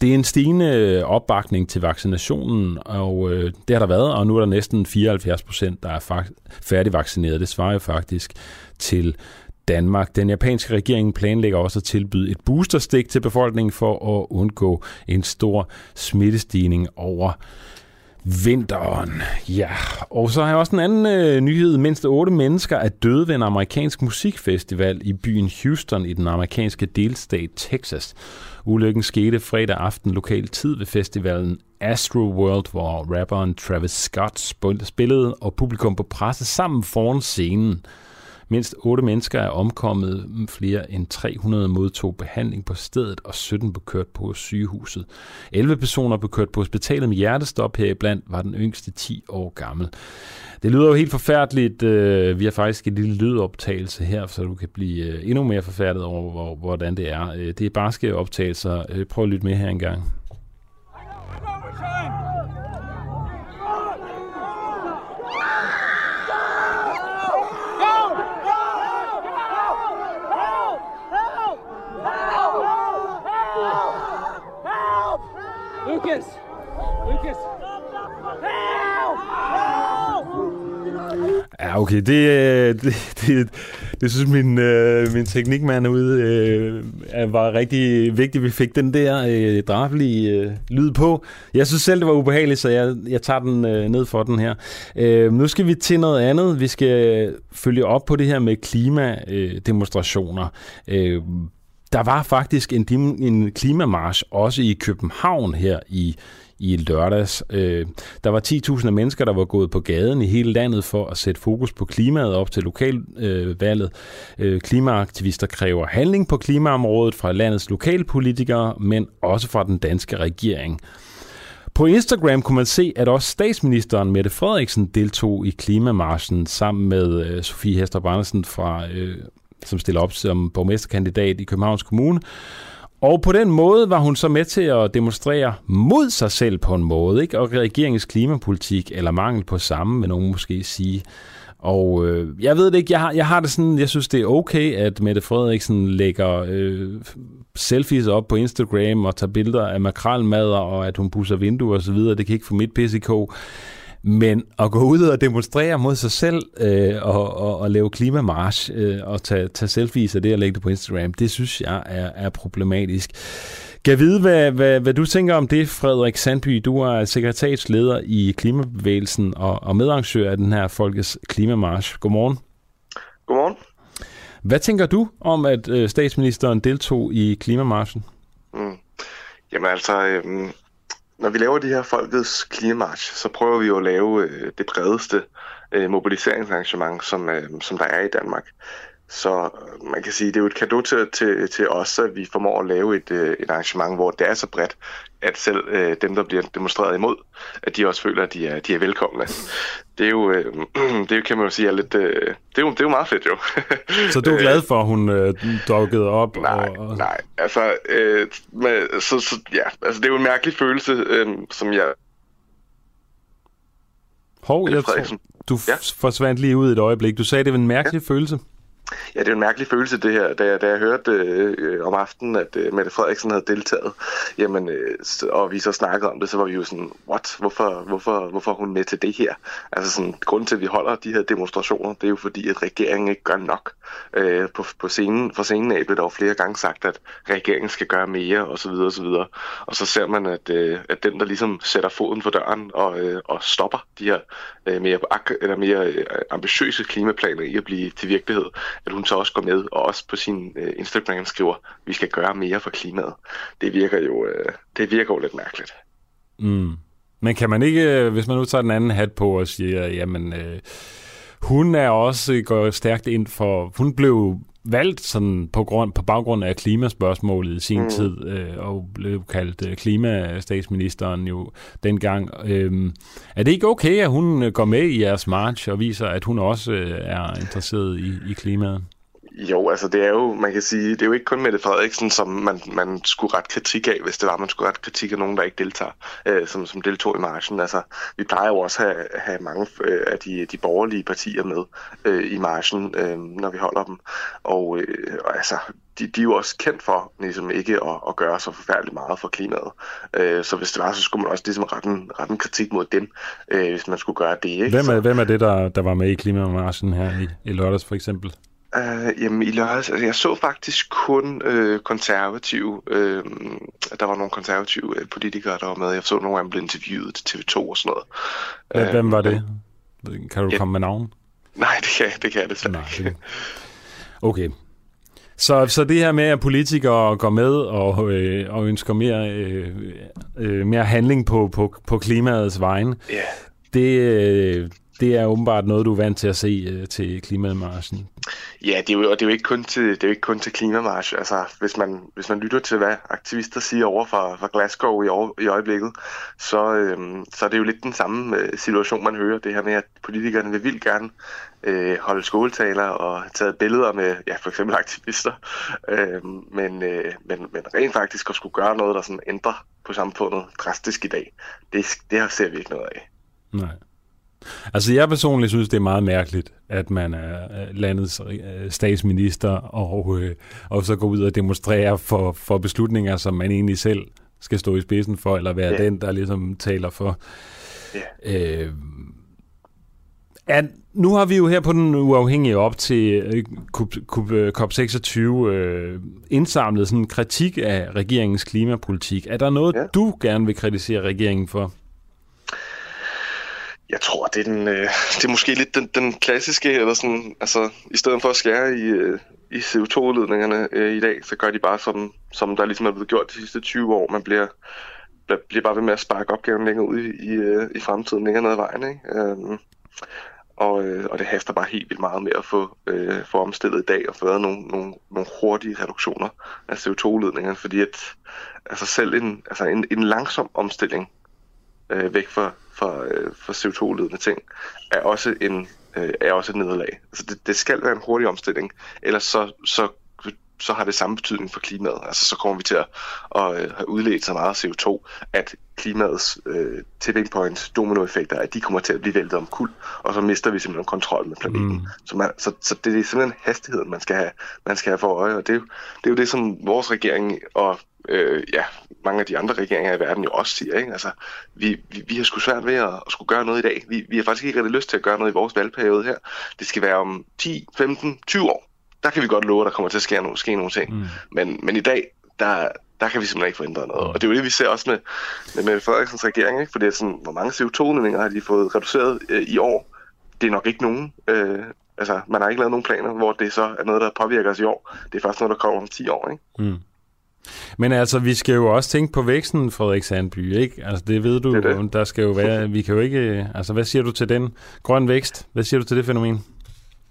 det er en stigende opbakning til vaccinationen, og øh, det har der været, og nu er der næsten 74 procent, der er færdigvaccineret. Det svarer jo faktisk til Danmark. Den japanske regering planlægger også at tilbyde et boosterstik til befolkningen for at undgå en stor smittestigning over vinteren. Ja, og så har jeg også en anden øh, nyhed. Mindst otte mennesker er døde ved en amerikansk musikfestival i byen Houston i den amerikanske delstat Texas. Ulykken skete fredag aften lokal tid ved festivalen Astro World, hvor rapperen Travis Scott spillede, og publikum på presse sammen foran scenen. Mindst otte mennesker er omkommet, mm, flere end 300 modtog behandling på stedet, og 17 blev kørt på sygehuset. 11 personer blev kørt på hospitalet med hjertestop, heriblandt var den yngste 10 år gammel. Det lyder jo helt forfærdeligt. Øh, vi har faktisk en lille lydoptagelse her, så du kan blive øh, endnu mere forfærdet over, hvordan det er. Øh, det er barske optagelser. Prøv at lytte med her engang. Lucas! Lucas! Ja, okay. Det, øh, (laughs) det, det, det synes min, øh, min teknikmand ude øh, var rigtig vigtigt, vi fik den der øh, drabelige øh, lyd på. Jeg synes selv, det var ubehageligt, så jeg, jeg tager den øh, ned for den her. Øh, nu skal vi til noget andet. Vi skal følge op på det her med klimademonstrationer. Øh, der var faktisk en, en klimamarsch også i København her i, i lørdags. Øh, der var 10.000 mennesker, der var gået på gaden i hele landet for at sætte fokus på klimaet op til lokalvalget. Øh, klimaaktivister kræver handling på klimaområdet fra landets lokalpolitikere, men også fra den danske regering. På Instagram kunne man se, at også statsministeren Mette Frederiksen deltog i klimamarschen sammen med øh, Sofie Hester Andersen, fra, øh, som stiller op som borgmesterkandidat i Københavns Kommune. Og på den måde var hun så med til at demonstrere mod sig selv på en måde, ikke? og regeringens klimapolitik, eller mangel på samme, vil nogen måske sige. Og øh, jeg ved det ikke, jeg har, jeg har det sådan, jeg synes det er okay, at Mette Frederiksen lægger øh, selfies op på Instagram og tager billeder af makralmadder, og at hun busser vinduer og så videre. Det kan ikke få mit PCK. Men at gå ud og demonstrere mod sig selv øh, og, og, og lave klimamarsch øh, og tage, tage selfies af det og lægge det på Instagram, det synes jeg er, er problematisk. Kan jeg vide, hvad, hvad, hvad du tænker om det, Frederik Sandby? Du er sekretariatsleder i Klimabevægelsen og, og medarrangør af den her Folkets Klimamarsch. Godmorgen. Godmorgen. Hvad tænker du om, at øh, statsministeren deltog i Klimamarschen? Mm. Jamen altså, øhm, når vi laver de her Folkets Klimamarch, så prøver vi jo at lave øh, det bredeste øh, mobiliseringsarrangement, som, øh, som der er i Danmark. Så øh, man kan sige, det er jo et kado til, til, til os, at vi formår at lave et, øh, et arrangement, hvor det er så bredt, at selv øh, dem, der bliver demonstreret imod, at de også føler, at de er, de er velkomne. Det er jo, øh, (clears throat) det kan man jo sige, er lidt, øh, det, er jo, det er jo meget fedt jo. så du er glad for, at hun øh, dukkede op? Nej, og... nej, altså, øh, med, så, så, ja, altså det er jo en mærkelig følelse, øh, som jeg... Hov, jeg tror, du ja? forsvandt lige ud et øjeblik. Du sagde, det var en mærkelig ja. følelse. Ja, det er en mærkelig følelse, det her. Da jeg, da jeg hørte øh, om aftenen, at øh, Mette Frederiksen havde deltaget, jamen, øh, og vi så snakkede om det, så var vi jo sådan, what? Hvorfor, hvorfor, hvorfor er hun med til det her? Altså sådan, grunden til, at vi holder de her demonstrationer, det er jo fordi, at regeringen ikke gør nok. Øh, på, på scenen, for scenen af blev der jo flere gange sagt, at regeringen skal gøre mere, og så videre, og så videre. Og så ser man, at, øh, at den, der ligesom sætter foden for døren og, øh, og stopper de her øh, mere, eller mere øh, ambitiøse klimaplaner i at blive til virkelighed, at hun så også går med og også på sin øh, Instagram skriver, at vi skal gøre mere for klimaet. Det virker jo, øh, det virker jo lidt mærkeligt. Mm. Men kan man ikke, øh, hvis man nu tager den anden hat på og siger, jamen, øh, hun er også går stærkt ind for, hun blev valgt sådan på, grund, på baggrund af klimaspørgsmålet i sin mm. tid, øh, og blev kaldt øh, klimastatsministeren jo dengang. Øh, er det ikke okay, at hun øh, går med i jeres march og viser, at hun også øh, er interesseret i, i klimaet? Jo, altså det er jo, man kan sige, det er jo ikke kun Mette Frederiksen, som man, man skulle ret kritik af, hvis det var, man skulle ret kritik af nogen, der ikke deltager, øh, som, som deltog i marchen. Altså, vi plejer jo også at have, have mange øh, af de, de borgerlige partier med øh, i marchen, øh, når vi holder dem. Og, øh, og altså, de, de er jo også kendt for ligesom ikke at, at gøre så forfærdeligt meget for klimaet. Øh, så hvis det var, så skulle man også ligesom rette en, rette en kritik mod dem, øh, hvis man skulle gøre det. Ikke? Hvem er, hvem er det, der, der var med i klimamarschen her i, i lørdags for eksempel? Uh, jamen i lørdags, altså jeg så faktisk kun uh, konservative, uh, der var nogle konservative uh, politikere, der var med. Jeg så nogle af dem blev interviewet til TV2 og sådan noget. Uh, Hvem var det? Kan du ja, komme med navn? Nej, det kan, det kan jeg desværre nej, ikke. Okay. Så, så det her med, at politikere går med og, øh, og ønsker mere, øh, øh, mere handling på, på, på klimaets vegne, yeah. det, øh, det er åbenbart noget, du er vant til at se øh, til klimamarschen. Ja, det er jo, og det er jo ikke kun til, det er jo ikke kun til klimamarsch. Altså, hvis man, hvis man lytter til, hvad aktivister siger over fra, fra Glasgow i, år, i øjeblikket, så, øhm, så er det jo lidt den samme øh, situation, man hører. Det her med, at politikerne vil vildt gerne øh, holde skoletaler og taget billeder med ja, for eksempel aktivister. Øh, men, øh, men, men rent faktisk at skulle gøre noget, der sådan ændrer på samfundet drastisk i dag, det, det ser vi ikke noget af. Nej. Altså jeg personligt synes, det er meget mærkeligt, at man er landets øh, statsminister og, øh, og så går ud og demonstrerer for, for beslutninger, som man egentlig selv skal stå i spidsen for, eller være yeah. den, der ligesom taler for. Yeah. Øh, at, nu har vi jo her på den uafhængige op til COP26 øh, indsamlet sådan en kritik af regeringens klimapolitik. Er der noget, yeah. du gerne vil kritisere regeringen for? Jeg tror, det er, den, øh, (laughs) det er måske lidt den, den klassiske, eller sådan, altså, i stedet for at skære i, øh, i CO2-udledningerne øh, i dag, så gør de bare som, som der ligesom er blevet gjort de sidste 20 år. Man bliver, bliver bare ved med at sparke opgaven længere ud i, i, øh, i fremtiden, længere ned ad vejen. Ikke? Øhm, og, øh, og det haster bare helt vildt meget med at få, øh, få omstillet i dag og få lavet nogle, nogle, nogle hurtige reduktioner af CO2-udledningerne, fordi at altså selv en, altså en, en langsom omstilling øh, væk fra, fra, øh, fra CO2-ledende ting, er også en øh, er også et nederlag. Altså det, det skal være en hurtig omstilling, ellers så, så så har det samme betydning for klimaet. Altså så kommer vi til at, at øh, have udledt så meget CO2, at klimaets øh, tipping point, dominoeffekter, at de kommer til at blive væltet om kul, og så mister vi simpelthen kontrol med planeten. Mm. Så, man, så, så det er simpelthen hastigheden, man skal have, man skal have for øje, og det er, jo, det er jo det, som vores regering og øh, ja, mange af de andre regeringer i verden jo også siger. Ikke? Altså, vi, vi, vi har sgu svært ved at, at skulle gøre noget i dag. Vi, vi har faktisk ikke rigtig lyst til at gøre noget i vores valgperiode her. Det skal være om 10, 15, 20 år der kan vi godt love, at der kommer til at ske nogle, ske nogle ting. Mm. Men, men i dag, der, der kan vi simpelthen ikke forhindre noget. Og det er jo det, vi ser også med, med Mette Frederiksens regering, ikke? for det er sådan, hvor mange CO2-udledninger har de fået reduceret øh, i år? Det er nok ikke nogen. Øh, altså, man har ikke lavet nogen planer, hvor det så er noget, der påvirker os i år. Det er først noget, der kommer om 10 år. Ikke? Mm. Men altså, vi skal jo også tænke på væksten, Frederik Sandby, ikke? Altså, det ved du, det det. der skal jo være, vi kan jo ikke, altså, hvad siger du til den grøn vækst? Hvad siger du til det fænomen?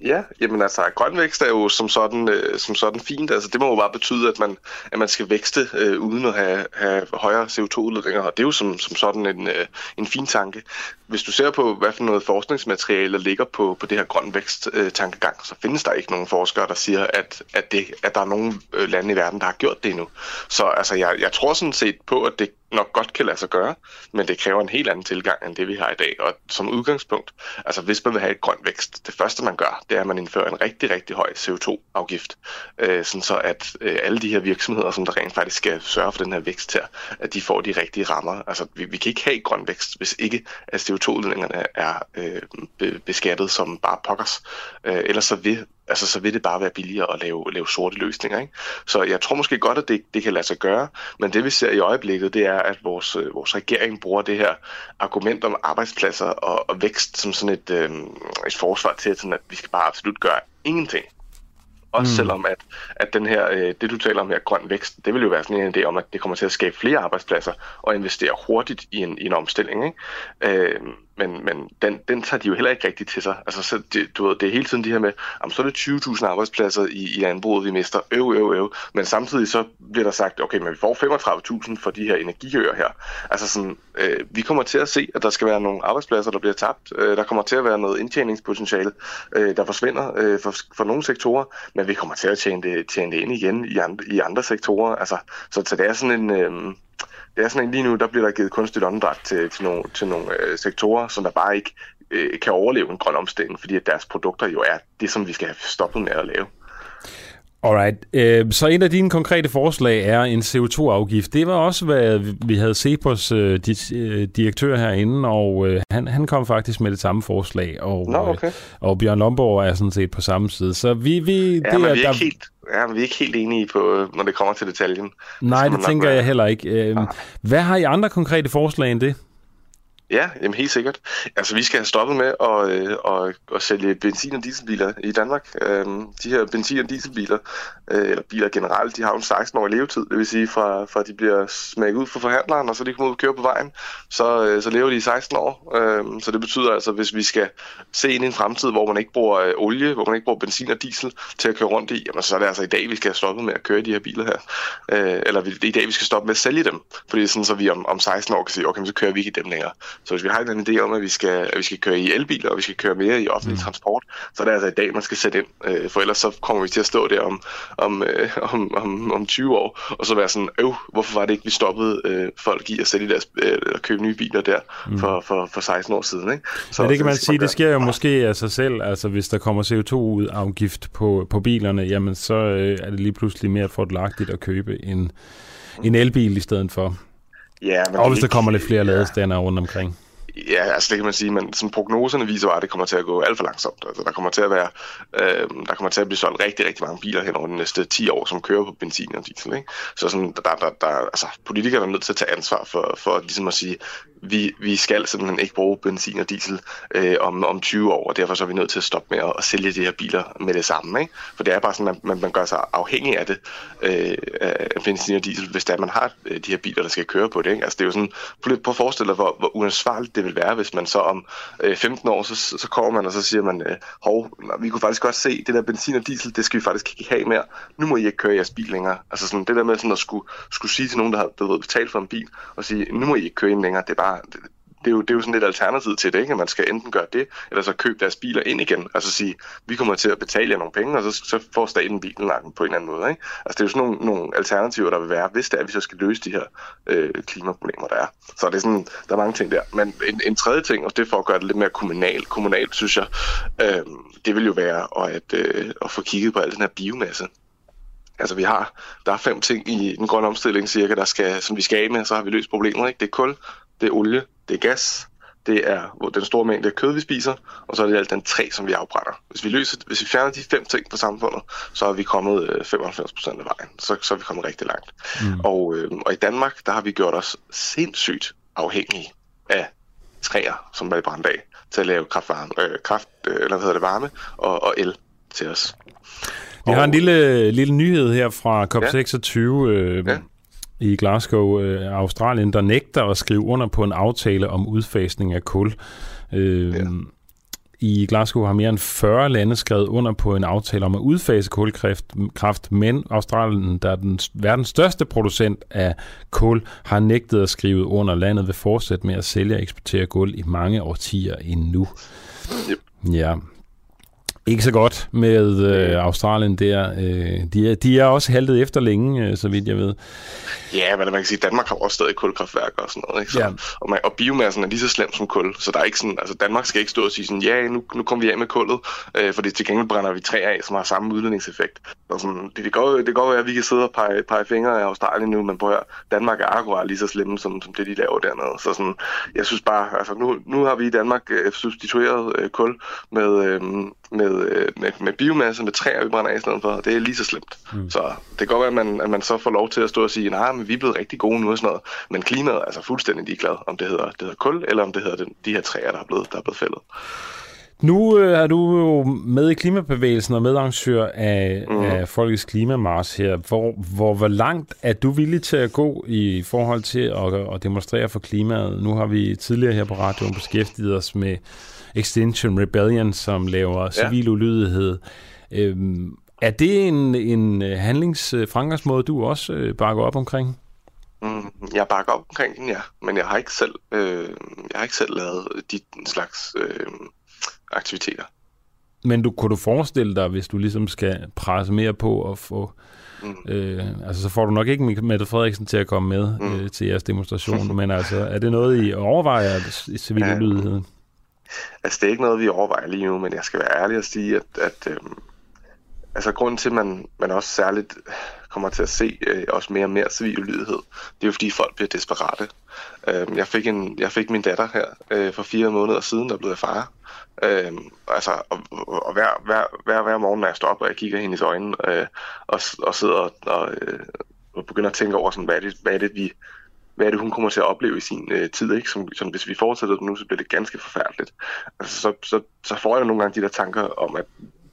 Ja, jamen altså, grøn vækst er jo som sådan, øh, som sådan fint. Altså, det må jo bare betyde, at man, at man skal vækste øh, uden at have, have højere CO2-udledninger, og det er jo som, som sådan en, øh, en fin tanke. Hvis du ser på, hvad for noget forskningsmateriale der ligger på, på det her grøn vækst-tankegang, øh, så findes der ikke nogen forskere, der siger, at, at, det, at der er nogen øh, lande i verden, der har gjort det endnu. Så altså, jeg, jeg tror sådan set på, at det nok godt kan lade sig gøre, men det kræver en helt anden tilgang end det, vi har i dag. Og som udgangspunkt, altså hvis man vil have et grønt vækst, det første man gør, det er, at man indfører en rigtig, rigtig høj CO2-afgift, øh, sådan så at øh, alle de her virksomheder, som der rent faktisk skal sørge for den her vækst her, at de får de rigtige rammer. Altså vi, vi kan ikke have grøn vækst, hvis ikke at CO2-udledningerne er øh, beskattet som bare pokkers. Øh, ellers så vil altså så vil det bare være billigere at lave, lave sorte løsninger. Ikke? Så jeg tror måske godt, at det, det kan lade sig gøre, men det vi ser i øjeblikket, det er, at vores, øh, vores regering bruger det her argument om arbejdspladser og, og vækst som sådan et, øh, et forsvar til, sådan at vi skal bare absolut gøre ingenting. Også mm. selvom, at, at den her, øh, det du taler om her, grøn vækst, det vil jo være sådan en idé om, at det kommer til at skabe flere arbejdspladser og investere hurtigt i en, i en omstilling. Ikke? Øh, men, men den, den tager de jo heller ikke rigtigt til sig. Altså, så det, du ved, det er hele tiden det her med, jamen, så er det 20.000 arbejdspladser i, i landbruget, vi mister. Øv, øv, øv. Men samtidig så bliver der sagt, okay, men vi får 35.000 for de her energiøer her. Altså sådan, øh, vi kommer til at se, at der skal være nogle arbejdspladser, der bliver tabt. Øh, der kommer til at være noget indtjeningspotentiale, øh, der forsvinder øh, for, for nogle sektorer, men vi kommer til at tjene det, tjene det ind igen i andre, i andre sektorer. Altså, så, så det er sådan en... Øh, det er sådan en lige nu, der bliver der givet kunstigt åndedræt til, til nogle, til nogle øh, sektorer, som der bare ikke øh, kan overleve en grøn omstilling, fordi at deres produkter jo er det, som vi skal have stoppet med at lave. Alright, øh, så en af dine konkrete forslag er en CO2-afgift. Det var også, hvad vi havde på øh, øh, direktør herinde, og øh, han, han kom faktisk med det samme forslag, og, Nå, okay. øh, og Bjørn Lomborg er sådan set på samme side. Så vi, vi, ja, det men er, vi er der... ikke helt ja, vi er ikke helt enige på, når det kommer til detaljen. Nej, det tænker være... jeg heller ikke. Øh, hvad har I andre konkrete forslag end det? Ja, jamen helt sikkert. Altså, vi skal have stoppet med at, øh, at, at sælge benzin- og dieselbiler i Danmark. Øhm, de her benzin- og dieselbiler, øh, eller biler generelt, de har jo en 16 år levetid. Det vil sige, fra, fra de bliver smækket ud for forhandleren, og så de kommer ud og kører på vejen, så, øh, så lever de i 16 år. Øhm, så det betyder altså, hvis vi skal se ind i en fremtid, hvor man ikke bruger øh, olie, hvor man ikke bruger benzin og diesel til at køre rundt i, jamen så er det altså i dag, vi skal have stoppet med at køre de her biler her. Øh, eller vi, i dag, vi skal stoppe med at sælge dem. Fordi sådan, så vi om, om 16 år kan sige, okay, så kører vi ikke i dem længere. Så hvis vi har en idé om, at vi skal, at vi skal køre i elbiler, og vi skal køre mere i offentlig mm. transport, så er det altså i dag, man skal sætte ind. Øh, for ellers så kommer vi til at stå der om, om, øh, om, om, om 20 år, og så være sådan, øv, hvorfor var det ikke, vi stoppede øh, folk i at sælge deres, øh, at købe nye biler der mm. for, for, for 16 år siden. Ikke? Så, Men det kan man sige, det sker jo måske af sig selv. Altså hvis der kommer CO2-afgift på, på bilerne, jamen så øh, er det lige pludselig mere fordelagtigt at købe en, en elbil i stedet for. Ja, men og hvis der kommer lidt flere ja. ladestander rundt omkring. Ja, altså det kan man sige, men som prognoserne viser bare, at det kommer til at gå alt for langsomt. Altså der kommer til at være, øh, der kommer til at blive solgt rigtig, rigtig mange biler hen over de næste 10 år, som kører på benzin og diesel. Ikke? Så sådan, der, der, der, altså, politikere er nødt til at tage ansvar for, for ligesom at sige, vi, vi skal simpelthen ikke bruge benzin og diesel øh, om, om 20 år, og derfor så er vi nødt til at stoppe med at, at sælge de her biler med det samme. Ikke? For det er bare sådan, at man, man gør sig afhængig af det, øh, af benzin og diesel, hvis det er, man har øh, de her biler, der skal køre på det. Ikke? Altså det er jo sådan, prøv at forestille dig, hvor, hvor uansvarligt det vil være, hvis man så om øh, 15 år, så, så kommer man og så siger man, øh, hov, vi kunne faktisk godt se, det der benzin og diesel, det skal vi faktisk ikke have mere. Nu må I ikke køre jeres bil længere. Altså sådan, det der med sådan at skulle, skulle sige til nogen, der har ved, betalt for en bil, og sige, nu må I ikke køre ind længere, det er bare, det, det, er jo, det er jo sådan lidt alternativ til det, ikke? at man skal enten gøre det, eller så købe deres biler ind igen. Altså sige, vi kommer til at betale jer nogle penge, og så, så får staten bilen på en eller anden måde. Ikke? Altså det er jo sådan nogle, nogle alternativer, der vil være, hvis det er, at vi så skal løse de her øh, klimaproblemer, der er. Så det er sådan, der er mange ting der. Men en, en tredje ting, og det er for at gøre det lidt mere kommunalt, kommunalt synes jeg, øh, det vil jo være at, øh, at få kigget på al den her biomasse. Altså vi har, der er fem ting i den grønne omstilling cirka, der skal, som vi skal af med, så har vi løst problemet. Ikke? Det er kul, det er olie, det er gas, det er den store mængde kød, vi spiser, og så er det alt den træ, som vi afbrænder. Hvis vi, løser, hvis vi fjerner de fem ting fra samfundet, så er vi kommet 95 øh, procent af vejen. Så, så er vi kommet rigtig langt. Mm. Og, øh, og i Danmark, der har vi gjort os sindssygt afhængige af træer, som er brændt af, til at lave kraftvarme, øh, kraft, øh, eller hvad hedder det, varme og, og el til os. Vi har en lille, lille nyhed her fra COP26 ja. øh, ja. I Glasgow, øh, Australien, der nægter at skrive under på en aftale om udfasning af kul. Øh, ja. I Glasgow har mere end 40 lande skrevet under på en aftale om at udfase kulkraft, men Australien, der er den verdens største producent af kul, har nægtet at skrive under. Landet vil fortsætte med at sælge og eksportere kul i mange årtier endnu. Yep. Ja, ikke så godt med øh, Australien der. Øh, de, er, de er også haltet efter længe, øh, så vidt jeg ved. Ja, men man kan sige, at Danmark har også stadig kulkraftværker og sådan noget. Ikke? Så, ja. og, man, og biomassen er lige så slem som kul, så der er ikke sådan, altså Danmark skal ikke stå og sige sådan, ja, nu, nu kommer vi af med kullet, øh, fordi til gengæld brænder vi træ af, som har samme udledningseffekt. Og sådan, det, det, går, det går at vi kan sidde og pege, pege fingre af Australien nu, men prøv at Danmark er akkurat lige så slemme som, som det, de laver dernede. Så sådan, jeg synes bare, altså nu, nu har vi i Danmark øh, substitueret øh, kul med, øh, med, øh, med, med biomasse, med træer, vi brænder af i stedet for, det er lige så slemt. Mm. Så det kan godt være, at man, at man så får lov til at stå og sige, nej, men vi er blevet rigtig gode nu og sådan noget. Men klimaet er altså fuldstændig ligeglad, om det hedder, det hedder kul, eller om det hedder den, de her træer, der er blevet, der er blevet fældet. Nu øh, er du jo med i klimabevægelsen og medarrangør af, mm. af Folkets Klimamars her. Hvor, hvor, hvor langt er du villig til at gå i forhold til at, at demonstrere for klimaet? Nu har vi tidligere her på radioen beskæftiget os med Extinction Rebellion, som laver ja. civil ulydighed. Øhm, er det en, en handlingsfremgangsmåde, du også øh, bakker op omkring? Mm, jeg bakker op omkring den, ja. Men jeg har ikke selv, øh, jeg har ikke selv lavet de slags øh, aktiviteter. Men du, kunne du forestille dig, hvis du ligesom skal presse mere på at få... Mm. Øh, altså, så får du nok ikke Mette Frederiksen til at komme med mm. øh, til jeres demonstration, (laughs) men altså, er det noget, I overvejer i civil ja, ulydighed? Altså, det er ikke noget, vi overvejer lige nu, men jeg skal være ærlig og sige, at, at øhm, altså, grunden til, at man, man også særligt kommer til at se øh, også mere og mere civil lydighed, det er jo fordi folk bliver desperate. Øh, jeg, fik en, jeg fik min datter her øh, for fire måneder siden, der blev jeg far. Øh, altså, og, og hver, hver, hver, hver morgen, når jeg står op, og jeg kigger hende i øjnene, øh, og, og sidder og, og, øh, og begynder at tænke over, sådan, hvad, er det, hvad er det, vi hvad er det, hun kommer til at opleve i sin øh, tid, ikke? Som, som hvis vi fortsætter nu, så bliver det ganske forfærdeligt. Altså, så, så, så får jeg nogle gange de der tanker om, at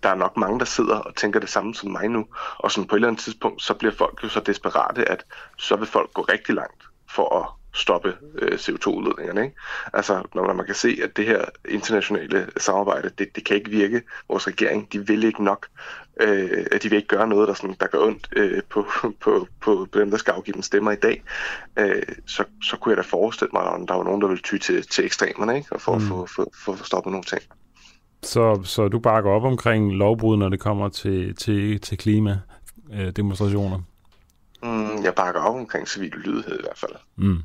der er nok mange, der sidder og tænker det samme som mig nu, og som på et eller andet tidspunkt, så bliver folk jo så desperate, at så vil folk gå rigtig langt for at stoppe øh, CO2-udledningerne. Ikke? Altså, når man kan se, at det her internationale samarbejde, det, det kan ikke virke. Vores regering, de vil ikke nok. Øh, at de vil ikke gøre noget, der, sådan, der gør ondt øh, på, (laughs) på, på, på dem, der skal afgive dem stemmer i dag. Øh, så, så kunne jeg da forestille mig, at der var nogen, der ville ty til, til ekstremerne, ikke? Og for, mm. for, for, for at stoppe nogle ting. Så, så du bakker op omkring lovbrud, når det kommer til, til, til klimademonstrationer? Mm, jeg bakker op omkring civil lydighed i hvert fald. Mm.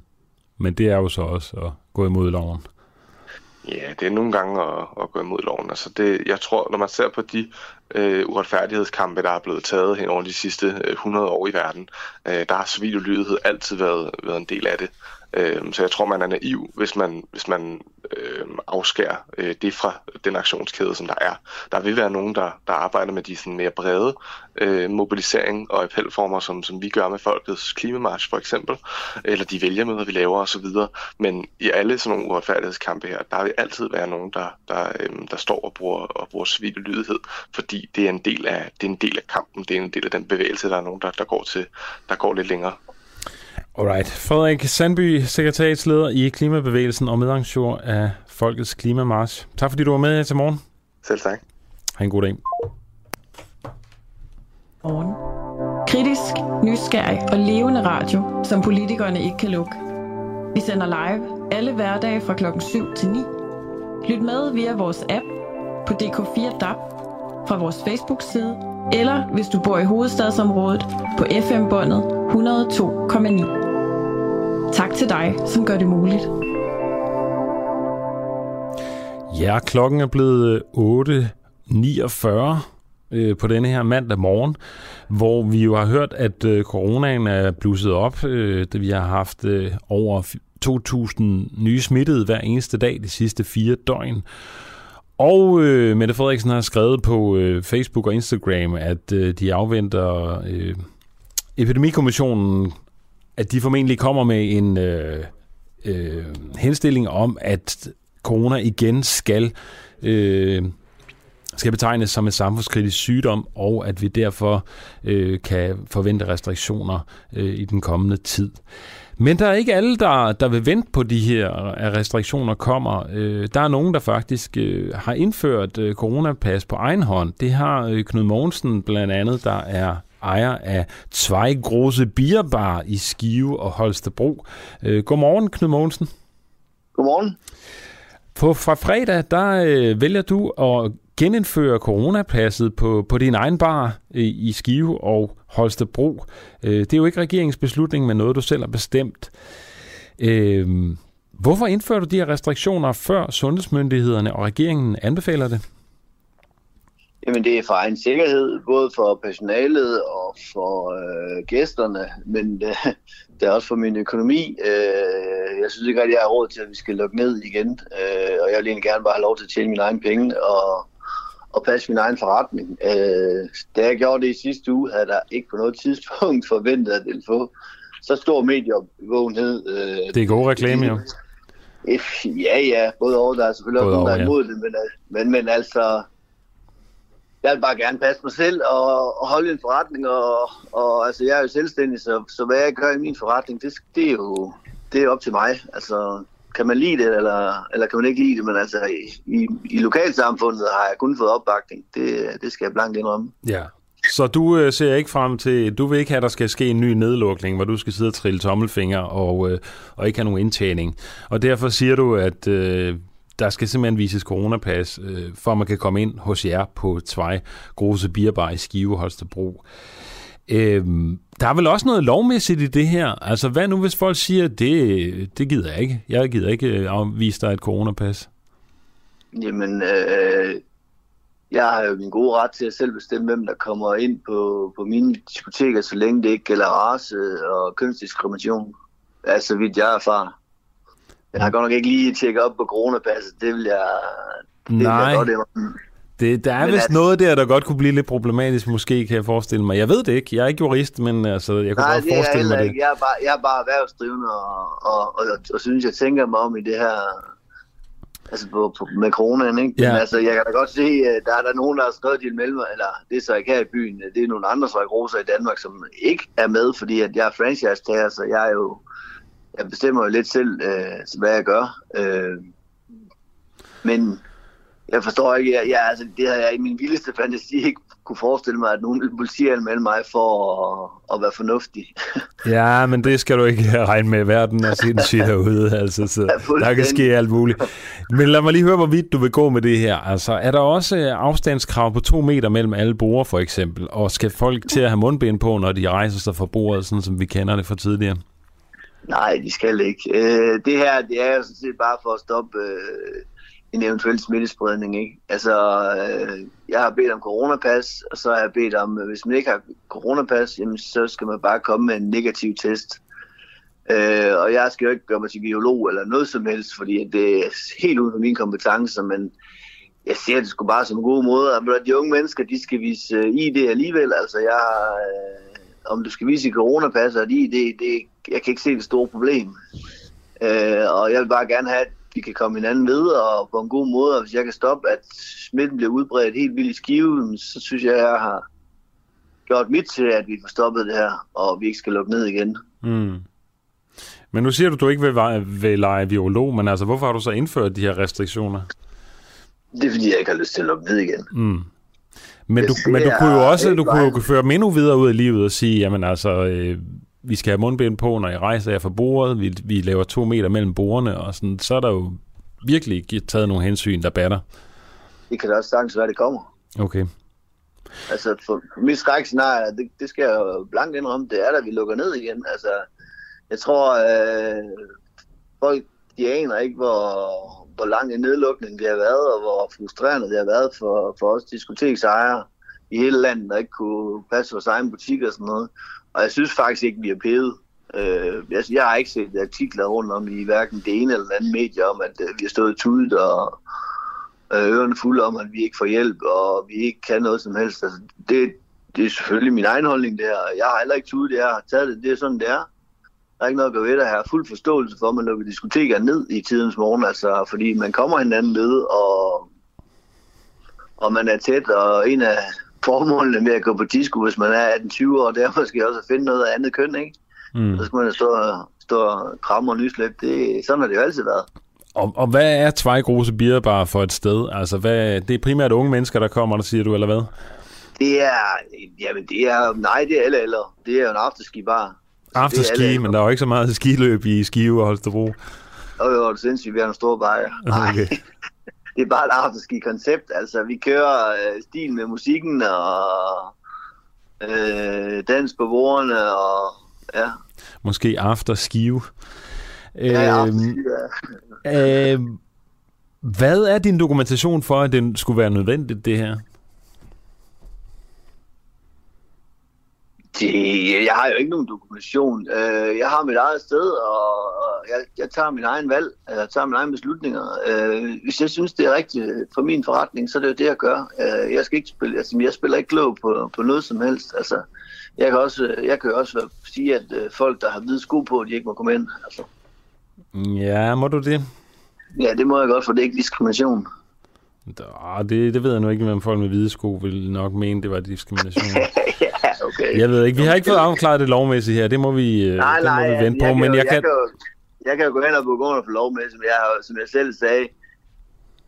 Men det er jo så også at gå imod loven. Ja, det er nogle gange at, at gå imod loven. Altså det, jeg tror, når man ser på de øh, uretfærdighedskampe, der er blevet taget hen over de sidste øh, 100 år i verden, øh, der har civil ulydighed altid været, været en del af det. Øh, så jeg tror, man er naiv, hvis man, hvis man øh, afskærer øh, det fra den aktionskæde, som der er. Der vil være nogen, der, der arbejder med de sådan mere brede øh, mobilisering og appelformer, som, som vi gør med Folkets Klimamarch for eksempel, eller de vælgermøder, vi laver osv. Men i alle sådan nogle uretfærdighedskampe her, der vil altid være nogen, der, der, øh, der står og bruger, og bruger civil lydighed, fordi det er, en del af, det er en del af kampen, det er en del af den bevægelse, der er nogen, der, der, går, til, der går lidt længere. Alright. Frederik Sandby, sekretariatsleder i Klimabevægelsen og medarrangør af Folkets Klimamarsch. Tak fordi du var med her til morgen. Selv tak. Ha' en god dag. Morgen. Kritisk, nysgerrig og levende radio, som politikerne ikke kan lukke. Vi sender live alle hverdage fra klokken 7 til 9. Lyt med via vores app på DK4 DAB, fra vores Facebook-side, eller hvis du bor i hovedstadsområdet på FM-båndet 102,9. Tak til dig, som gør det muligt. Ja, klokken er blevet øh, 8.49 øh, på denne her mandag morgen, hvor vi jo har hørt, at øh, coronaen er blusset op. Øh, vi har haft øh, over 2.000 nye smittede hver eneste dag de sidste fire døgn. Og øh, Mette Frederiksen har skrevet på øh, Facebook og Instagram, at øh, de afventer øh, epidemikommissionen, at de formentlig kommer med en øh, øh, henstilling om, at corona igen skal øh, skal betegnes som en samfundskritisk sygdom, og at vi derfor øh, kan forvente restriktioner øh, i den kommende tid. Men der er ikke alle, der, der vil vente på de her, at restriktioner kommer. Øh, der er nogen, der faktisk øh, har indført øh, coronapas på egen hånd. Det har øh, Knud Mogensen blandt andet, der er ejer af Zweiggrose Bierbar i Skive og Holstebro. Øh, godmorgen, Knud Mogensen. Godmorgen. På fra fredag, der øh, vælger du at genindføre coronapasset på, på din egen bar i, Skive og Holstebro. Øh, det er jo ikke regeringsbeslutning, men noget, du selv har bestemt. Øh, hvorfor indfører du de her restriktioner, før sundhedsmyndighederne og regeringen anbefaler det? Jamen det er for egen sikkerhed, både for personalet og for øh, gæsterne, men øh, det er også for min økonomi. Øh, jeg synes ikke rigtig, jeg har råd til, at vi skal lukke ned igen, øh, og jeg vil egentlig gerne bare have lov til at tjene mine egne penge og, og passe min egen forretning. Øh, da jeg gjorde det i sidste uge, havde der ikke på noget tidspunkt (laughs) forventet, at det ville få så stor medievågenhed. Øh, det er god reklame, jo. Ja, ja, både over. Der er selvfølgelig både også nogen, der er imod ja. det, men, men, men altså, jeg vil bare gerne passe mig selv og, og holde en forretning, og, og altså, jeg er jo selvstændig, så, så hvad jeg gør i min forretning, det, det er jo det er op til mig. Altså, kan man lide det, eller, eller kan man ikke lide det, men altså, i, i, i lokalsamfundet har jeg kun fået opbakning. Det, det skal jeg blankt indrømme. Ja, så du øh, ser ikke frem til, du vil ikke have, at der skal ske en ny nedlukning, hvor du skal sidde og trille tommelfinger og, øh, og ikke have nogen indtjening. Og derfor siger du, at øh, der skal simpelthen vises coronapas, øh, for at man kan komme ind hos jer på Tvej Grose Bierbar i Skive Holstebro. Øh, der er vel også noget lovmæssigt i det her. Altså, hvad nu, hvis folk siger, det, det gider jeg ikke. Jeg gider ikke øh, afvise dig et coronapas. Jamen, øh, jeg har jo min gode ret til at selv bestemme, hvem der kommer ind på, på mine diskoteker, så længe det ikke gælder race og kønsdiskrimination. Altså, vidt jeg erfarer. Jeg har godt nok ikke lige tjekket op på coronapasset. Det vil jeg... Det Nej. Vil jeg godt det, der er men vist at... noget der, der godt kunne blive lidt problematisk, måske kan jeg forestille mig. Jeg ved det ikke. Jeg er ikke jurist, men altså, jeg kunne Nej, godt forestille mig det. Ikke. Jeg er bare, jeg er bare erhvervsdrivende, og, og, og, og, og synes, jeg tænker mig om i det her altså på, på, med coronaen, ikke? Ja. Men altså, jeg kan da godt se, at der er der nogen, der har skrevet til mellem, eller det er så ikke her i byen, det er nogle andre svejgroser i Danmark, som ikke er med, fordi at jeg er franchise-tager, så jeg er jo jeg bestemmer jo lidt selv, øh, hvad jeg gør. Øh, men jeg forstår ikke, jeg, jeg, altså, det har jeg i min vildeste fantasi ikke kunne forestille mig, at nogen politianmelde mig for at, at være fornuftig. (laughs) ja, men det skal du ikke (laughs) regne med. Verden er sindssygt derude, altså, så ja, der kan ske alt muligt. Men lad mig lige høre, hvor vidt du vil gå med det her. Altså, er der også afstandskrav på to meter mellem alle borer, for eksempel? Og skal folk til at have mundbind på, når de rejser sig fra bordet, sådan som vi kender det fra tidligere? Nej, de skal ikke. Øh, det her, det er jo sådan set bare for at stoppe øh, en eventuel smittespredning. Ikke? Altså, øh, jeg har bedt om coronapas, og så har jeg bedt om, øh, hvis man ikke har coronapas, jamen, så skal man bare komme med en negativ test. Øh, og jeg skal jo ikke gøre mig til biolog eller noget som helst, fordi det er helt uden for mine kompetencer, men jeg ser det sgu bare som en god måde. At de unge mennesker, de skal vise øh, ID alligevel. Altså, jeg, øh, om du skal vise i coronapas og ID, det, det, jeg kan ikke se det store problem. Øh, og jeg vil bare gerne have, at vi kan komme hinanden ved og på en god måde, og hvis jeg kan stoppe, at smitten bliver udbredt helt vildt i skive, så synes jeg, at jeg har gjort mit til, at vi får stoppet det her, og vi ikke skal lukke ned igen. Mm. Men nu siger du, at du ikke vil, vil lege biolog, men altså, hvorfor har du så indført de her restriktioner? Det er, fordi jeg ikke har lyst til at lukke ned igen. Mm. Men, du, men du kunne jo også du kunne jo føre dem endnu videre ud af livet og sige, jamen altså, øh, vi skal have mundbind på, når jeg rejser jer fra bordet, vi, vi laver to meter mellem bordene, og sådan, så er der jo virkelig taget nogle hensyn, der batter. Det kan da også sagtens være, det kommer. Okay. Altså, for mit skrækscenarie, det, det skal jeg jo blankt indrømme, det er, at vi lukker ned igen. Altså, jeg tror, øh, folk, de aner ikke, hvor, hvor lang en nedlukning det har været, og hvor frustrerende det har været for, for os diskoteksejere i hele landet, der ikke kunne passe vores egen butik og sådan noget. Og jeg synes faktisk ikke, vi er pæde. Øh, jeg, jeg har ikke set artikler rundt om i hverken det ene eller det andet medie om, at øh, vi har stået tudet og øh, ørerne fulde om, at vi ikke får hjælp, og vi ikke kan noget som helst. Altså, det, det er selvfølgelig min egen holdning der. Jeg har heller ikke tudet, jeg har taget det. Det er sådan, det er. Der er ikke noget at gøre ved det. Jeg har fuld forståelse for, at man lukker diskoteker ned i tidens morgen, altså, fordi man kommer hinanden ved, og, og man er tæt, og en af formålene med at gå på disco, hvis man er 18-20 år, det er måske også at finde noget af andet køn, ikke? Mm. Så skal man stå, stå og kramme og nyslæb. Det, sådan har det jo altid været. Og, og hvad er Tvejgrose Bierbar for et sted? Altså, hvad, det er primært unge mennesker, der kommer, der siger du, eller hvad? Det er, jamen det er, nej, det er alle eller. Det er jo en afterski-bar. Afterski, men der er jo ikke så meget skiløb i Skive og Holstebro. Jo, jo, det er sindssygt, vi har en stor bajer. (laughs) Nej, okay. Det er bare et afterski-koncept. Altså, vi kører øh, stil med musikken og øh, dans på bordene og ja. Måske afterskive. Ja, ja, øhm, øh, hvad er din dokumentation for, at det skulle være nødvendigt, det her? Det, jeg har jo ikke nogen dokumentation. Øh, jeg har mit eget sted, og jeg, jeg tager min egen valg, jeg tager mine egne beslutninger. Øh, hvis jeg synes, det er rigtigt for min forretning, så er det jo det, jeg gør. Øh, jeg skal ikke spille, altså, jeg spiller ikke klog på, på noget som helst. Altså, jeg kan også, jeg kan også sige, at folk, der har hvide sko på, de ikke må komme ind. Altså. Ja, må du det? Ja, det må jeg godt, for det er ikke diskrimination. Da, det, det ved jeg nu ikke, om folk med hvide sko vil nok mene, det var diskrimination. (laughs) ja, okay. Jeg ved ikke, vi har ikke fået afklaret det lovmæssigt her, det må vi, nej, det nej, må vi vente jeg på. Men jeg, jeg, jeg, kan... kan jo, jeg kan jo gå hen og begå for lovmæssigt, som jeg, som jeg selv sagde,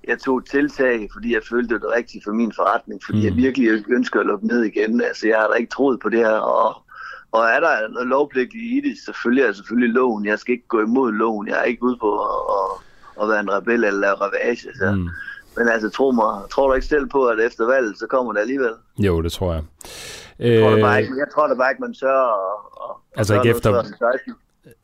jeg tog tiltag, fordi jeg følte det rigtigt for min forretning, fordi mm. jeg virkelig ønsker at lukke ned igen. Altså, jeg har da ikke troet på det her, og og er der noget lovpligtigt i det, selvfølgelig er det selvfølgelig loven. Jeg skal ikke gå imod loven. Jeg er ikke ude på at, at, at være en rebel eller lave ravage. Så. Mm. Men altså, tro mig, tror du ikke selv på, at efter valget, så kommer det alligevel? Jo, det tror jeg. Jeg tror, øh... bare ikke, jeg tror da bare ikke, man sørger at, at altså ikke efter...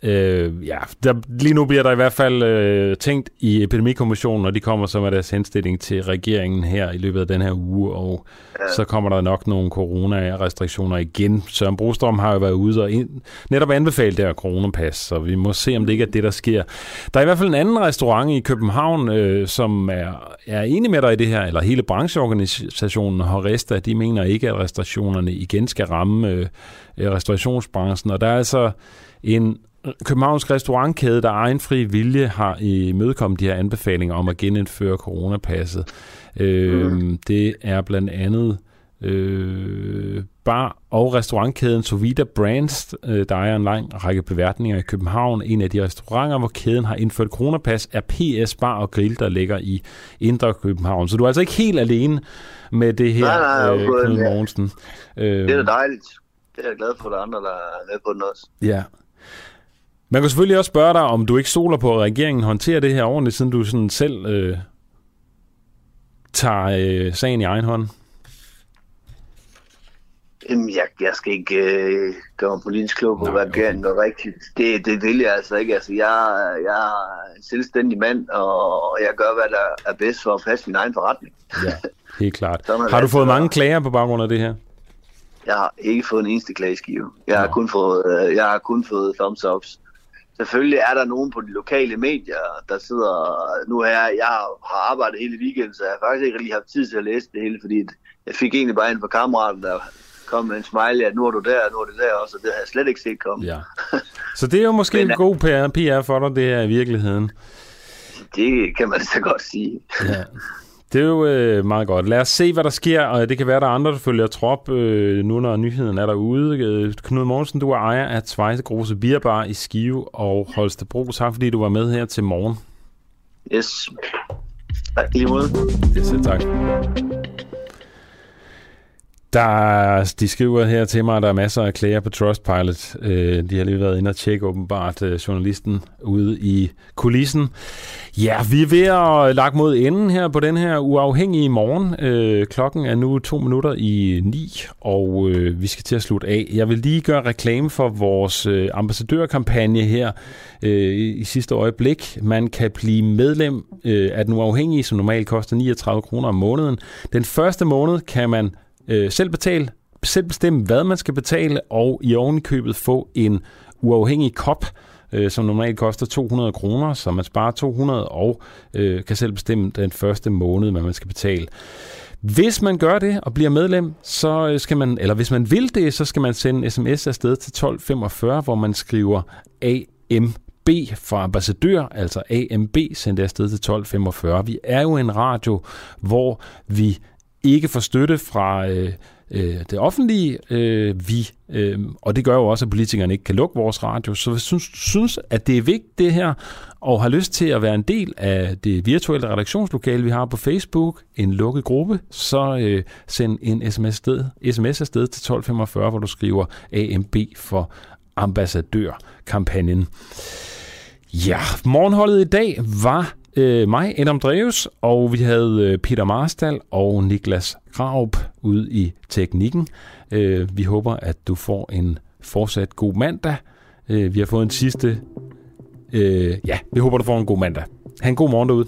Øh, ja, der, lige nu bliver der i hvert fald øh, tænkt i Epidemikommissionen, og de kommer så med deres henstilling til regeringen her i løbet af den her uge, og ja. så kommer der nok nogle coronarestriktioner igen. Søren Brostrøm har jo været ude og ind, netop anbefalet det her coronapas, så vi må se, om det ikke er det, der sker. Der er i hvert fald en anden restaurant i København, øh, som er, er enig med dig i det her, eller hele brancheorganisationen Horesta, de mener ikke, at restriktionerne igen skal ramme øh, restaurationsbranchen, og der er altså en Københavns restaurantkæde, der egen fri vilje har imødekommet de her anbefalinger om at genindføre coronapasset. Øh, mm. Det er blandt andet øh, bar- og restaurantkæden Sovita Brands, øh, der er en lang række beværtninger i København. En af de restauranter, hvor kæden har indført coronapas, er PS Bar og Grill, der ligger i Indre København. Så du er altså ikke helt alene med det her, nej, nej, øh, Knud Mogensen. Øh, det er da dejligt. Det er jeg glad for, at der er andre, der er med på den også. Ja. Man kan selvfølgelig også spørge dig, om du ikke stoler på, at regeringen håndterer det her ordentligt, siden du sådan selv øh, tager øh, sagen i egen hånd. Jamen, jeg, jeg skal ikke øh, gøre mig politisk klog på, hvad regeringen gør rigtigt. Det, det vil jeg altså ikke. Altså, jeg, jeg er en selvstændig mand, og jeg gør, hvad der er bedst for at passe min egen forretning. Ja, helt klart. (laughs) har du fået mange klager på baggrund af det her? Jeg har ikke fået en eneste klageskive. Jeg har kun fået, øh, jeg har kun fået thumbs ups. Selvfølgelig er der nogen på de lokale medier, der sidder... Nu her, jeg har arbejdet hele weekenden, så jeg har faktisk ikke lige haft tid til at læse det hele, fordi jeg fik egentlig bare en fra kammeraten, der kom med en smiley, at nu er du der, nu er det der også, og det har jeg slet ikke set komme. Ja. (laughs) Så det er jo måske Men, en god PR, PR for dig, det her i virkeligheden. Det kan man så godt sige. Ja. (laughs) Det er jo øh, meget godt. Lad os se, hvad der sker, og det kan være, der er andre, der følger trop, øh, nu når nyheden er derude. Øh, Knud Mogensen, du er ejer af Zweite Grose Bierbar i Skive og Holstebro. Tak fordi du var med her til morgen. Yes. Tak lige måde. Yes, tak. Der, de skriver her til mig, at der er masser af klager på Trustpilot. Øh, de har lige været inde og tjekke åbenbart øh, journalisten ude i kulissen. Ja, vi er ved at lagt mod enden her på den her uafhængige morgen. Øh, klokken er nu to minutter i ni, og øh, vi skal til at slutte af. Jeg vil lige gøre reklame for vores øh, ambassadørkampagne her øh, i sidste øjeblik. Man kan blive medlem af den uafhængige, som normalt koster 39 kroner om måneden. Den første måned kan man øh, selv betale, selv bestemme, hvad man skal betale, og i ovenikøbet få en uafhængig kop, øh, som normalt koster 200 kroner, så man sparer 200 og øh, kan selv bestemme den første måned, hvad man skal betale. Hvis man gør det og bliver medlem, så øh, skal man, eller hvis man vil det, så skal man sende en sms afsted til 1245, hvor man skriver AM B for ambassadør, altså AMB, sendt afsted til 1245. Vi er jo en radio, hvor vi ikke får støtte fra øh, øh, det offentlige, øh, vi, øh, og det gør jo også, at politikerne ikke kan lukke vores radio. Så hvis du synes, synes, at det er vigtigt det her, og har lyst til at være en del af det virtuelle redaktionslokale, vi har på Facebook, en lukket gruppe, så øh, send en sms, sted, sms afsted til 1245, hvor du skriver AMB for ambassadørkampagnen. Ja, morgenholdet i dag var øh, mig, Adam Dreves, og vi havde øh, Peter Marstal og Niklas Graup ude i teknikken. Øh, vi håber, at du får en fortsat god mandag. Øh, vi har fået en sidste... Øh, ja, vi håber, du får en god mandag. Ha' en god morgen derude.